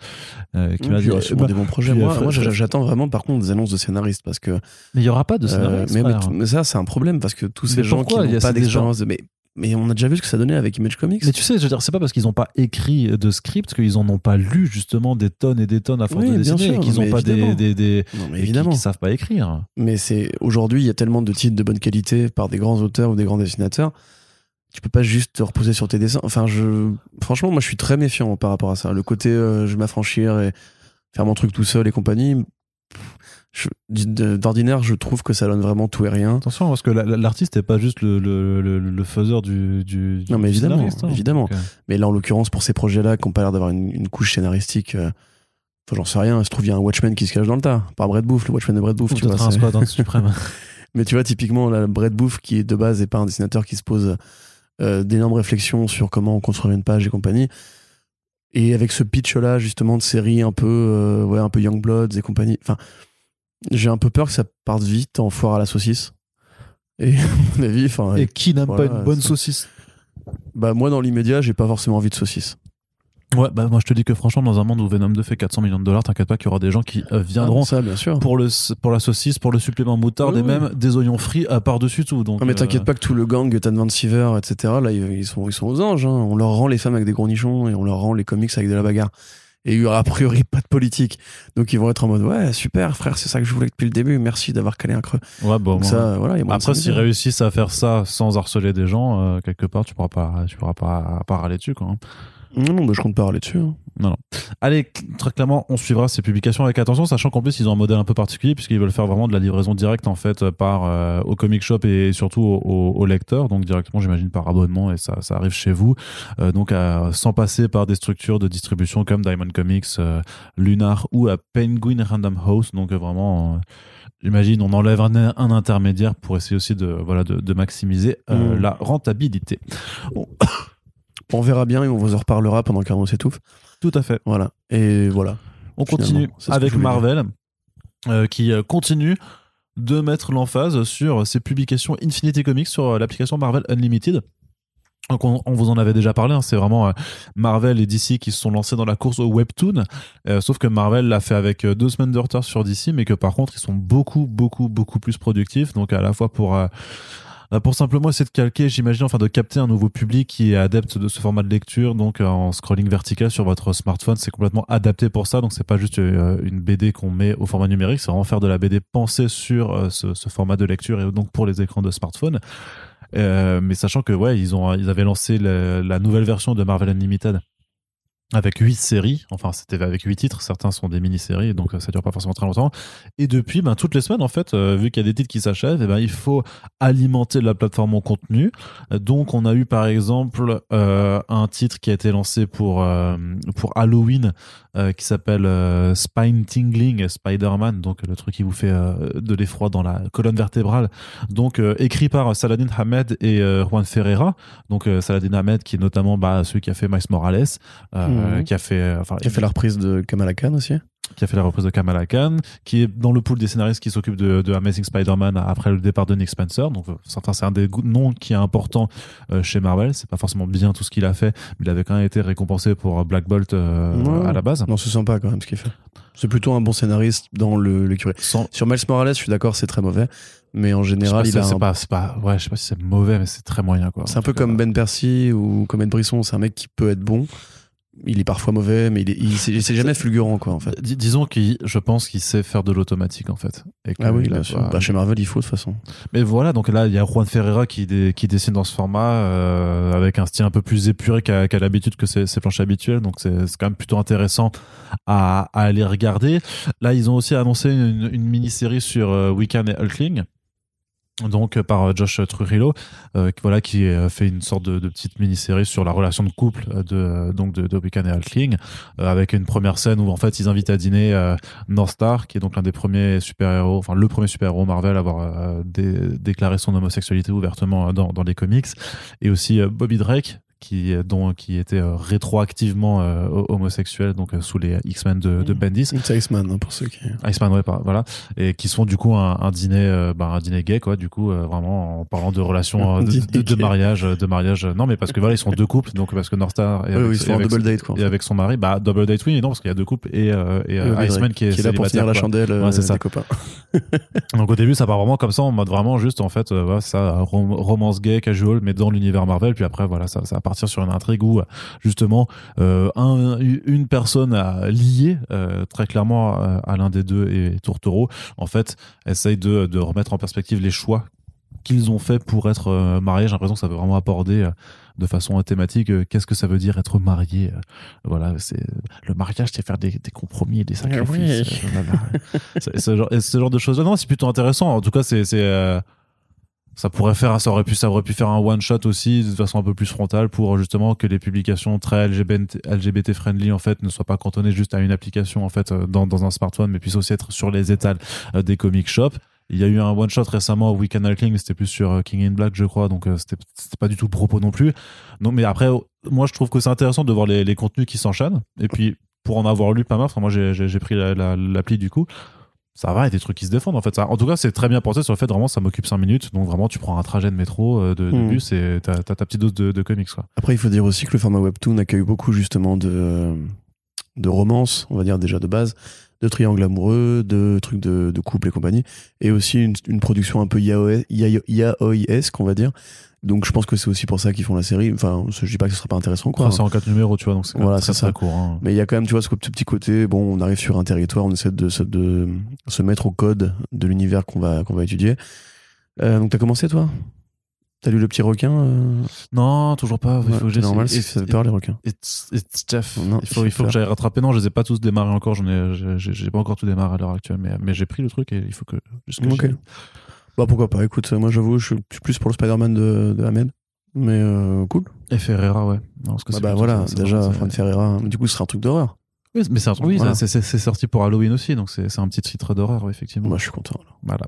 euh, qui Puis, m'a il y dit, aura sûrement bah, des bons projets. puis, Moi, euh, moi, Fred- j'attends vraiment, par contre, des annonces de scénaristes parce que. mais il y aura pas de euh, scénariste. mais, mais, mais ça, c'est un problème parce que tous ces gens qui Il y a- n'ont pas gens- d'expérience. de- Mais, mais on a déjà vu ce que ça donnait avec Image Comics. Mais tu sais, je veux dire, c'est pas parce qu'ils n'ont pas écrit de script qu'ils en ont pas lu justement des tonnes et des tonnes à force Oui, de bien dessiner sûr, et qu'ils n'ont pas des, évidemment. des, des- Non, mais évidemment. Qui, qui savent pas écrire. Mais c'est aujourd'hui, il y a tellement de titres de bonne qualité par des grands auteurs ou des grands dessinateurs. Tu peux pas juste te reposer sur tes dessins. Enfin, je, franchement, moi, je suis très méfiant par rapport à ça. Le côté, euh, je vais m'affranchir et faire mon truc tout seul et compagnie. D'ordinaire, je trouve que ça donne vraiment tout et rien. Attention, parce que la- la- l'artiste n'est pas juste le, le, le, le faiseur du, du, Non, mais évidemment, hein. évidemment. Euh, Mais là, en l'occurrence, pour ces projets-là, qui n'ont pas l'air d'avoir une, une couche scénaristique, euh, j'en sais rien. Il se trouve, il y a un Watchmen qui se cache dans le tas. Par Brett Booth, le Watchmen de Brett ou tu vois, un squad suprême. (laughs) Mais tu vois, typiquement, là, Brett Booth, qui de base et pas un dessinateur qui se pose euh, d'énormes réflexions sur comment construire une page et compagnie. Et avec ce pitch-là, justement, de série un peu, euh, ouais, un peu Youngbloods et compagnie. Enfin, j'ai un peu peur que ça parte vite en foire à la saucisse. Et (laughs) à mon avis, enfin, Et qui n'aime Voilà, pas une bonne saucisse bah, moi, dans l'immédiat, j'ai pas forcément envie de saucisse. Ouais, bah moi je te dis que franchement, dans un monde où Venom 2 fait 400 millions de dollars, t'inquiète pas qu'il y aura des gens qui euh, viendront Ah, ça, bien sûr. pour, le, pour la saucisse, pour le supplément moutarde et même des oignons frits à par-dessus tout. Donc, Non, mais euh, t'inquiète pas que tout le gang, Tan Van Siever, etc., là, ils ils sont, ils sont aux anges. hein. On leur rend les femmes avec des gros nichons et on leur rend les comics avec de la bagarre. Et il y aura a priori pas de politique. Donc ils vont être en mode Ouais, super, frère, c'est ça que je voulais depuis le début. Merci d'avoir calé un creux. Ouais, bon, Donc ça, voilà, y a Après, s'ils réussissent à faire ça sans harceler des gens, euh, quelque part, tu pourras pas, tu pourras pas, pas râler dessus, quoi. Non, non, bah, je compte pas râler dessus. hein. Allez, très clairement, on suivra ces publications avec attention, sachant qu'en plus, ils ont un modèle un peu particulier, puisqu'ils veulent faire vraiment de la livraison directe, en fait, par, euh, au comic shop et surtout au, au- au lecteur. Donc, directement, j'imagine, par abonnement, et ça, ça arrive chez vous. Euh, donc, à- sans passer par des structures de distribution comme Diamond Comics, euh, Lunar ou à Penguin Random House. Donc, vraiment, j'imagine, on enlève un, un intermédiaire pour essayer aussi de, voilà, de, de maximiser Mm. la rentabilité. Bon, On verra bien et on vous en reparlera pendant qu'Arnaud s'étouffe. tout à fait. Voilà. Et voilà. On Finalement, continue avec Marvel, euh, qui euh, continue de mettre l'emphase sur ses publications Infinity Comics sur euh, l'application Marvel Unlimited. Donc on, on vous en avait déjà parlé, hein, c'est vraiment euh, Marvel et DC qui se sont lancés dans la course au webtoon, euh, sauf que Marvel l'a fait avec euh, deux semaines de retard sur DC, mais que par contre ils sont beaucoup beaucoup beaucoup plus productifs, donc à la fois pour pour simplement essayer de calquer, j'imagine, enfin de capter un nouveau public qui est adepte de ce format de lecture, donc euh, en scrolling vertical sur votre smartphone, c'est complètement adapté pour ça, donc c'est pas juste euh, une BD qu'on met au format numérique, c'est vraiment faire de la BD pensée sur euh, ce, format de lecture et donc pour les écrans de smartphone. Mais sachant que ouais, ils ont ils avaient lancé la nouvelle version de Marvel Unlimited avec huit séries, enfin c'était avec huit titres, certains sont des mini-séries, donc euh, ça dure pas forcément très longtemps. Et depuis, ben, toutes les semaines, en fait, euh, vu qu'il y a des titres qui s'achèvent, eh ben, il faut alimenter la plateforme en contenu. Donc on a eu par exemple euh, un titre qui a été lancé pour, pour Halloween euh, qui s'appelle euh, Spine Tingling Spider-Man, donc le truc qui vous fait euh, de l'effroi dans la colonne vertébrale. Donc écrit par Saladin Hamed et Juan Ferreira. Donc Saladin Hamed qui est notamment bah, celui qui a fait Miles Morales, Mhm. qui a fait, enfin, Qui a fait la reprise de Kamala Khan aussi. Qui a fait la reprise de Kamala Khan, qui est dans le pool des scénaristes qui s'occupent de, de Amazing Spider-Man après le départ de Nick Spencer. Donc, euh, enfin, c'est un des noms qui est important euh, chez Marvel. C'est pas forcément bien tout ce qu'il a fait, mais il avait quand même été récompensé pour Black Bolt euh, Ouais. à la base. Non, c'est sympa quand même ce qu'il fait. C'est plutôt un bon scénariste dans le, le curé. Sans, Sur Miles Morales, je suis d'accord, c'est très mauvais. Mais en général, il a c'est un- pas, pas, ouais, je sais pas si c'est mauvais, mais c'est très moyen, quoi. C'est un peu cas, comme Ben Percy ou comme Ed Brisson. C'est un mec qui peut être bon, il est parfois mauvais, mais il est, il- c'est c'est jamais fulgurant, quoi, en fait. Dis- disons qu'il, je pense qu'il sait faire de l'automatique en fait. Et que Ah oui, il a bien sûr. Bah, chez Marvel, il faut de toute façon. Mais voilà, donc là, il y a Juan Ferreira qui, dé- qui dessine dans ce format euh, avec un style un peu plus épuré qu'à qu'à l'habitude que ses, ses planches habituelles. Donc c'est c'est quand même plutôt intéressant à, à aller regarder. Là, ils ont aussi annoncé une, une mini-série sur euh, Wiccan et Hulkling. Donc euh, par euh, Josh Trujillo, euh, qui- voilà, qui fait une sorte de, petite mini-série sur la relation de couple de donc de, de Wiccan et euh, avec une première scène où en fait ils invitent à dîner North Star, qui est donc l'un des premiers super-héros, enfin le premier super-héros Marvel à avoir dé- déclaré son homosexualité ouvertement dans, dans les comics, et aussi Bobby Drake, qui, euh, dont, qui était euh, rétroactivement euh, ho- homosexuel, donc euh, sous les X-Men de, de Bendis. C'est Iceman, hein, pour ceux qui. Iceman, ouais, par- voilà, et qui sont du coup un, un dîner, bah, un dîner gay, quoi, du coup, vraiment en parlant de relations, de, mariage, de mariage. Non, mais parce que voilà, ils sont deux couples, donc parce que North Star et Oui, avec, oui, et et son mari, bah double date, oui, non, parce qu'il y a deux couples et, euh, et Bobby Iceman qui est, qui est là pour tenir la chandelle Ouais, c'est ça. des copains. (laughs) (laughs) Donc au début, ça part vraiment comme ça, en mode vraiment juste en fait, voilà, ça rom- romance gay, casual, mais dans l'univers Marvel. Puis après, voilà, ça, ça va partir sur une intrigue où euh, justement euh, un, une personne à, liée euh, très clairement à, à l'un des deux et Tourtereau, en fait, essaye de, de remettre en perspective les choix qu'ils ont fait pour être euh, mariés. J'ai l'impression que ça veut vraiment aborder euh, de façon euh, thématique euh, qu'est-ce que ça veut dire être marié. euh, voilà, c'est le mariage, c'est faire des, des compromis et des sacrifices. oui. euh, ce, genre, ce genre de choses non c'est plutôt intéressant en tout cas c'est c'est euh, ça pourrait faire ça aurait pu ça aurait pu faire un one shot aussi de façon un peu plus frontale pour justement que les publications très LGBT, friendly en fait ne soient pas cantonnées juste à une application en fait euh, dans, dans un smartphone mais puissent aussi être sur les étals euh, des comic shops. Il y a eu un one shot récemment Weekend King c'était plus sur euh, King in Black je crois donc c'était pas du tout le propos non plus. Non mais après euh, moi je trouve que c'est intéressant de voir les, contenus qui s'enchaînent. Et puis pour en avoir lu pas mal enfin moi j'ai pris la- la- l'appli du coup ça va, et des trucs qui se défendent en fait. Ça, en tout cas, c'est très bien pensé sur le fait vraiment ça m'occupe 5 minutes. Donc vraiment, tu prends un trajet de métro, euh, de, de Mm. bus et t'as ta petite dose de, de comics quoi. Après, il faut dire aussi que le format webtoon accueille beaucoup justement de, de romances, on va dire déjà de base, de triangles amoureux, de trucs de, de couple et compagnie, et aussi une, une production un peu yaoi- yaoi- yaoi-esque, on va dire. Donc je pense que c'est aussi pour ça qu'ils font la série. Enfin, je dis pas que ce sera pas intéressant, quoi. Après, c'est en 4 numéros, tu vois, donc c'est Voilà, très, c'est très ça. court. hein. Mais il y a quand même, tu vois, ce petit côté, bon, on arrive sur un territoire, on essaie de, se- de se mettre au code de l'univers qu'on va, qu'on va étudier. Euh, donc t'as commencé, toi? T'as lu Le Petit Requin euh? Non, toujours pas. Il Ouais, faut que c'est normal, It- ça fait peur, les requins. It's, it's Jeff. Non, il faut, il faut c'est que j'aille rattraper. Non, je les ai pas tous démarrés encore. J'en ai, j'ai- pas encore tout démarré à l'heure actuelle, mais, mais j'ai pris le truc et il faut que. juste que Ok. j'aille. Bah pourquoi pas, écoute, moi j'avoue, je suis plus pour le Spider-Man de, de Ahmed. Mais euh, cool. Et Ferreira, ouais. Non, parce que Bah, bah voilà, ça, déjà, Fran Ferreira. Du coup, ce sera un truc d'horreur. Oui, mais c'est un truc- oui, Voilà. c'est- sorti pour Halloween aussi, donc c'est un petit titre d'horreur, effectivement. Moi, je suis content. Voilà.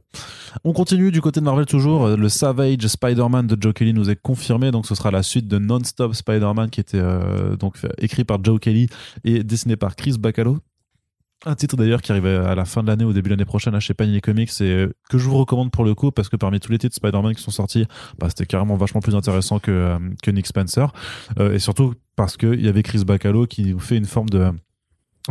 On continue du côté de Marvel toujours. Le Savage Spider-Man de Joe Kelly nous est confirmé, donc ce sera la suite de Non-Stop Spider-Man qui était euh, donc écrit par Joe Kelly et dessiné par Chris Bacalo. Un titre d'ailleurs qui arrive à la fin de l'année ou début de l'année prochaine là, chez Panini Comics et euh, que je vous recommande pour le coup parce que parmi tous les titres Spider-Man qui sont sortis, bah, c'était carrément vachement plus intéressant que, euh, Nick Spencer. Euh, et surtout parce qu'il y avait Chris Bacalo qui nous fait une forme de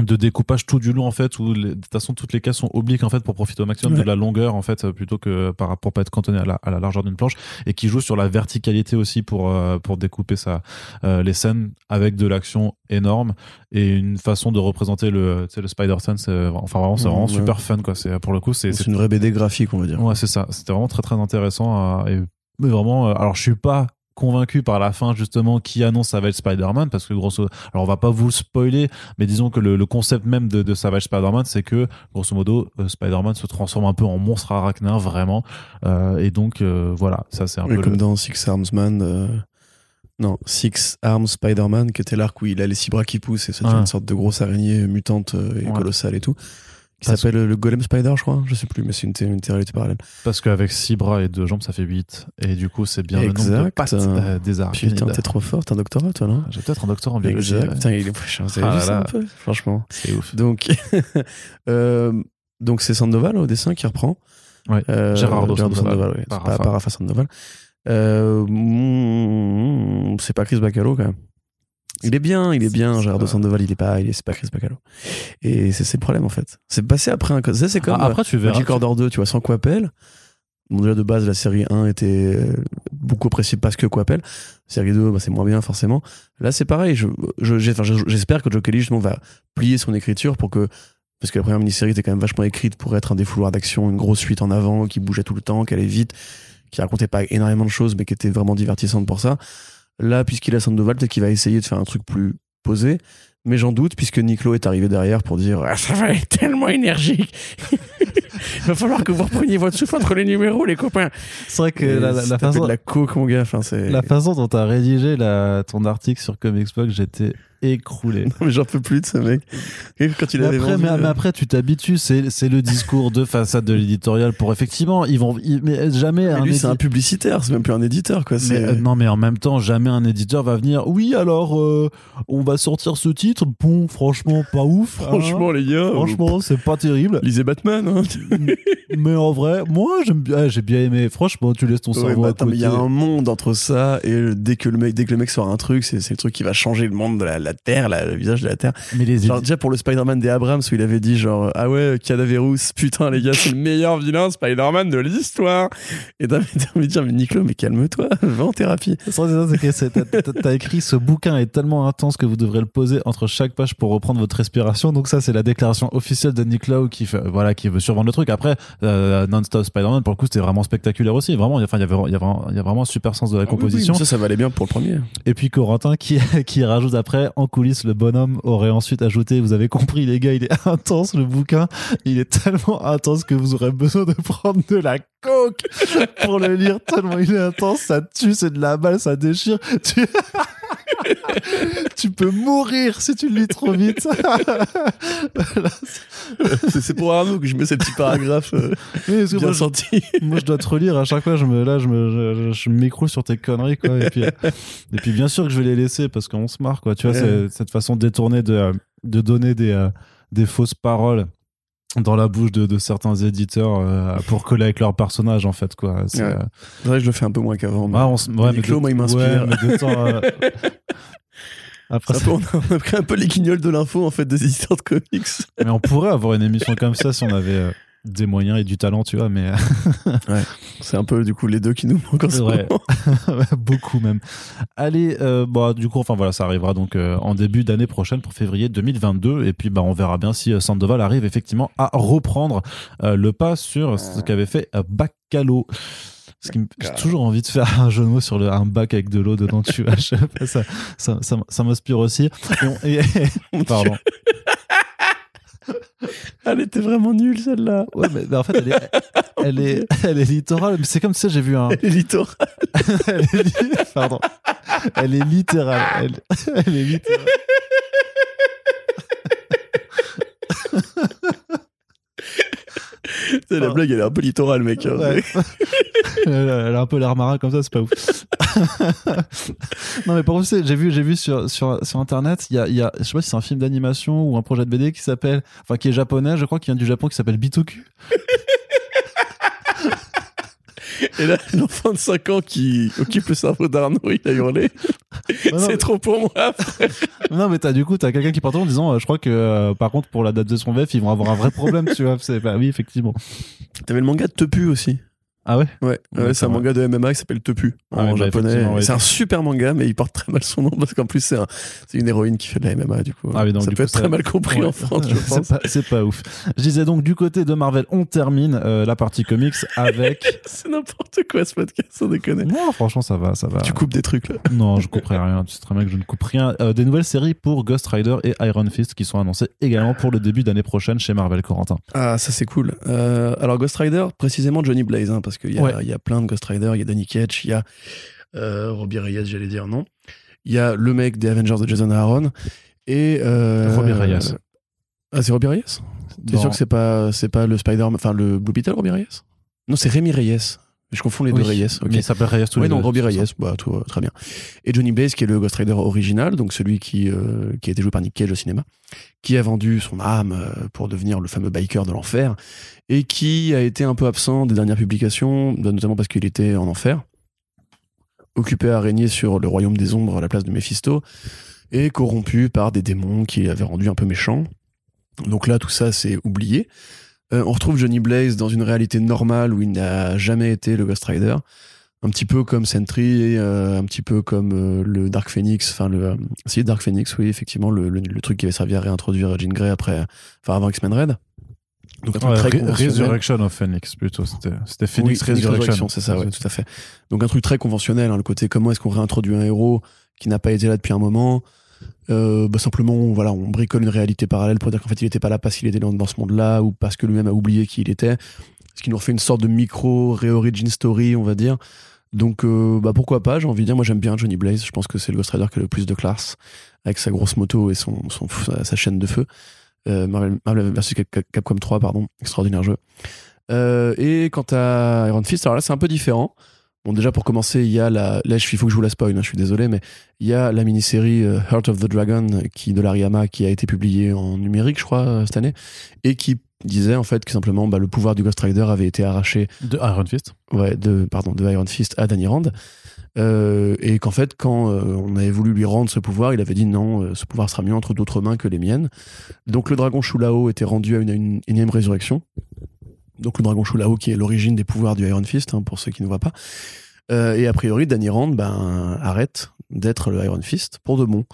de découpage tout du long en fait où les- de toute façon toutes les cases sont obliques en fait pour profiter au maximum Ouais. de la longueur en fait euh, plutôt que par rapport pas être cantonné à la, à la largeur d'une planche et qui joue sur la verticalité aussi pour euh, pour découper ça euh, les scènes avec de l'action énorme et une façon de représenter le le Spider Sense euh, enfin vraiment c'est Ouais, vraiment ouais. super fun quoi c'est pour le coup c'est C'est une vraie BD graphique, on va dire. Ouais, c'est ça. C'était vraiment très très intéressant. euh, et, mais vraiment, euh, alors je suis pas convaincu par la fin justement qui annonce Savage Spider-Man parce que grosso alors on va pas vous le spoiler mais disons que le, le concept même de, de Savage Spider-Man c'est que grosso modo euh, Spider-Man se transforme un peu en monstre arachnien vraiment Euh, et donc euh, voilà ça c'est un Oui, peu comme le- dans Six Arms Man. Non, Six Arms Spider-Man, qui était l'arc où il a les six bras qui poussent et c'est Ah. une sorte de grosse araignée mutante et Ouais. colossale et tout. Qui s'appelle le Golem Spider, je crois. Je sais plus, mais c'est une, une réalité parallèle. parce qu'avec six bras et deux jambes ça fait 8 et du coup c'est bien le nombre de Exact. pattes euh, des arachnides Putain, t'es trop fort, t'as un doctorat, toi, non j'ai peut-être un docteur en biologie Exact. ouais. Putain, il est avez Ah ça un peu, franchement. c'est ouf Donc, (laughs) euh, donc c'est Sandoval au dessin qui reprend. Ouais, Euh, Gerardo Sandoval, Sandoval, ouais. pas Rafa. Sandoval. Euh, mm, c'est pas Chris Bacalo quand même. Il est bien, il est bien, C'est- Gerardo Sandoval, il est pas, il est, c'est pas Chris Bacalo. Et c'est le problème en fait. C'est passé après un, ça c'est comme Ah, après tu verras Magic Order 2, tu vois, sans quoi appelle. Bon, déjà de base, la série 1 était euh, beaucoup appréciée parce que quoi appelle. Série 2, bah, c'est moins bien forcément. Là, c'est pareil. Je, je- je- j'espère que Joe Kelly justement va plier son écriture pour que parce que la première mini-série était quand même vachement écrite pour être un défouloir d'action, une grosse suite en avant qui bougeait tout le temps, qui allait vite, qui racontait pas énormément de choses, mais qui était vraiment divertissante pour ça. Là, puisqu'il a Sandoval, peut-être qu'il va essayer de faire un truc plus posé. Mais j'en doute, puisque Niclo est arrivé derrière pour dire Ah, Ça va être tellement énergique Il (laughs) va falloir que vous repreniez votre souffle entre les numéros, les copains C'est vrai que la, la- la façon, de la coke, mon gars. Enfin, la façon dont t'as rédigé la, ton article sur Comicsbox, j'étais écroulé. (laughs) Non, mais j'en peux plus de ce mec. Quand il Mais avait après, vendu, mais, mais euh, après, tu t'habitues. C'est, le discours de façade de l'éditorial pour effectivement, ils vont, ils- mais jamais mais un lui, c'est un publicitaire, c'est même plus un éditeur, quoi. Mais, euh, non, mais en même temps, jamais un éditeur va venir. Oui, alors, euh, on va sortir ce titre? Bon, franchement, pas ouf. hein. Franchement, les gars, franchement, c'est pas terrible. lisez Batman. Hein. mais en vrai, moi, j'aime bien, j'ai bien aimé. Franchement, tu laisses ton Ouais, cerveau bah, il y a un monde entre ça et dès que le mec, dès que le mec sort un truc, c'est, c'est le truc qui va changer le monde de la, la Terre, la- le visage de la Terre. Mais les Genre, déjà pour le Spider-Man des Abrams où il avait dit genre ah ouais Cadaverous putain les gars c'est le meilleur vilain Spider-Man de l'histoire et t'as envie de dire mais Nico mais calme-toi va en thérapie t'as- écrit ce bouquin est tellement intense que vous devrez le poser entre chaque page pour reprendre votre respiration. Donc ça, c'est la déclaration officielle de Nick Lowe qui fait, voilà, qui veut survendre le truc. Après, euh, Non-Stop Spider-Man, pour le coup, c'était vraiment spectaculaire aussi. Vraiment, il y a- enfin, il y avait, il y a vraiment, il y a vraiment un super sens de la composition. ça ça valait bien pour le premier Et puis Corentin qui, (laughs) qui rajoute après, coulisses, le bonhomme aurait ensuite ajouté, vous avez compris les gars, il est (laughs) intense le bouquin, il est tellement intense que vous aurez besoin de prendre de la coke pour le lire, tellement il est intense, ça tue, c'est de la balle, ça déchire. Tu... (laughs) tu peux mourir si tu le lis trop vite. c'est, pour Arnaud que je mets ces petits paragraphes euh, Oui, bien moi, sentis moi, je dois te relire à chaque fois, je me, là, je me, je, je m'écroule sur tes conneries, quoi. Et puis, et puis, bien sûr que je vais les laisser parce qu'on se marre, quoi. Tu vois, Ouais. cette façon détournée de, de donner des, euh, des fausses paroles dans la bouche de, de certains éditeurs euh, pour coller avec leur personnage, en fait, quoi. C'est, Ouais. euh, vrai que je le fais un peu moins qu'avant mais ouais, on ouais, mais Nico, de- moi, il m'inspire. ouais, euh, (laughs) Après, c'est un peu- on, a, on a pris un peu les guignols de l'info en fait des éditeurs de comics mais on pourrait avoir une émission comme ça si on avait euh, des moyens et du talent, tu vois, mais (laughs) c'est un peu du coup les deux qui nous manquent en ce Ouais. moment (laughs) beaucoup même. Allez, euh, bah du coup, enfin voilà, ça arrivera donc euh, en début d'année prochaine pour février 2022, et puis bah on verra bien si euh, Sandoval arrive effectivement à reprendre euh, le pas sur ce qu'avait fait euh, Bacalo. Ce qui me- J'ai toujours envie de faire un jeu de mots sur le, un bac avec de l'eau dedans, tu vois. (laughs) ça, ça, ça, ça m'inspire aussi. Et on- et- pardon. (laughs) elle était vraiment nulle celle-là Ouais, mais, mais en fait, elle est, (laughs) elle est, elle est littorale. Mais c'est comme ça, j'ai vu un, elle est littorale (laughs) elle est li- Pardon. Elle est littérale. Elle, elle est littérale. (laughs) C'est la blague elle est un peu littorale mec hein. Ouais. (laughs) (laughs) elle, a un peu l'air marin comme ça, c'est pas ouf. non, mais pour vous, j'ai vu, j'ai vu sur, sur, sur internet, il y a, y a, je sais pas si c'est un film d'animation ou un projet de BD qui s'appelle, enfin, qui est japonais, je crois, qui vient du Japon, qui s'appelle Bitoku. (laughs) Et là, l'enfant de 5 ans qui occupe le cerveau d'Arnaud, il a hurlé. (laughs) (laughs) c'est mais- trop pour moi. Non, mais t'as, du coup, t'as quelqu'un qui part en disant, euh, je crois que, euh, par contre, pour l'adaptation VF, ils vont avoir un vrai problème, tu vois. C'est, bah oui, effectivement. T'avais le manga de Tepu aussi. Ah ouais? Ouais, c'est un manga de MMA qui s'appelle Tepu Ah en ouais, bah, japonais. ouais. c'est un super manga, mais il porte très mal son nom parce qu'en plus c'est un- c'est une héroïne qui fait de la MMA du coup. Ah oui, donc, ça peut coup, être très mal compris en France, je (laughs) c'est pense. pas, c'est pas ouf. Je disais donc du côté de Marvel, on termine euh, la partie comics avec. (laughs) C'est n'importe quoi ce podcast, sans déconner. non, franchement, ça va, ça va. Tu coupes des trucs là. Non, je couperai rien. Tu sais très bien que je ne coupe rien. Euh, des nouvelles séries pour Ghost Rider et Iron Fist qui sont annoncées également pour le début d'année prochaine chez Marvel Corentin. Ah, ça c'est cool. Euh, alors Ghost Rider, précisément Johnny Blaze, hein, parce qu'il y, a- Ouais. il y a plein de Ghost Rider, il y a Danny Ketch, il y a euh, Robbie Reyes, j'allais dire non. Il y a le mec des Avengers de Jason Aaron et euh, Robbie Reyes. Ah, c'est Robbie Reyes? T'es sûr que c'est pas c'est pas le Spider, enfin le Blue Beetle Robbie Reyes? Non, c'est Rémi Reyes. Je confonds les Oui, deux Reyes. ok. Mais il s'appelle Reyes tous Oui, les non, deux, Robbie. Reyes, bah, tout, euh, très bien. Et Johnny Blaze, qui est le Ghost Rider original, donc celui qui, euh, qui a été joué par Nick Cage au cinéma, qui a vendu son âme euh, pour devenir le fameux biker de l'enfer, et qui a été un peu absent des dernières publications, notamment parce qu'il était en enfer, occupé à régner sur le royaume des ombres à la place de Mephisto, et corrompu par des démons qui l'avaient rendu un peu méchant. Donc là, tout ça, c'est oublié. Euh, on retrouve Johnny Blaze dans une réalité normale où il n'a jamais été le Ghost Rider. Un petit peu comme Sentry, euh, un petit peu comme euh, le Dark Phoenix, enfin le si Dark Phoenix, oui effectivement le, le, le truc qui avait servi à réintroduire Jean Grey après, enfin avant X-Men Red. Donc un truc Ouais, très. Resurrection of Phoenix plutôt. C'était Phoenix Oui, Resurrection. c'est ça, ouais, tout à fait. Donc un truc très conventionnel, hein, le côté comment est-ce qu'on réintroduit un héros qui n'a pas été là depuis un moment. Euh, bah, simplement, voilà, on bricole une réalité parallèle pour dire qu'en fait il n'était pas là parce qu'il était dans, ce monde-là ou parce que lui-même a oublié qui il était. Ce qui nous refait une sorte de micro re-origin story, on va dire. Donc euh, bah, pourquoi pas, j'ai envie de dire, moi j'aime bien Johnny Blaze, je pense que c'est le Ghost Rider qui a le plus de classe, avec sa grosse moto et son, sa, chaîne de feu. Euh, Marvel, Marvel vs Cap- Capcom 3, pardon, extraordinaire jeu. Et quant à Iron Fist, alors là c'est un peu différent. Bon, déjà pour commencer, il y a la. Là, il faut que je vous la spoil, hein, je suis désolé, mais il y a la mini-série euh, Heart of the Dragon qui, de l'Ariama qui a été publiée en numérique, je crois, euh, cette année, et qui disait en fait que simplement bah, le pouvoir du Ghost Rider avait été arraché De Iron Fist. ouais, de, pardon, de Iron Fist à Danny Rand. Euh, et qu'en fait, quand euh, on avait voulu lui rendre ce pouvoir, il avait dit non, euh, ce pouvoir sera mieux entre d'autres mains que les miennes. Donc le dragon Shulao était rendu à une, une énième résurrection. Donc le dragon Shulao qui est l'origine des pouvoirs du Iron Fist, hein, pour ceux qui ne voient pas. Euh, et a priori, Danny Rand ben, arrête d'être le Iron Fist pour de bon.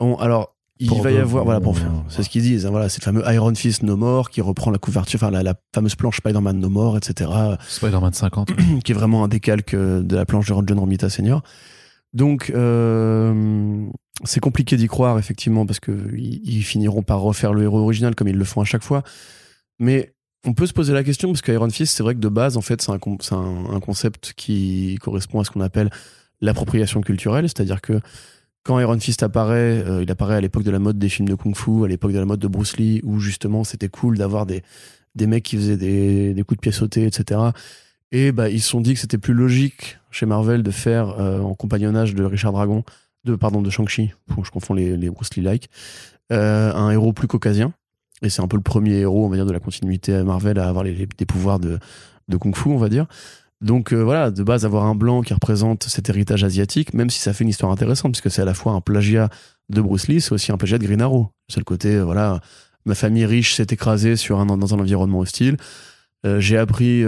Bon, alors, il Pour va y avoir, voilà, pour faire, c'est ce qu'ils disent, hein, voilà, c'est le fameux Iron Fist No More qui reprend la couverture, enfin la, la fameuse planche Spider-Man No More, etc Spider-Man 50. (clears throat) qui est vraiment un décalque euh, de la planche de John Romita Senior. Donc, euh, c'est compliqué d'y croire, effectivement, parce qu'ils ils finiront par refaire le héros original comme ils le font à chaque fois. Mais on peut se poser la question, parce qu'Iron Fist, c'est vrai que de base, en fait, c'est un, concept qui correspond à ce qu'on appelle l'appropriation culturelle, c'est-à-dire que quand Iron Fist apparaît, euh, il apparaît à l'époque de la mode des films de Kung Fu, à l'époque de la mode de Bruce Lee, où justement c'était cool d'avoir des, des mecs qui faisaient des, des coups de pied sautés, etc. Et bah, ils se sont dit que c'était plus logique chez Marvel de faire euh, en compagnonnage de Richard Dragon, de pardon de Shang-Chi, je confonds les, les Bruce Lee-like, euh, un héros plus caucasien. Et c'est un peu le premier héros, on va dire, de la continuité Marvel à avoir des pouvoirs de, de Kung Fu, on va dire. Donc euh, voilà, de base, avoir un blanc qui représente cet héritage asiatique, même si ça fait une histoire intéressante, puisque c'est à la fois un plagiat de Bruce Lee, c'est aussi un plagiat de Green Arrow. C'est le côté, euh, voilà, ma famille riche s'est écrasée sur un, dans un environnement hostile. Euh, j'ai appris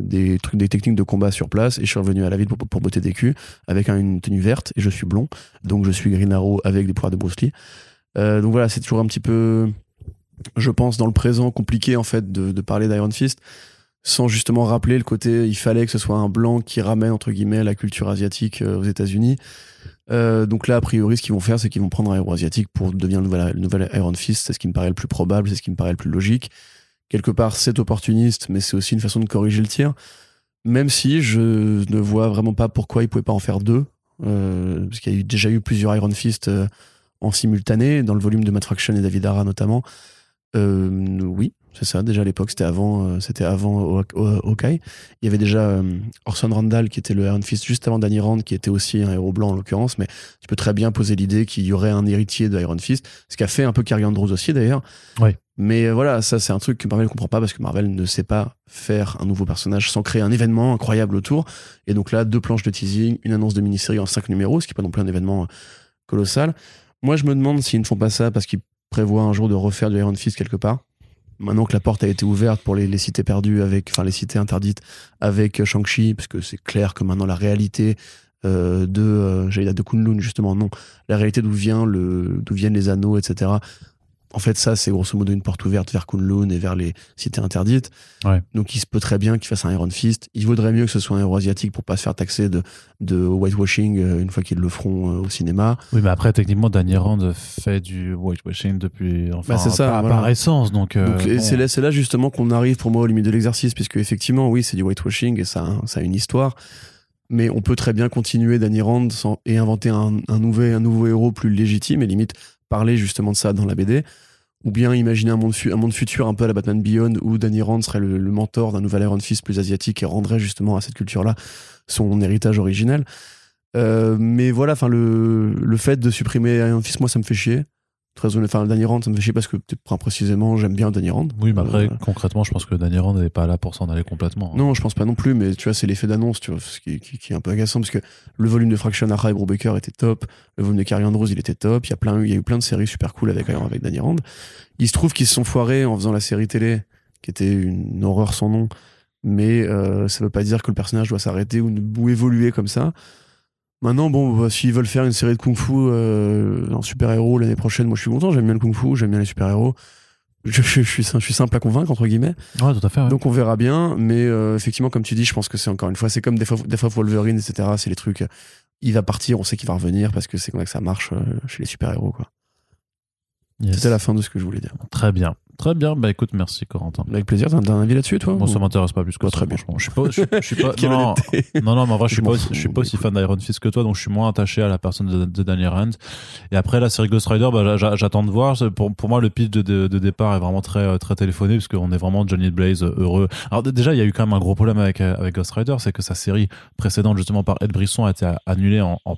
des trucs, des techniques de combat sur place et je suis revenu à la ville pour, pour botter des culs avec un- une tenue verte et je suis blond, donc je suis Green Arrow avec des pouvoirs de Bruce Lee. Donc voilà, c'est toujours un petit peu, je pense, dans le présent compliqué en fait de, parler d'Iron Fist sans justement rappeler le côté, il fallait que ce soit un blanc qui ramène entre guillemets la culture asiatique euh, aux États-Unis. Euh, donc là, a priori, ce qu'ils vont faire, c'est qu'ils vont prendre un héros asiatique pour devenir le nouvel, Iron Fist. C'est ce qui me paraît le plus probable, c'est ce qui me paraît le plus logique. Quelque part, c'est opportuniste, mais c'est aussi une façon de corriger le tir. Même si je ne vois vraiment pas pourquoi ils pouvaient pas en faire deux, euh, parce qu'il y a déjà eu plusieurs Iron Fist en simultané, dans le volume de Matt Fraction et David Ara notamment. Euh, oui, c'est ça. Déjà à l'époque, c'était avant, euh, c'était avant Haw- Haw- Hawkeye. Il y avait déjà euh, Orson Randall qui était le Iron Fist juste avant Danny Rand, qui était aussi un héros blanc en l'occurrence. Mais tu peux très bien poser l'idée qu'il y aurait un héritier de Iron Fist, ce qu'a fait un peu Carrie Andrews aussi d'ailleurs. Oui. Mais voilà, ça c'est un truc que Marvel ne comprend pas parce que Marvel ne sait pas faire un nouveau personnage sans créer un événement incroyable autour. Et donc là, deux planches de teasing, une annonce de mini-série en cinq numéros, ce qui n'est pas non plus un événement colossal. Moi, je me demande s'ils ne font pas ça parce qu'ils prévoient un jour de refaire du Iron Fist quelque part. Maintenant que la porte a été ouverte pour les, cités perdues avec, enfin les cités interdites avec euh, Shang-Chi, parce que c'est clair que maintenant la réalité euh, de, euh, de Kunlun justement, non, la réalité d'où d'où viennent les anneaux, etc. En fait, ça, c'est grosso modo une porte ouverte vers Kunlun et vers les cités interdites. Ouais. Donc, il se peut très bien qu'il fasse un Iron Fist. Il vaudrait mieux que ce soit un héros asiatique pour pas se faire taxer de, de whitewashing euh, une fois qu'ils le feront euh, au cinéma. Oui, mais après, techniquement, Danny Rand fait du whitewashing depuis. Enfin, Bah, c'est ça, Par, voilà. par essence. Donc, euh, Donc, et bon. c'est là, c'est là justement qu'on arrive pour moi aux limites de l'exercice, puisque effectivement, oui, c'est du whitewashing et ça, a- ça a une histoire. Mais on peut très bien continuer Danny Rand sans, et inventer un, un, nouvel, un nouveau héros plus légitime et limite parler justement de ça dans la BD. Ou bien imaginer un monde, futur un peu à la Batman Beyond où Danny Rand serait le, mentor d'un nouvel Iron Fist plus asiatique et rendrait justement à cette culture-là son héritage originel. Euh, mais voilà, le, le fait de supprimer Iron Fist, moi ça me fait chier. Très honnête, enfin Danny Rand, ça me fait chier parce que précisément j'aime bien Danny Rand. Oui, mais après, Euh, concrètement, je pense que Danny Rand n'est pas là pour s'en aller complètement. non, je pense pas non plus, mais tu vois, c'est l'effet d'annonce, tu vois, ce qui, qui- qui est un peu agaçant parce que le volume de Fraction Ara et Brubaker était top, le volume de Carrie Andrews il était top, il y a plein, il y a eu plein de séries super cool avec, avec Danny Rand. Il se trouve qu'ils se sont foirés en faisant la série télé qui était une horreur sans nom. Mais euh, ça veut pas dire que le personnage doit s'arrêter ou, ou évoluer comme ça. Maintenant, bon, bah, s'ils veulent faire une série de kung-fu euh, en super-héros l'année prochaine, moi je suis content, j'aime bien le kung-fu, j'aime bien les super-héros. Je, je, je suis, je suis simple à convaincre, entre guillemets. Ouais, tout à fait. ouais. Donc on verra bien, mais euh, effectivement, comme tu dis, je pense que c'est encore une fois, c'est comme des fois, des fois Wolverine, etc. C'est les trucs. Il va partir, on sait qu'il va revenir parce que c'est comme ça que ça marche euh, chez les super-héros, quoi. Yes. C'était la fin de ce que je voulais dire. Très bien. Très bien. Bah écoute, merci Corentin. Avec plaisir, t'as un avis là-dessus, toi ça ou- m'intéresse pas plus que Oh, ça, très bien. franchement. Je suis pas, je, je suis pas, (laughs) non, non, non, mais en vrai, je suis Je pas, aussi- je suis pas aussi fan d'Iron Fist que toi, donc je suis moins attaché à la personne de, de Daniel Rand. Et après, la série Ghost Rider, bah, j'a- j'attends de voir. Pour, pour moi, le pitch de, de, de départ est vraiment très, euh, très téléphoné, parce qu'on est vraiment Johnny Blaze euh, heureux. Alors, déjà, il y a eu quand même un gros problème avec, euh, avec Ghost Rider, c'est que sa série précédente, justement, par Ed Brisson, a été annulée en, en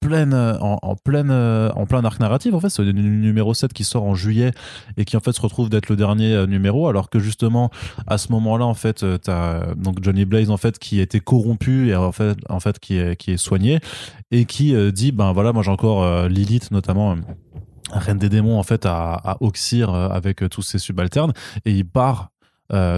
pleine euh, en, pleine euh, en plein arc narratif en fait c'est le nu- numéro 7 qui sort en juillet et qui en fait se retrouve d'être le dernier euh, numéro alors que justement à ce moment-là en fait t'as donc Johnny Blaze en fait qui a été corrompu et en fait en fait qui est qui est soigné et qui dit ben voilà moi j'ai encore Lilith notamment reine des démons en fait à, à Oxyr avec tous ses subalternes et il part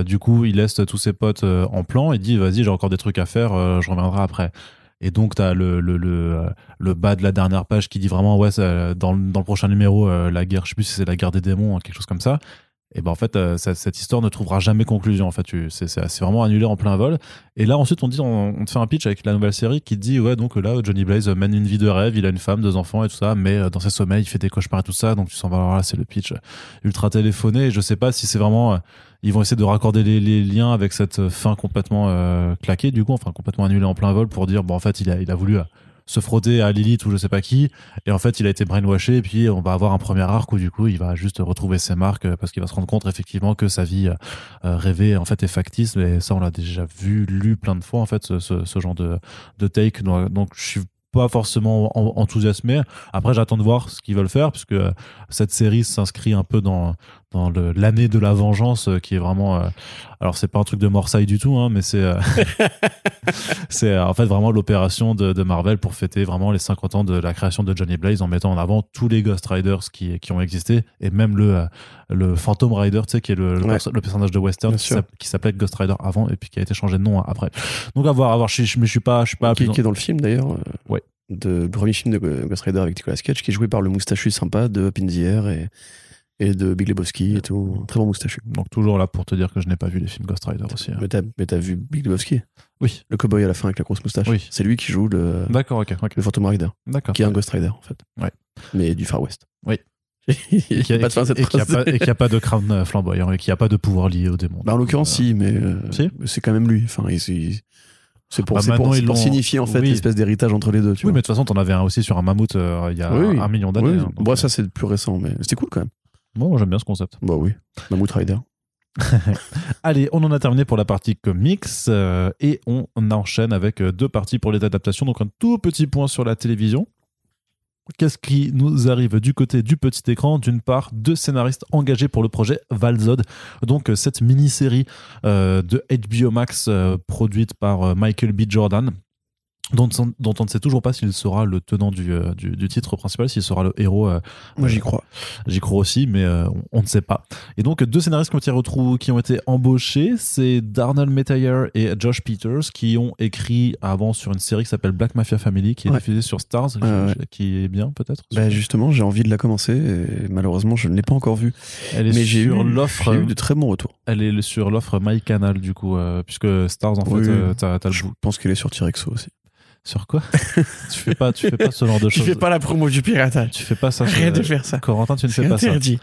du coup il laisse tous ses potes en plan et dit vas-y j'ai encore des trucs à faire je reviendrai après et donc t'as le le le euh, le bas de la dernière page qui dit vraiment ouais dans dans le prochain numéro euh, la guerre je sais plus si c'est la guerre des démons quelque chose comme ça. Et ben en fait euh, cette histoire ne trouvera jamais conclusion en fait. Tu- c'est vraiment annulé en plein vol. Et là ensuite on dit on, te fait un pitch avec la nouvelle série qui dit ouais donc là Johnny Blaze mène une vie de rêve. Il a une femme deux enfants et tout ça. Mais dans ses sommeils il fait des cauchemars et tout ça. Donc tu sens voilà c'est le pitch ultra téléphoné. Et je sais pas si c'est vraiment ils vont essayer de raccorder les, liens avec cette fin complètement euh, claquée du coup enfin complètement annulée en plein vol pour dire bon en fait il a il a voulu euh, se frotter à Lilith ou je sais pas qui. Et en fait il a été brainwashé et puis on va avoir un premier arc où du coup il va juste retrouver ses marques euh, parce qu'il va se rendre compte effectivement que sa vie rêvée en fait est factice. Mais ça on l'a déjà vu lu plein de fois en fait ce, ce, ce genre de, de take. Donc, je suis pas forcément en- enthousiasmé. Après j'attends de voir ce qu'ils veulent faire puisque cette série s'inscrit un peu dans dans l'année de la vengeance euh, qui est vraiment euh, alors c'est pas un truc de Morsaille du tout hein, mais c'est euh, (laughs) c'est en fait vraiment l'opération de, de Marvel pour fêter vraiment les 50 ans de la création de Johnny Blaze en mettant en avant tous les Ghost Riders qui, qui ont existé et même le, le Phantom Rider, tu sais, qui est le, Ouais. personnage de Western Bien qui s'appelait Ghost Rider avant et puis qui a été changé de nom après. Donc à voir, à voir. Je, je, mais je suis pas, je suis pas. qui, plus- qui est dans le film d'ailleurs. Ouais. De, le premier film de Ghost Rider avec Nicolas Cage, qui est joué par le moustachu sympa de Up in the Air et, et de Big Lebowski et tout. Très bon moustachu. Donc toujours là pour te dire que je n'ai pas vu les films Ghost Rider aussi. hein. Mais t'as mais t'as vu Big Lebowski? Oui. Le cowboy à la fin avec la grosse moustache. Oui. C'est lui qui joue le, D'accord, ok, ok. le Phantom Rider, D'accord. qui est un Ghost Rider en fait. Ouais. Mais du Far West. Oui. (laughs) Il Et n'y qui a pas de fin à cette et qui a phrase. pas, et qui a pas de (laughs) crâne euh, flamboyant et qui a pas de pouvoir lié au démon. Bah, en l'occurrence, Euh, si, mais euh, Si c'est quand même lui. Enfin, il- il- c'est pour, Bah, c'est pour, maintenant, c'est ils pour l'ont- signifier en fait oui. l'espèce d'héritage entre les deux. Tu Oui, vois. mais de toute façon, t'en avais un aussi sur un mammouth euh, il y a Oui, oui. un million d'années. Oui. hein, donc, bon, euh, ça c'est plus récent, mais c'était cool quand même. Bon, j'aime bien ce concept. Bah oui, Mammouth Rider. (laughs) Allez, on en a terminé pour la partie comics euh, et on enchaîne avec euh, deux parties pour les adaptations. Donc un tout petit point sur la télévision. Qu'est-ce qui nous arrive du côté du petit écran? D'une part, deux scénaristes engagés pour le projet Valzod, donc euh, cette mini-série euh, de HBO Max euh, produite par Michael B. Jordan. Dont, dont on ne sait toujours pas s'il sera le tenant du, euh, du, du titre principal, s'il sera le héros euh, Moi j'y crois. J'y crois aussi, mais euh, on, on ne sait pas. Et donc, deux scénaristes qui ont été, qui ont été embauchés, c'est Darnell Metayer et Josh Peters, qui ont écrit avant sur une série qui s'appelle Black Mafia Family, qui est Ouais. diffusée sur Stars, qui est bien peut-être. Bah justement, j'ai envie de la commencer et malheureusement je ne l'ai pas encore vue. elle est Mais j'ai eu, l'offre. eu de très bons retours. Elle est sur l'offre MyCanal du coup, puisque Stars en Oui. fait, le Je bout. pense qu'elle est sur Tirexo aussi. Sur quoi Tu fais pas, tu fais pas ce genre de (laughs) choses. la promo du piratage. Tu fais pas ça. Arrête euh, de faire ça. Corentin, tu ne fais pas ça. interdit.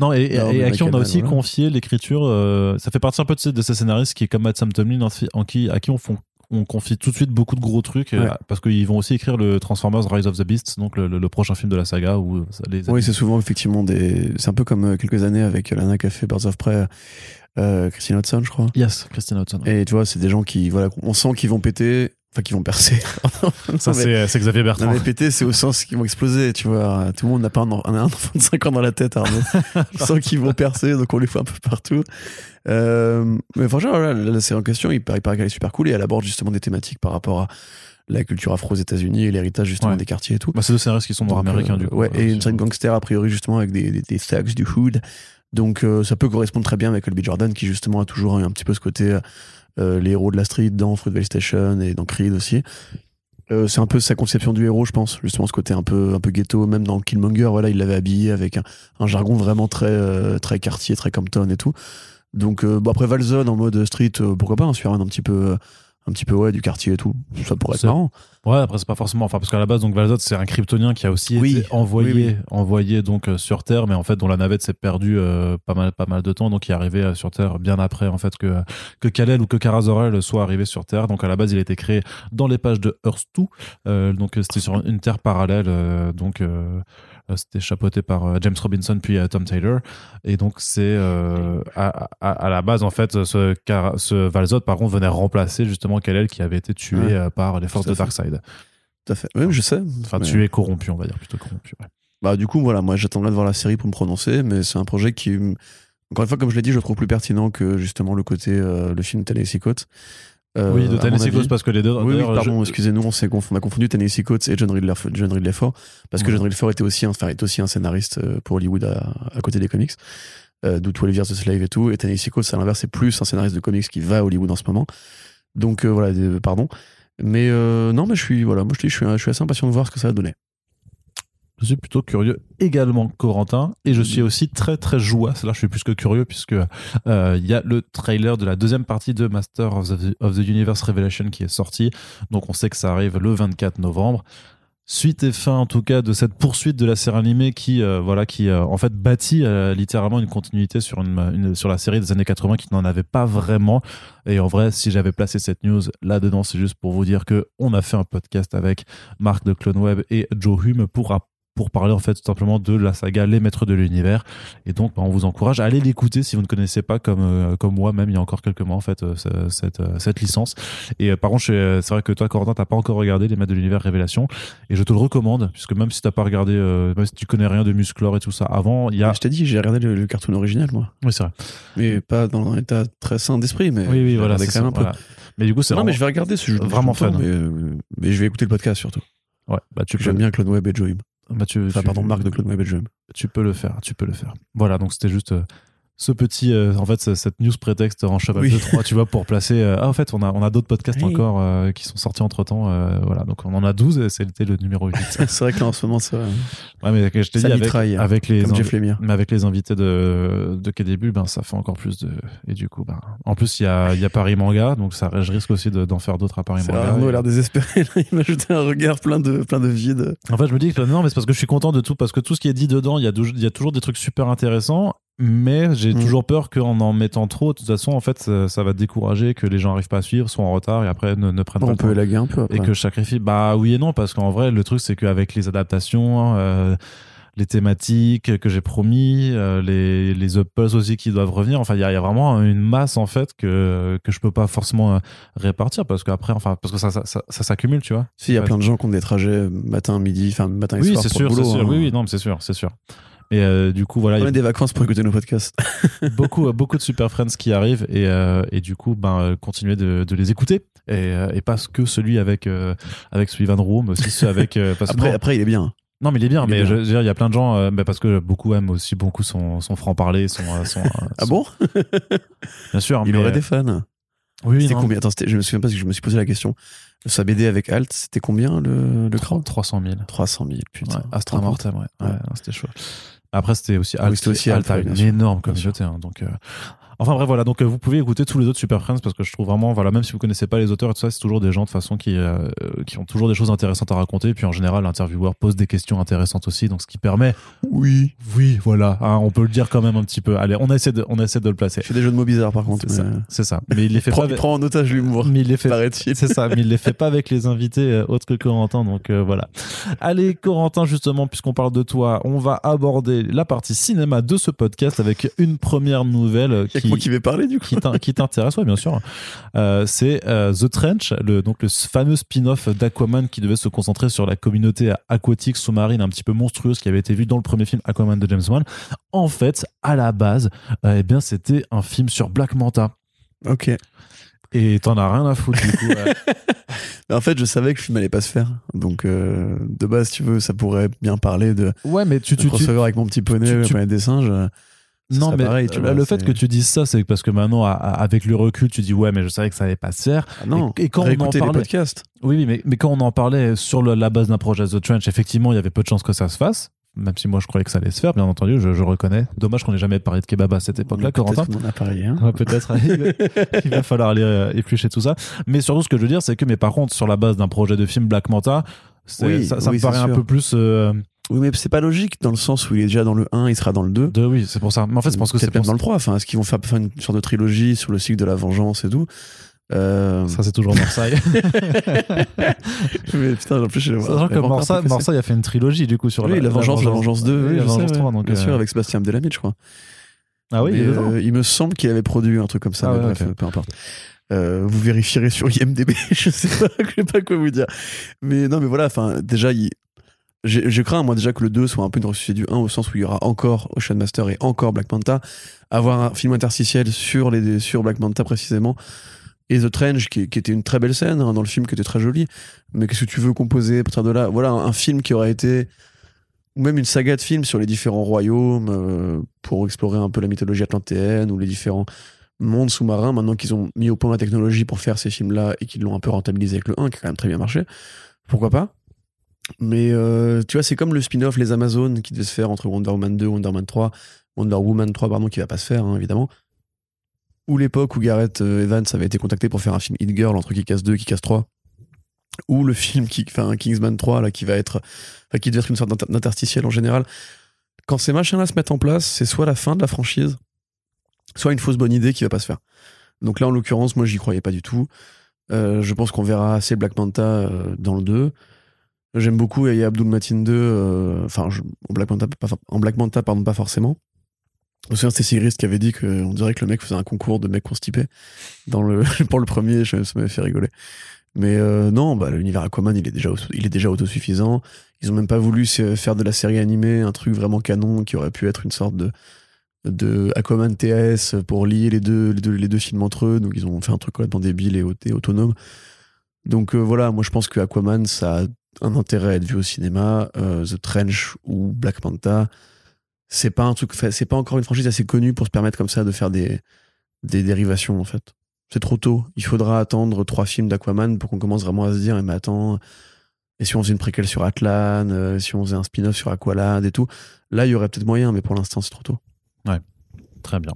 Non, et, Non, et à qui on a aussi voilà. confié l'écriture. euh, ça fait partie un peu de ces, de ces scénaristes qui, comme Matt Sam Tomlin, en, qui, à qui on, font- on confie tout de suite beaucoup de gros trucs euh, parce qu'ils vont aussi écrire le Transformers Rise of the Beasts, donc le, le- le prochain film de la saga où ça les Oui, c'est souvent effectivement des. C'est un peu comme euh, quelques années avec Lana qui a fait Birds of Prey, euh, Christine Hudson, je crois. Yes, Christine Hudson. Et tu vois, c'est des gens qui, voilà, on sent qu'ils vont péter, enfin qu'ils vont percer. (laughs) Ça, mais- c'est Xavier Bertrand. Non mais péter, c'est au sens qu'ils vont exploser, tu vois. Tout le monde n'a pas un, en- un enfant de 5 ans dans la tête, Arnaud. (laughs) sent qu'ils vont percer, donc on les voit un peu partout. Euh, mais franchement, voilà, la série en question, il paraît, paraît qu'elle est super cool et elle aborde justement des thématiques par rapport à la culture afro aux États-Unis et l'héritage justement Ouais. des quartiers et tout. Bah, c'est deux scénaristes qui sont Donc, nord-américains, euh, du coup. Ouais, euh, et une série de gangsters, a priori, justement, avec des, des, des thugs du hood. Donc euh, ça peut correspondre très bien avec B. Jordan qui justement a toujours eu un petit peu ce côté euh, les héros de la street dans Fruitvale Station et dans Creed aussi. Euh, c'est un peu sa conception du héros, je pense. Justement, ce côté un peu, un peu ghetto, même dans Killmonger, voilà, il l'avait habillé avec un, un jargon vraiment très, très quartier, très Compton et tout. Donc, bon, après Valzone en mode street, pourquoi pas, un Superman un petit peu, un petit peu, ouais, du quartier et tout. Ça pourrait être marrant. Ouais, après c'est pas forcément, enfin parce qu'à la base donc Valzot c'est un kryptonien qui a aussi Oui. été envoyé, Oui, oui. envoyé donc euh, sur Terre, mais en fait dont la navette s'est perdue euh, pas mal, pas mal de temps, donc il est arrivé euh, sur Terre bien après en fait que que Kal-El ou que Kara Zor-El soit arrivé sur Terre. Donc à la base il a été créé dans les pages de Earth 2, euh, donc euh, c'était sur une Terre parallèle, euh, donc c'était chapeauté par euh, James Robinson puis euh, Tom Taylor, et donc c'est euh, à, à, à la base en fait ce, ce Valzot par contre venait remplacer justement Kal-El qui avait été tué Ouais. euh, par les forces de. Darkseid. Tout à fait. Oui, je sais. Enfin, Mais- tu es corrompu, on va dire, plutôt corrompu. ouais. Bah, du coup, voilà, moi j'attendrai de voir la série pour me prononcer, mais c'est un projet qui, encore une fois, comme je l'ai dit, je trouve plus pertinent que justement le côté, euh, le film Tennessee Coates. Euh, oui, de Tennessee. Coast, parce que les deux. Oui, oui, pardon, je- excusez-nous, on, s'est on a confondu Tennessee Coates et John Ridley, John Ridley Ford, parce que Ouais. John Ridley Ford était aussi un, enfin, est aussi un scénariste euh, pour Hollywood à, à côté des comics, euh, d'où 12 Years a Slave et tout, et Tennessee Coates, à l'inverse, c'est plus un scénariste de comics qui va à Hollywood en ce moment. Donc, euh, voilà, pardon. Mais non, mais je suis, voilà, moi je, dis, je, suis, je suis assez impatient de voir ce que ça va donner. Je suis plutôt curieux également, Corentin, et je suis aussi très très joie. Là, je suis plus que curieux puisque euh, il y a le trailer de la deuxième partie de Master of the, Universe Revelation qui est sorti. Donc, on sait que ça arrive le 24 novembre. Suite et fin, en tout cas, de cette poursuite de la série animée qui, euh, voilà, qui euh, en fait bâtit littéralement une continuité sur une- sur la série des années 80 qui n'en avait pas vraiment. Et en vrai, si j'avais placé cette news là-dedans, c'est juste pour vous dire que on a fait un podcast avec Marc de CloneWeb et Joe Hume pour pour parler en fait tout simplement de la saga Les Maîtres de l'Univers et donc bah, on vous encourage à aller l'écouter si vous ne connaissez pas comme euh, comme moi même il y a encore quelques mois en fait euh, ce- cette euh, cette licence et par contre c'est vrai que toi Corentin t'as pas encore regardé Les Maîtres de l'Univers Révélation et je te le recommande puisque même si t'as pas regardé même si tu connais rien de Musclor et tout ça avant il y a Je t'ai dit, j'ai regardé le, le cartoon original, moi. oui c'est vrai Mais pas dans un état très sain d'esprit, mais. oui oui voilà c'est quand même un peu. voilà. mais du coup c'est Non, mais vraiment- je vais regarder ce jeu. Vraiment. Mais, euh, mais je vais écouter le podcast surtout. Ouais bah tu peux J'aime bien Clone Web et Hume. bah, tu- Enfin, tu- pardon, Marc de Clone Web et Hume. tu peux le faire, tu peux le faire. Voilà, donc c'était juste euh, ce petit, euh, en fait, ce- cette news prétexte en cheval Oui. de 3, tu vois, pour placer. euh, ah, en fait, on a, on a d'autres podcasts Oui. encore euh, qui sont sortis entre temps. voilà, donc on en a 12 et c'était le numéro 8. (laughs) c'est vrai que là, en ce moment, ça. ouais, mais je t'ai dit, avec, mitraille, avec les. Mais avec les invités de, de Quai Début, ben, ça fait encore plus de. Et du coup, ben, en plus, il y a, il y a Paris Manga, donc ça, je risque aussi de- d'en faire d'autres à Paris C'est Manga. Arnaud a Et- l'air désespéré. là. Il m'a jeté un regard plein de, plein de vide. En fait, je me dis que non, mais c'est parce que je suis content de tout, parce que tout ce qui est dit dedans, il y a, y a toujours des trucs super intéressants, mais j'ai Mm. toujours peur qu'en en mettant trop, de toute façon, en fait, ça, ça va décourager, que les gens arrivent pas à suivre, sont en retard et après ne, ne prennent Bon, pas on peut temps. élaguer un peu après. Et que je sacrifie. Bah oui et non, parce qu'en vrai, le truc, c'est qu'avec les adaptations, euh, les thématiques que j'ai promis, euh, les, les uppers aussi qui doivent revenir. Enfin, il y, a- il y a vraiment une masse en fait que que je peux pas forcément euh, répartir parce qu'après, enfin, parce que ça ça, ça, ça s'accumule, tu vois. Si, il y a Ouais. plein de gens qui ont des trajets matin, midi, enfin matin et Oui, soir pour sûr, le c'est boulot. sûr. hein. Oui, oui, non, mais c'est sûr, c'est sûr. Et euh, du coup, voilà, Prenez a des vacances pour écouter nos podcasts. (laughs) beaucoup, beaucoup de Super Friends qui arrivent et, euh, et du coup, ben, euh, continuez de, de les écouter et, euh, et pas que celui avec euh, avec Sullivan Room, aussi ceux avec euh, parce Après, non, après, il est bien. non, mais il est bien, il est mais bien. je veux dire, il y a plein de gens, euh, bah, parce que beaucoup aiment aussi beaucoup son, son franc parler, son, euh, son, euh, Ah bon? (laughs) Bien sûr, Il mais, aurait euh, des fans. Oui, C'était combien? Attends, je me souviens pas parce que je me suis posé la question. Sa BD avec Alt, c'était combien le, le crowd 300 000. 300 000, putain. Ouais, Astra Mortem, ouais. Ouais. C'était chaud. Après, c'était aussi Ah oui, Alt. c'était aussi Alt Alt, a ouais, une énorme communauté. hein, donc, euh, Enfin bref, voilà. Donc euh, vous pouvez écouter tous les autres Super Friends parce que je trouve vraiment, voilà, même si vous connaissez pas les auteurs et tout ça, c'est toujours des gens de façon qui euh, qui ont toujours des choses intéressantes à raconter. Et puis en général, l'intervieweur pose des questions intéressantes aussi, donc ce qui permet. Oui. Oui, voilà. hein, on peut le dire quand même un petit peu. Allez, on essaie de, on essaie de le placer. Il fait des jeux de mots bizarres par contre. C'est ça. mais- C'est ça. Mais il les fait pas. il avec- prend en otage l'humour. Mais il les fait c'est ça, mais il les fait pas avec les invités euh, autres que Corentin, donc euh, voilà. Allez, Corentin, justement, puisqu'on parle de toi, on va aborder la partie cinéma de ce podcast avec une première nouvelle euh, qui, moi qui vais parler du coup. qui t'in- qui t'intéresse, ouais, bien sûr. Euh, c'est euh, The Trench, le, donc le fameux spin-off d'Aquaman qui devait se concentrer sur la communauté aquatique sous-marine un petit peu monstrueuse qui avait été vue dans le premier film Aquaman de James Wan. En fait, à la base, euh, eh bien, c'était un film sur Black Manta. Ok. Et t'en as rien à foutre, du coup. (laughs) en fait, je savais que le film allait pas se faire. Donc, euh, de base, si tu veux, ça pourrait bien parler de, Ouais, mais tu, tu, tu, avec mon petit poney, tu- tu- planète des singes. Non, mais pareil, tu le- vois, le fait que tu dises ça, c'est parce que maintenant, à- à- avec le recul, tu dis ouais, mais je savais que ça allait pas se faire. Ah non, Et- et quand on en les parlait- podcasts. Oui, mais, mais quand on en parlait sur le- la base d'un projet The Trench, effectivement, il y avait peu de chances que ça se fasse. Même si moi je croyais que ça allait se faire, bien entendu, je, je reconnais. Dommage qu'on ait jamais parlé de kebab à cette époque-là, Corentin. Peut-être qu'on en a parlé. Hein. (laughs) Ouais, peut-être (laughs) il va- falloir aller euh, éplucher tout ça mais surtout ce que je veux dire c'est que mais par contre sur la base d'un projet de film Black Manta Oui, ça, ça oui, me paraît un peu plus euh, Oui, mais c'est pas logique dans le sens où il est déjà dans le 1, il sera dans le 2. de oui c'est pour ça mais en fait je pense que c'est même pour dans le 3. Enfin, est-ce qu'ils vont faire, faire une sorte de trilogie sur le cycle de la vengeance et tout? Euh... ça c'est toujours Marseille (laughs) (laughs) mais putain, en plus, je sachant que Marseille, Marseille a fait une trilogie du coup sur Oui, la, vengeance, la vengeance 2, oui, la je sais, vengeance ouais. 3 donc bien euh, sûr, avec Sébastien Abdelhamid, je crois. ah oui il euh, il me semble qu'il avait produit un truc comme ça, Ah mais ouais, bref, euh, peu importe. Euh, vous vérifierez sur IMDb, (laughs) je sais pas, je sais pas quoi vous dire. Mais non, mais voilà, enfin, déjà, il... je crains, moi, déjà, que le 2 soit un peu une ressuscité du 1, au sens où il y aura encore Ocean Master et encore Black Manta. Avoir un film interstitiel sur, les, sur Black Manta précisément. Et The Trench, qui, était une très belle scène hein, dans le film, qui était très jolie. Mais qu'est-ce que tu veux composer à partir de là? Voilà, un, un film qui aurait été. Ou même une saga de films sur les différents royaumes, euh, pour explorer un peu la mythologie atlantéenne ou les différents mondes sous-marins, maintenant qu'ils ont mis au point la technologie pour faire ces films-là et qu'ils l'ont un peu rentabilisé avec le 1, qui a quand même très bien marché. Pourquoi pas? Mais euh, tu vois, c'est comme le spin-off Les Amazones qui devait se faire entre Wonder Woman 2 Wonder Woman 3, Wonder Woman 3, pardon, qui va pas se faire, hein, évidemment. Ou l'époque où Gareth euh, Evans avait été contacté pour faire un film Hit Girl entre Kick-Ass 2 et Kick-Ass 3. Ou le film qui, enfin, Kingsman 3, là, qui va être, qui devait être une sorte d'inter- d'interstitiel en général. Quand ces machins-là se mettent en place, c'est soit la fin de la franchise, soit une fausse bonne idée qui va pas se faire. Donc là, en l'occurrence, moi, j'y croyais pas du tout. Euh, je pense qu'on verra assez Black Manta dans le 2. J'aime beaucoup Yahya Abdul Matin 2, euh, enfin, en Black Manta, pas, en Black Manta, pardon, pas forcément. Je me souviens, c'était qui avait dit qu'on dirait que le mec faisait un concours de mecs constipés. Dans le, (laughs) pour le premier, ça m'avait fait rigoler. Mais euh, non, bah, l'univers Aquaman, il est, déjà, il est déjà autosuffisant. Ils ont même pas voulu faire de la série animée un truc vraiment canon qui aurait pu être une sorte de, de Aquaman TAS pour lier les deux, les, deux, films entre eux. Donc ils ont fait un truc complètement débile et, et autonome. Donc euh, voilà, moi je pense que Aquaman, ça a un intérêt à être vu au cinéma. Euh, The Trench ou Black Manta, c'est pas un truc, c'est pas encore une franchise assez connue pour se permettre comme ça de faire des, des dérivations en fait. C'est trop tôt. Il faudra attendre trois films d'Aquaman pour qu'on commence vraiment à se dire, eh, mais attends, et si on faisait une préquelle sur Atlan, euh, si on faisait un spin-off sur Aqualad et tout, là il y aurait peut-être moyen, mais pour l'instant c'est trop tôt. Très bien.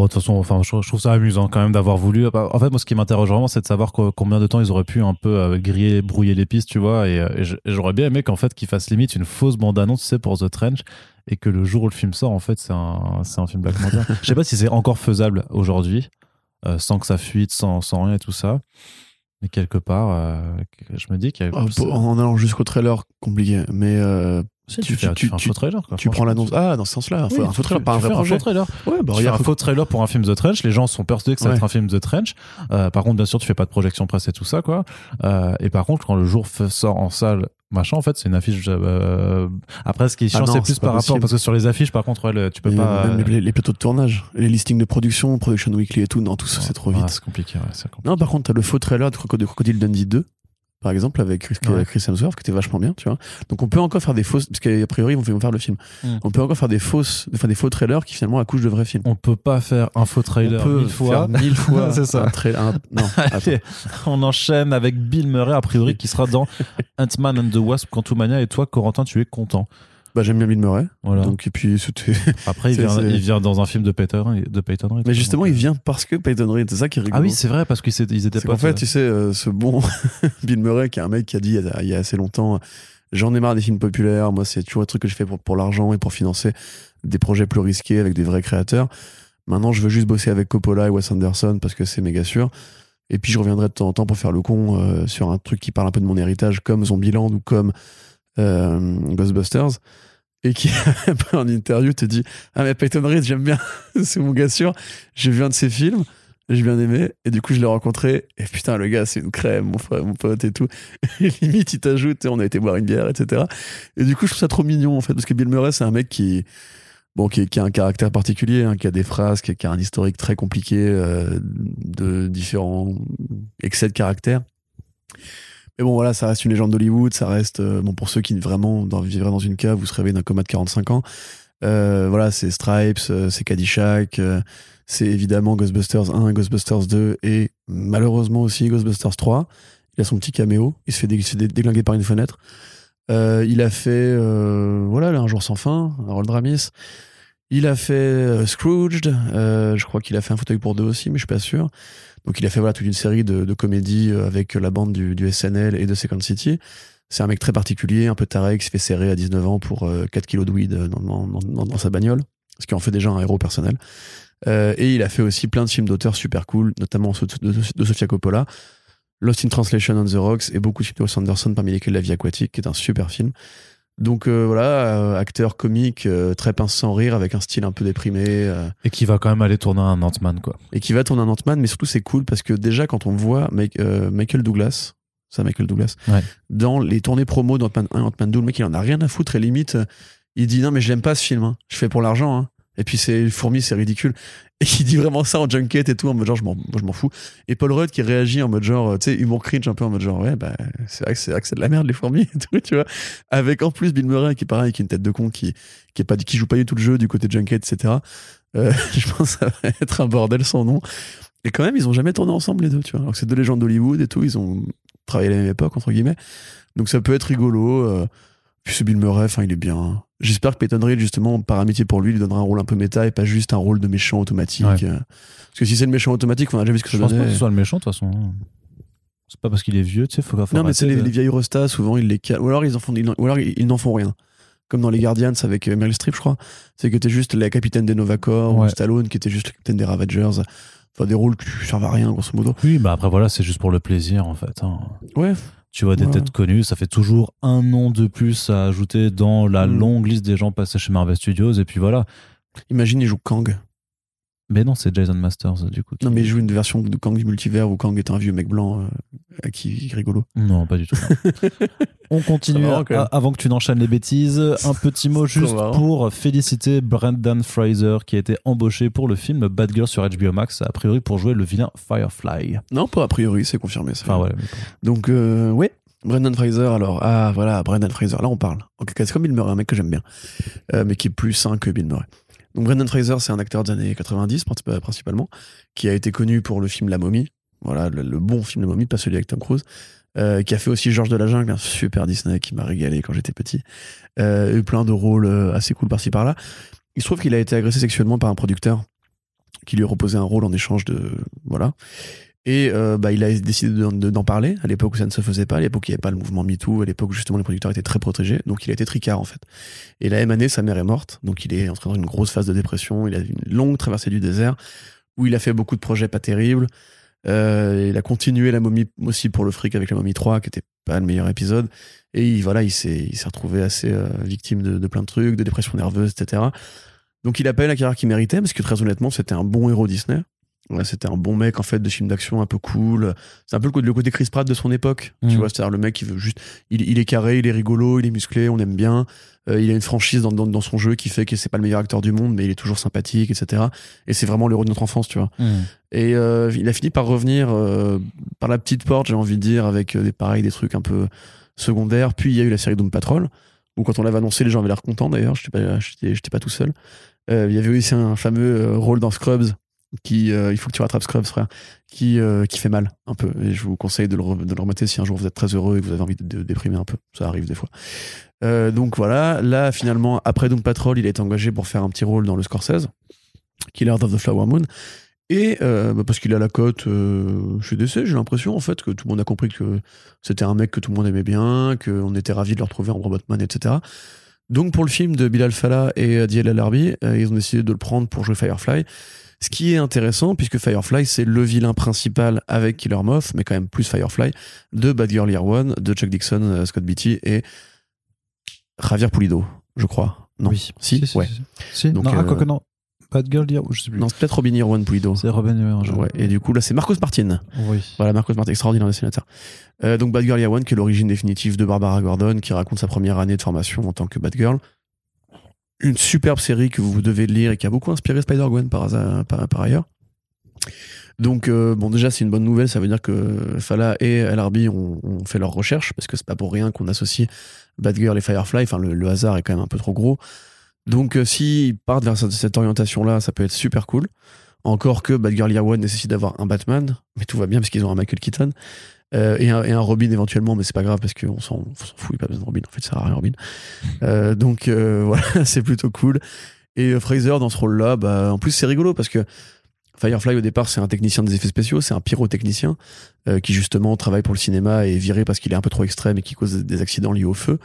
Bon, de toute façon, enfin, je, je trouve ça amusant quand même d'avoir voulu. En fait, moi, ce qui m'interroge vraiment, c'est de savoir co- combien de temps ils auraient pu un peu euh, griller, brouiller les pistes, tu vois. Et, euh, et j'aurais bien aimé qu'en fait, qu'ils fassent limite une fausse bande-annonce, tu sais, pour The Trench, et que le jour où le film sort, en fait, c'est un, un film Black Manta. (laughs) Je sais pas si c'est encore faisable aujourd'hui, euh, sans que ça fuite, sans, sans rien et tout ça. Mais quelque part, euh, je me dis qu'il y a. Oh, en allant jusqu'au trailer, compliqué. Mais euh, tu- tu, fais, tu- tu fais un faux trailer. quoi, tu prends l'annonce. Ah, dans ce sens-là, Oui, un faux trailer, pas un vrai projet. faux trailer. Ouais, bah tu fais un faux trailer pour un film The Trench, les gens sont persuadés que ça va Ouais. être un film The Trench. Euh, par contre, bien sûr, tu fais pas de projection presse et tout ça, quoi. Euh, et par contre, quand le jour sort en salle, machin, en fait, c'est une affiche. euh, Après, ce qui est chiant, Ah c'est plus par rapport possible. parce que sur les affiches, par contre, ouais, tu peux Et pas. même les, les plateaux de tournage, les listings de production, Production Weekly et tout, non, tout ça c'est trop ah, vite. c'est compliqué, ouais, compliqué. Non, par contre, t'as le faux trailer de Crocodile Dundee 2, par exemple, avec Chris, Ouais. Chris Hemsworth, qui était vachement bien, tu vois. Donc on peut encore faire des fausses, parce qu'a priori, ils vont faire le film. Mm. On peut encore faire des fausses, enfin des faux trailers qui finalement accouchent de vrais films. On peut pas faire un faux trailer on peut mille fois. faire mille (laughs) fois. C'est ça. un tra- un- non. (laughs) Allez, on enchaîne avec Bill Murray, a priori, qui sera dans Ant-Man and the Wasp, Quantumania, et toi, Corentin, tu es content. Bah, j'aime bien Bill Murray. Voilà. Donc, et puis, (laughs) Après, il vient, il vient dans un film de Peyton, de Peyton Reed. Mais justement, il euh, vient parce que Peyton Reed, c'est ça qui est rigolo. Ah oui, c'est vrai, parce qu'ils étaient pas. qu'en fait, tu sais, euh, ce bon (laughs) Bill Murray, qui est un mec qui a dit il y a, il y a assez longtemps, euh, j'en ai marre des films populaires, moi c'est toujours un truc que je fais pour, pour l'argent et pour financer des projets plus risqués avec des vrais créateurs. Maintenant, je veux juste bosser avec Coppola et Wes Anderson parce que c'est méga sûr. Et puis, je reviendrai de temps en temps pour faire le con euh, sur un truc qui parle un peu de mon héritage, comme Zombieland ou comme euh, Ghostbusters. Et qui, (laughs) en interview, te dit Ah, mais Peyton Reed, j'aime bien, (laughs) c'est mon gars sûr. J'ai vu un de ses films, j'ai bien aimé, et du coup, je l'ai rencontré. Et putain, le gars, c'est une crème, mon frère, mon pote et tout. (laughs) Limite, il t'ajoute, on a été boire une bière, etc. Et du coup, je trouve ça trop mignon, en fait, parce que Bill Murray, c'est un mec qui. Bon, qui, qui a un caractère particulier, hein, qui a des phrases, qui, qui a un historique très compliqué euh, de différents excès de caractère. Mais bon, voilà, ça reste une légende d'Hollywood, ça reste, euh, bon, pour ceux qui vraiment vivraient dans une cave, vous se d'un coma de 45 ans. Euh, voilà, c'est Stripes, euh, c'est Caddyshack, c'est évidemment Ghostbusters 1, Ghostbusters 2 et malheureusement aussi Ghostbusters 3. Il a son petit caméo, il se fait, déglinguer par une fenêtre. Il a fait, voilà, là, Un jour sans fin, Harold Ramis. Il a fait euh, Scrooged, euh, je crois qu'il a fait un fauteuil pour deux aussi, mais je suis pas sûr. Donc il a fait voilà, toute une série de, de comédies euh, avec la bande du, du SNL et de Second City. C'est un mec très particulier, un peu taré, qui se fait serrer à 19 ans pour euh, 4 kilos de weed dans, dans, dans- sa bagnole, ce qui en fait déjà un héros personnel. Euh, et il a fait aussi plein de films d'auteurs super cool, notamment de, de- de Sofia Coppola, Lost in Translation on the Rocks et beaucoup de films de Wes Anderson, parmi lesquels La vie aquatique, qui est un super film. Donc euh, voilà, euh, acteur comique, euh, très pince sans rire, avec un style un peu déprimé, euh, Et qui va quand même aller tourner un Ant-Man, quoi. et qui va tourner un Ant-Man, mais surtout c'est cool parce que déjà quand on voit euh, Michael Douglas, ça Michael Douglas, Ouais. dans les tournées promo d'Ant-Man 1 Ant-Man 2, le mec il en a rien à foutre et limite il dit non mais je l'aime pas ce film, hein. je fais pour l'argent, hein. Et puis c'est fourmi, c'est ridicule. Et il dit vraiment ça en junket et tout, en mode genre je m'en, fous. Et Paul Rudd qui réagit en mode genre, euh, tu sais, humour cringe un peu en mode genre, ouais, bah c'est, vrai que c'est de la merde les fourmis et tout, tu vois. Avec en plus Bill Murray qui est pareil, qui est une tête de con, qui, qui, est pas, qui joue pas du tout le jeu du côté junket, etc. Euh, (laughs) je pense que ça va être un bordel sans nom. Et quand même, ils ont jamais tourné ensemble les deux, tu vois. Alors que c'est deux légendes d'Hollywood et tout, ils ont travaillé à la même époque, entre guillemets. Donc ça peut être rigolo. euh, Puis ce Bill Murray, enfin, il est bien. J'espère que Peyton Reed, justement, par amitié pour lui, lui donnera un rôle un peu méta et pas juste un rôle de méchant automatique. Ouais. euh. Parce que si c'est le méchant automatique, on a déjà vu ce que Je ça pense pas que ce soit le méchant, de toute façon. C'est pas parce qu'il est vieux, tu sais, faut, faut Non, mais c'est les, les vieilles restas, souvent ils les calent. Ou alors ils en font, ils n'en- ou alors ils, ils n'en font rien. Comme dans les Guardians avec euh, Meryl Streep, je crois. C'est que t'es juste la capitaine des Nova Corps, ou. Stallone qui était juste la capitaine des Ravagers. Enfin, des rôles qui servent à rien, grosso modo. Oui, bah après voilà, c'est juste pour le plaisir, en fait. hein. Ouais. Tu vois des Ouais. têtes connues, ça fait toujours un nom de plus à ajouter dans la Mm. longue liste des gens passés chez Marvel Studios, et puis voilà. Imagine, il joue Kang. Mais non, c'est Jason Masters, du coup. qui- Non, mais il joue une version de Kang du multivers où Kang est un vieux mec blanc euh, à qui rigolo. Non, pas du tout. (laughs) On continue. Marrant, Avant que tu n'enchaînes les bêtises, un petit mot juste pour féliciter Brendan Fraser qui a été embauché pour le film Bad Girl sur HBO Max, a priori pour jouer le vilain Firefly. Non, pas a priori, c'est confirmé ça. Enfin. Donc, euh, ouais. Brendan Fraser, alors, ah voilà, Brendan Fraser, là on parle. En tout cas, c'est comme Bill Murray, un mec que j'aime bien, euh, mais qui est plus sain que Bill Murray. Donc, Brendan Fraser, c'est un acteur des années 90 princi- principalement, qui a été connu pour le film La Momie, voilà, le, bon film La Momie, pas celui avec Tom Cruise, euh, qui a fait aussi Georges de la Jungle, un super Disney qui m'a régalé quand j'étais petit, euh, eu plein de rôles euh, assez cool par-ci par-là. Il se trouve qu'il a été agressé sexuellement par un producteur qui lui a proposé un rôle en échange de. Voilà. Et euh, bah, il a décidé de- de- d'en parler à l'époque où ça ne se faisait pas, à l'époque où il n'y avait pas le mouvement MeToo, à l'époque où justement les producteurs étaient très protégés, donc il a été tricard en fait. Et la même année, sa mère est morte, donc il est entré dans une grosse phase de dépression, il a une longue traversée du désert, où il a fait beaucoup de projets pas terribles. Euh, il a continué la momie aussi pour le fric avec la momie 3, qui était pas le meilleur épisode. Et il, voilà, il s'est retrouvé assez euh, victime de, de plein de trucs, de dépression nerveuse, etc. Donc il a pas eu la carrière qu'il méritait, parce que très honnêtement, c'était un bon héros Disney. Ouais, c'était un bon mec en fait de film d'action un peu cool. C'est un peu le côté- Chris Pratt de son époque. Tu Mhm. vois, c'est-à-dire le mec qui veut juste. Il, il est carré, il est rigolo, il est musclé, on aime bien. Euh, il a une franchise dans, dans, dans son jeu qui fait que c'est pas le meilleur acteur du monde, mais il est toujours sympathique, etc. Et c'est vraiment l'héros de notre enfance, tu vois. Et euh, il a fini par revenir euh, par la petite porte, j'ai envie de dire, avec des pareils, des trucs un peu secondaires. Puis il y a eu la série Doom Patrol, où quand on l'avait annoncé, les gens avaient l'air contents d'ailleurs. J'étais pas, j'étais, pas tout seul. Il y avait aussi un fameux rôle dans Scrubs qui, euh, il faut que tu rattrapes Scrubs, frère, qui, euh, qui fait mal un peu. Et je vous conseille de le, re- si un jour vous êtes très heureux et que vous avez envie de, déprimer un peu. Ça arrive des fois. Euh, donc voilà, là finalement, après Doom Patrol, il été engagé pour faire un petit rôle dans le Scorsese, Killers of the Flower Moon. Et bah, parce qu'il a la cote chez DC, j'ai l'impression en fait que tout le monde a compris que c'était un mec que tout le monde aimait bien, qu'on était ravis de le retrouver en Robotman, etc. Donc pour le film de Bilal Fallah et Adiel El Arbi, euh, ils ont décidé de le prendre pour jouer Firefly. Ce qui est intéressant, puisque Firefly, c'est le vilain principal avec Killer Moth, mais quand même plus Firefly, de Bad Girl Year One, de Chuck Dixon, euh, Scott Beatty et Javier Pulido, je crois. Non. Oui. Si, ouais. Si, Donc, non, ah, euh, quoi que non. Bad Girl, dire, je sais plus. Non, c'est peut-être Robin Year One Pulido. C'est Robin Williams. Ouais. Et du coup, là, c'est Marcos Martin. Oui. Voilà, Marcos Martin, extraordinaire dessinateur. Euh, donc Bad Girl Year One, qui est l'origine définitive de Barbara Gordon, qui raconte sa première année de formation en tant que Bad Girl. Une superbe série que vous devez lire et qui a beaucoup inspiré Spider-Gwen par, ailleurs. Donc, euh, bon, déjà, c'est une bonne nouvelle. Ça veut dire que Fala et El Arbi ont, fait leurs recherches, parce que c'est pas pour rien qu'on associe Bad Girl et Firefly. Enfin, le, le hasard est quand même un peu trop gros. Donc, euh, s'ils partent vers cette, cette orientation-là, ça peut être super cool. Encore que Batgirl Year One nécessite d'avoir un Batman, mais tout va bien parce qu'ils ont un Michael Keaton. Euh, et, un, et un Robin éventuellement, mais c'est pas grave parce qu'on s'en on s'en fout, il n'y a pas besoin de Robin. En fait, ça sert à rien, Robin. (laughs) Euh, donc, euh, (laughs) voilà, c'est plutôt cool. Et euh, Fraser, dans ce rôle-là, bah, en plus, c'est rigolo parce que Firefly, au départ, c'est un technicien des effets spéciaux, c'est un pyrotechnicien euh, qui, justement, travaille pour le cinéma et est viré parce qu'il est un peu trop extrême et qui cause des accidents liés au feu.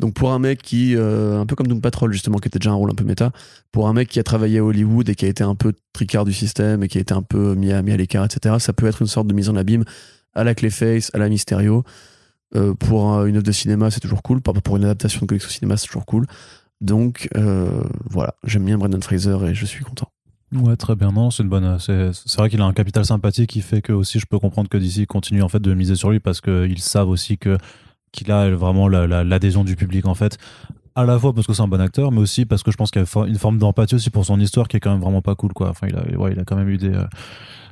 Donc, pour un mec qui, euh, un peu comme Doom Patrol, justement, qui était déjà un rôle un peu méta, pour un mec qui a travaillé à Hollywood et qui a été un peu tricard du système et qui a été un peu mis à, mis à l'écart, etc., ça peut être une sorte de mise en abîme à la Clayface, à la Mysterio. Euh, pour un- une œuvre de cinéma, c'est toujours cool. Pour une adaptation de au cinéma, c'est toujours cool. Donc, euh, voilà, j'aime bien Brendan Fraser et je suis content. Ouais, très bien. Non, c'est une bonne. C'est vrai qu'il a un capital sympathique qui fait que aussi je peux comprendre que DC continue en fait de miser sur lui parce qu'ils savent aussi que qu'il a vraiment la- la- l'adhésion du public en fait. À la fois parce que c'est un bon acteur, mais aussi parce que je pense qu'il y a une forme d'empathie aussi pour son histoire qui est quand même vraiment pas cool quoi. Enfin, il a, ouais, il a quand même eu des, euh,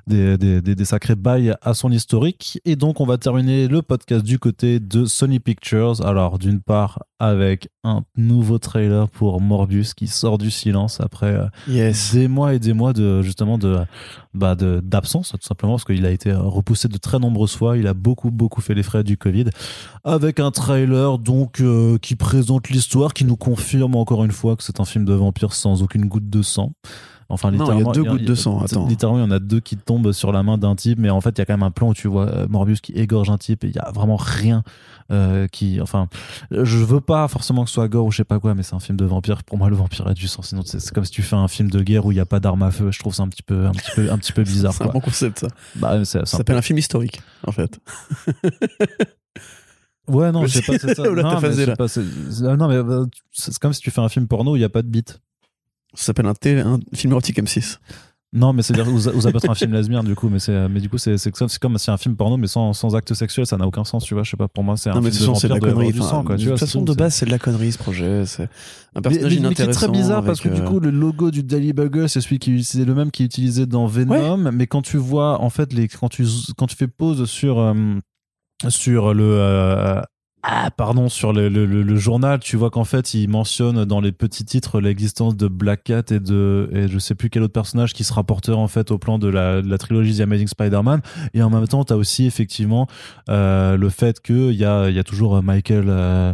des, des, des, des sacrés bails à son historique. Et donc, on va terminer le podcast du côté de Sony Pictures. Alors, d'une part, avec un nouveau trailer pour Morbius qui sort du silence après euh, Yes. des mois et des mois de justement de bah d'absence tout simplement parce qu'il a été repoussé de très nombreuses fois il a beaucoup beaucoup fait les frais du Covid avec un trailer donc euh, qui présente l'histoire qui nous confirme encore une fois que c'est un film de vampire sans aucune goutte de sang Enfin, Non, il y a littéralement, deux gouttes de sang, attends. Littéralement, il y en a deux qui tombent sur la main d'un type, mais en fait, il y a quand même un plan où tu vois euh, Morbius qui égorge un type et il y a vraiment rien euh, qui. Enfin, je veux pas forcément que ce soit gore ou je sais pas quoi, mais c'est un film de vampire. Pour moi, le vampire a du sang. Sinon, c'est comme si tu fais un film de guerre où il y a pas d'armes à feu. Je trouve ça un petit peu, un petit peu, un petit peu bizarre. C'est un bon concept, ça. Bah, Ça un s'appelle un film historique, en fait. (laughs) Ouais, non, je sais pas, c'est ça. (laughs) Non, mais là. pas, c'est- comme si tu fais un film porno où il y a pas de beat. Ça s'appelle un, un film érotique M6. Non, mais c'est-à-dire, ça peut être un film lesbien, du coup, mais c'est, mais du coup, c'est, c'est comme, c'est comme si un film porno, mais sans, sans acte sexuel, ça n'a aucun sens, tu vois. Je sais pas, pour moi, c'est un Non, mais de film toute façon, c'est de la connerie. du Enfin, sang, quoi, tu de toute façon, de base, c'est de la connerie, ce projet. C'est un personnage mais- mais qui est inintéressant. très bizarre parce que du euh, coup le logo du Daily Bugle c'est celui qui c'est le même qui est utilisé dans Venom mais quand tu vois en fait les quand tu quand tu fais pause sur euh, sur le euh, ah, pardon, sur le, le- le- journal, tu vois qu'en fait, il mentionne dans les petits titres l'existence de Black Cat et de, et je sais plus quel autre personnage qui se rapporterait en fait au plan de la, de la trilogie The Amazing Spider-Man. Et en même temps, tu as aussi effectivement euh, le fait qu'il y a, il y a toujours Michael euh,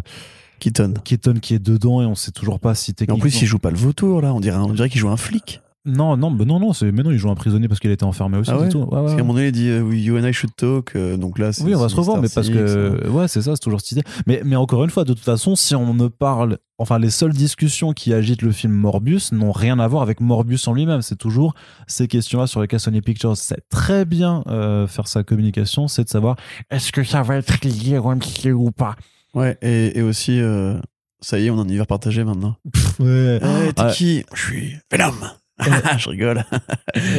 Keaton. Keaton qui est dedans et on sait toujours pas si Et en techniquement. plus, il joue pas le vautour, là. On dirait, on dirait qu'il joue un flic. Non, non, mais non, non, c'est, mais non, il joue un prisonnier parce qu'il été enfermé aussi. Ah ouais c'est tout. Ouais, ouais, Parce qu'à un moment donné, il dit euh, You and I should talk. euh, donc là. Oui, on va se revoir, mais parce Six, hein. que ouais, c'est ça, c'est toujours cette idée. Mais mais encore une fois, de toute façon, si on ne parle, enfin, les seules discussions qui agitent le film Morbius n'ont rien à voir avec Morbius en lui-même. C'est toujours ces questions-là sur lesquelles Sony Pictures sait très bien euh, faire sa communication, c'est de savoir Est-ce que ça va être lié au MCU ou pas? Ouais, et, et aussi, euh, ça y est, on a un univers partagé maintenant. ouais, t'es qui? Je suis Venom. (laughs) je rigole.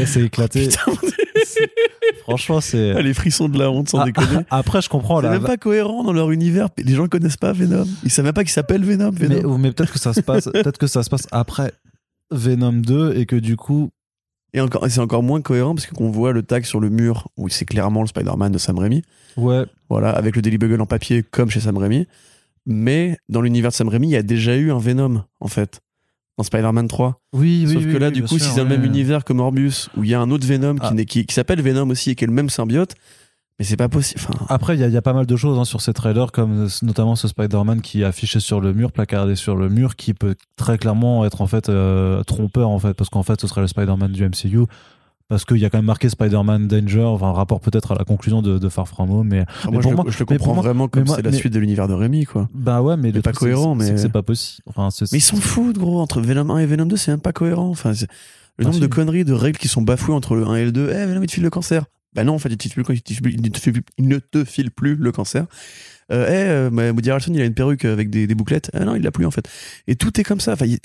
c'est éclaté. (laughs) Franchement, c'est. les frissons de la honte, sans Ah, déconner. (laughs) Après, je comprends C'est la. même pas cohérent dans leur univers. Les gens ne connaissent pas Venom. Ils savent même pas qu'il s'appelle Venom. Mais, Venom. mais peut-être que ça se passe, peut-être que ça se passe après Venom 2 et que du coup, Et encore, c'est encore moins cohérent parce qu'on voit le tag sur le mur où c'est clairement le Spider-Man de Sam Raimi. ouais, Voilà, avec le Daily Bugle en papier comme chez Sam Raimi. Mais dans l'univers de Sam Raimi, il y a déjà eu un Venom, en fait. Dans Spider-Man 3. oui. Sauf oui, que là, oui, du coup, sûr, si c'est dans le même univers que Morbius, où il y a un autre Venom qui, Ah. qui, qui s'appelle Venom aussi et qui est le même symbiote, mais c'est pas possible. Enfin, Après, il y, a- il y a pas mal de choses hein, sur ces trailers, comme euh, notamment ce Spider-Man qui est affiché sur le mur, placardé sur le mur, qui peut très clairement être en fait euh, trompeur en fait, parce qu'en fait, ce serait le Spider-Man du MCU. Parce qu'il y a quand même marqué Spider-Man Danger, enfin, rapport peut-être à la conclusion de, de Far From Home, mais moi, pour je, moi- le, je le comprends moi- vraiment comme c'est la mais- suite de l'univers de Raimi, quoi. bah ouais, mais le pas cohérent, mais- c'est pas possible. Enfin, Mais ils s'en foutent, gros. Entre Venom 1 et Venom 2, c'est même pas cohérent. Enfin, c'est- le Ah, nombre de conneries, de règles qui sont bafouées entre le 1 et le 2. Eh, Venom, il te file le cancer. Bah non, en fait, il, te file plus, il, te file- il ne te file, il ne te file plus le cancer. Euh, eh, euh, bah, Woody Harrelson, il a une perruque avec des, des bouclettes. Ah non, il l'a plus, en fait. Et tout est comme ça. Enfin, il-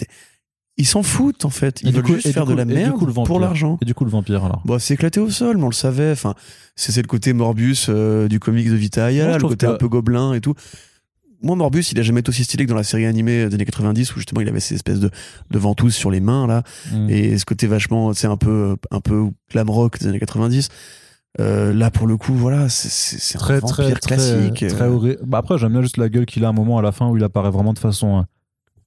ils s'en foutent, en fait. Ils veulent coup- juste faire coup- de la merde coup, pour l'argent. Et du coup, le vampire alors. Bon, c'est éclaté au sol, mais on le savait. Enfin, c'est le côté Morbius euh, du comics de Vita Moi, le côté que- un peu gobelin et tout. Moi, Morbius, il a jamais été aussi stylé que dans la série animée des années 90 où justement il avait ces espèces de, de ventouses sur les mains là Mm. et ce côté vachement, c'est un peu, un peu glam rock des années 90. Euh, là, pour le coup, voilà, c'est- un très vampire très très classique. très euh. horrible. Bah après j'aime bien juste la gueule qu'il a à un moment à la fin où il apparaît vraiment de façon euh,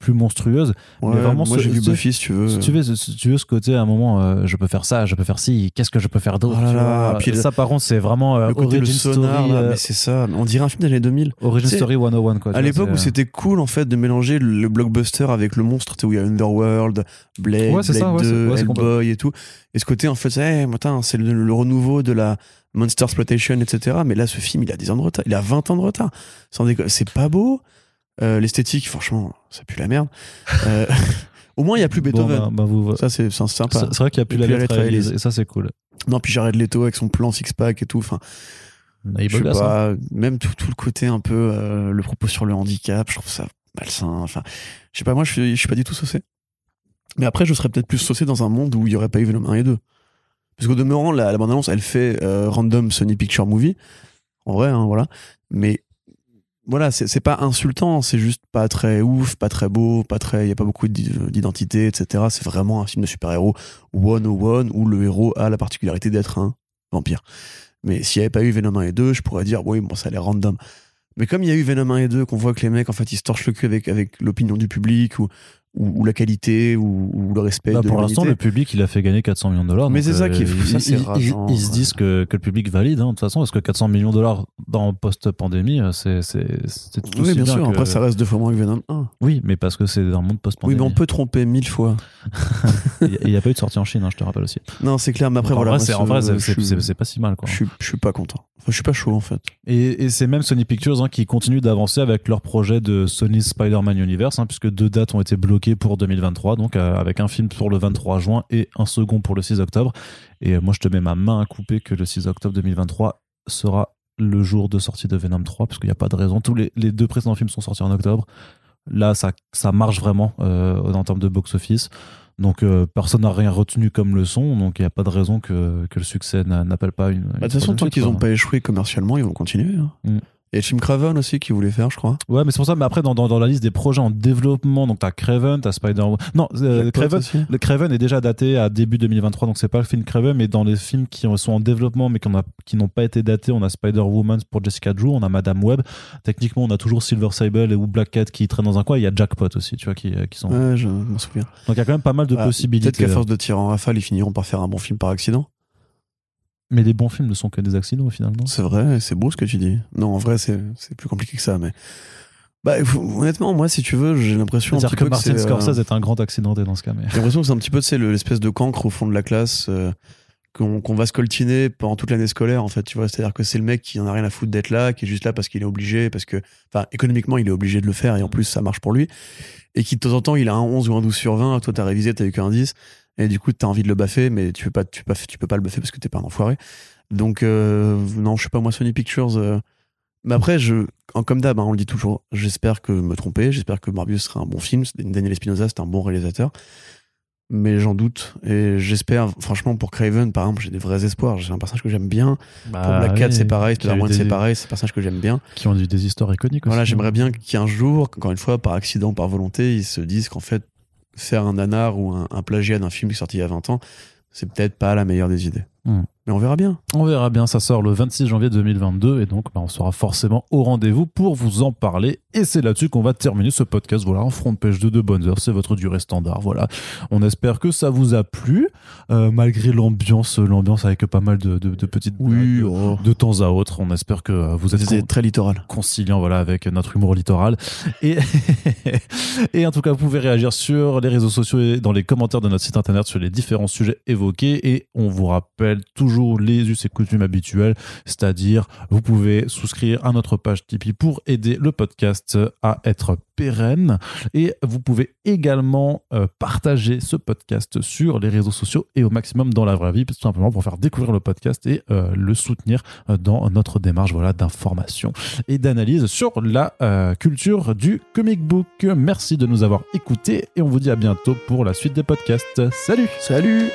plus monstrueuse. Ouais, Mais vraiment, moi j'ai vu Buffy, si tu veux. Si tu veux, si tu veux ce côté à un moment, euh, je peux faire ça, je peux faire ci, qu'est-ce que je peux faire d'autre le- ça, par contre, c'est vraiment euh, le côté le Origin sonar, Story, euh, mais c'est ça. On dirait un film des années 2000. Origin Tu sais, Story 101, quoi. À l'époque où euh, c'était cool en fait de mélanger le blockbuster avec le monstre, où il y a Underworld, Blade, Ouais, Blade ça, ouais, 2, c'est- ouais, c'est Hellboy et tout. Et ce côté en fait, c'est hey, c'est le, le renouveau de la Monster Exploitation, etc. Mais là, ce film, il a 10 ans de retard. Il a 20 ans de retard. C'est pas beau. Euh, L'esthétique, franchement, ça pue la merde. Euh, (laughs) au moins, il y a plus bon, Beethoven. bah, bah, vous- Ça, c'est sympa. c'est vrai qu'il n'y a plus la la lettre à Élise, et ça, c'est cool. Non, puis Jared Leto avec son plan six-pack et tout. Enfin, je sais pas, même tout, tout le côté un peu, euh, le propos sur le handicap, je trouve ça malsain. Enfin, je sais pas, moi, je suis, je suis pas du tout saucé. Mais après, je serais peut-être plus saucé dans un monde où il y aurait pas eu Venom 1 et 2. Parce qu'au demeurant, la, la bande-annonce, elle fait euh, random Sony Picture Movie. En vrai, hein, voilà. Mais voilà, c'est pas insultant, c'est juste pas très ouf, pas très beau, pas très, il y a pas beaucoup d'i- d'identité, etc. C'est vraiment un film de super-héros one on one où le héros a la particularité d'être un vampire. Mais s'il n'y avait pas eu Venom 1 et 2, je pourrais dire, oui, bon, ça a l'air random. Mais comme il y a eu Venom 1 et 2, qu'on voit que les mecs, en fait, ils se torchent le cul avec, avec l'opinion du public ou, ou, ou la qualité ou, ou le respect Bah, de pour l'instant, le public, il a fait gagner 400 millions de dollars. Mais c'est ça qui est euh, fou, ça, ils- c'est ils- ils- rageant, Ils, se ouais. disent que, que le public valide, hein, de toute façon, parce que 400 millions de dollars dans post-pandémie, euh, c'est c'est- tout Oui, bien sûr. que- Après, ça reste deux fois moins que Venom 1. Oui, mais parce que c'est un monde Oui, post-pandémie. mais on peut tromper mille fois. (laughs) Il n'y a pas eu de sortie en Chine, hein, je te rappelle aussi. Non, c'est clair. Mais après, Donc, voilà. vrai, moi, c'est- en vrai, c'est- pas si mal. Quoi. Je suis, je suis pas content. Je suis pas chaud, en fait. Et, et c'est même Sony Pictures hein, qui continue d'avancer avec leur projet de Sony Spider-Man Universe, puisque deux dates ont été bloquées pour 2023, donc euh, avec un film pour le 23 juin et un second pour le 6 octobre. Et euh, moi, je te mets ma main à couper que le 6 octobre 2023 sera le jour de sortie de Venom 3, parce qu'il n'y a pas de raison. Tous les, les deux précédents films sont sortis en octobre. Là, ça, ça marche vraiment euh, en termes de box-office. Donc, euh, personne n'a rien retenu comme leçon, donc il n'y a pas de raison que, que le succès n'a- n'appelle pas une. Bah, De toute façon, tant qu'ils n'ont pas échoué commercialement, ils vont continuer. hein. Mm. A Jim Craven aussi qui voulait faire, je crois. Ouais, mais c'est pour ça. Mais après, dans, dans, dans la liste des projets en développement, donc t'as Craven, t'as Spider. Non, euh, Craven, le Craven est déjà daté à début 2023, donc c'est pas le film Craven, mais dans les films qui ont- sont en développement mais a- qui n'ont pas été datés, on a Spider-Woman pour Jessica Drew, on a Madame Web. Techniquement, on a toujours Silver Sable ou Black Cat qui traînent dans un coin. Il y a Jackpot aussi, tu vois, qui, euh, qui sont. Ouais, je m'en souviens. Donc il y a quand même pas mal de Bah, possibilités. Peut-être qu'à force de tirer en rafale, ils finiront par faire un bon film par accident. Mais les bons films ne sont que des accidents au final, non? C'est vrai, c'est beau ce que tu dis. Non, en vrai, c'est plus compliqué que ça, mais. Bah, honnêtement, moi, si tu veux, j'ai l'impression C'est-à-dire que peu Martin euh, Scorsese est un grand accidenté dans ce cas, mais. J'ai l'impression que c'est un petit peu, c'est l'espèce de cancre au fond de la classe euh, qu'on qu'on va scoltiner pendant toute l'année scolaire, en fait, tu vois. C'est-à-dire que c'est le mec qui en a rien à foutre d'être là, qui est juste là parce qu'il est obligé, parce que, enfin, économiquement, il est obligé de le faire et en plus, ça marche pour lui. Et qui, de temps en temps, il a un 11 ou un 12 sur 20, toi, t'as révisé, t'as eu qu'un 10. Et du coup, t'as envie de le baffer, mais tu peux pas, tu peux pas, tu peux pas le baffer parce que t'es pas un enfoiré. Donc, euh, non, je sais pas, moi, Sony Pictures. euh, Mais après, je, comme d'hab, hein, on le dit toujours, j'espère que me tromper, j'espère que Morbius sera un bon film. Daniel Espinosa, c'est un bon réalisateur. Mais j'en doute. Et j'espère, franchement, pour Craven, par exemple, j'ai des vrais espoirs. J'ai un personnage que j'aime bien. pour Black Cat, c'est pareil. Spider-Man, c'est pareil. C'est un personnage que j'aime bien. Qui ont eu des histoires iconiques Voilà, aussi. j'aimerais bien qu'un jour, encore une fois, par accident, par volonté, ils se disent qu'en fait, faire un nanar ou un, plagiat d'un film qui est sorti il y a 20 ans, c'est peut-être pas la meilleure des idées. Hmm. Mais on verra bien. On verra bien, ça sort le 26 janvier 2022 et donc bah, on sera forcément au rendez-vous pour vous en parler. Et c'est là-dessus qu'on va terminer ce podcast. Voilà, en front page de deux bonnes heures, c'est votre durée standard. Voilà, on espère que ça vous a plu, euh, malgré l'ambiance, l'ambiance avec pas mal de, de- de petites blagues oh. de temps à autre. On espère que vous êtes très littoral. conciliant voilà avec notre humour littoral et (laughs) et en tout cas vous pouvez réagir sur les réseaux sociaux et dans les commentaires de notre site internet sur les différents sujets évoqués et on vous rappelle toujours les us et coutumes habituels c'est-à-dire vous pouvez souscrire à notre page Tipeee pour aider le podcast à être pérenne et vous pouvez également euh, partager ce podcast sur les réseaux sociaux et au maximum dans la vraie vie tout simplement pour faire découvrir le podcast et euh, le soutenir euh, dans notre démarche voilà d'information et d'analyse sur la culture du comic book. Merci de nous avoir écoutés et on vous dit à bientôt pour la suite des podcasts. Salut Salut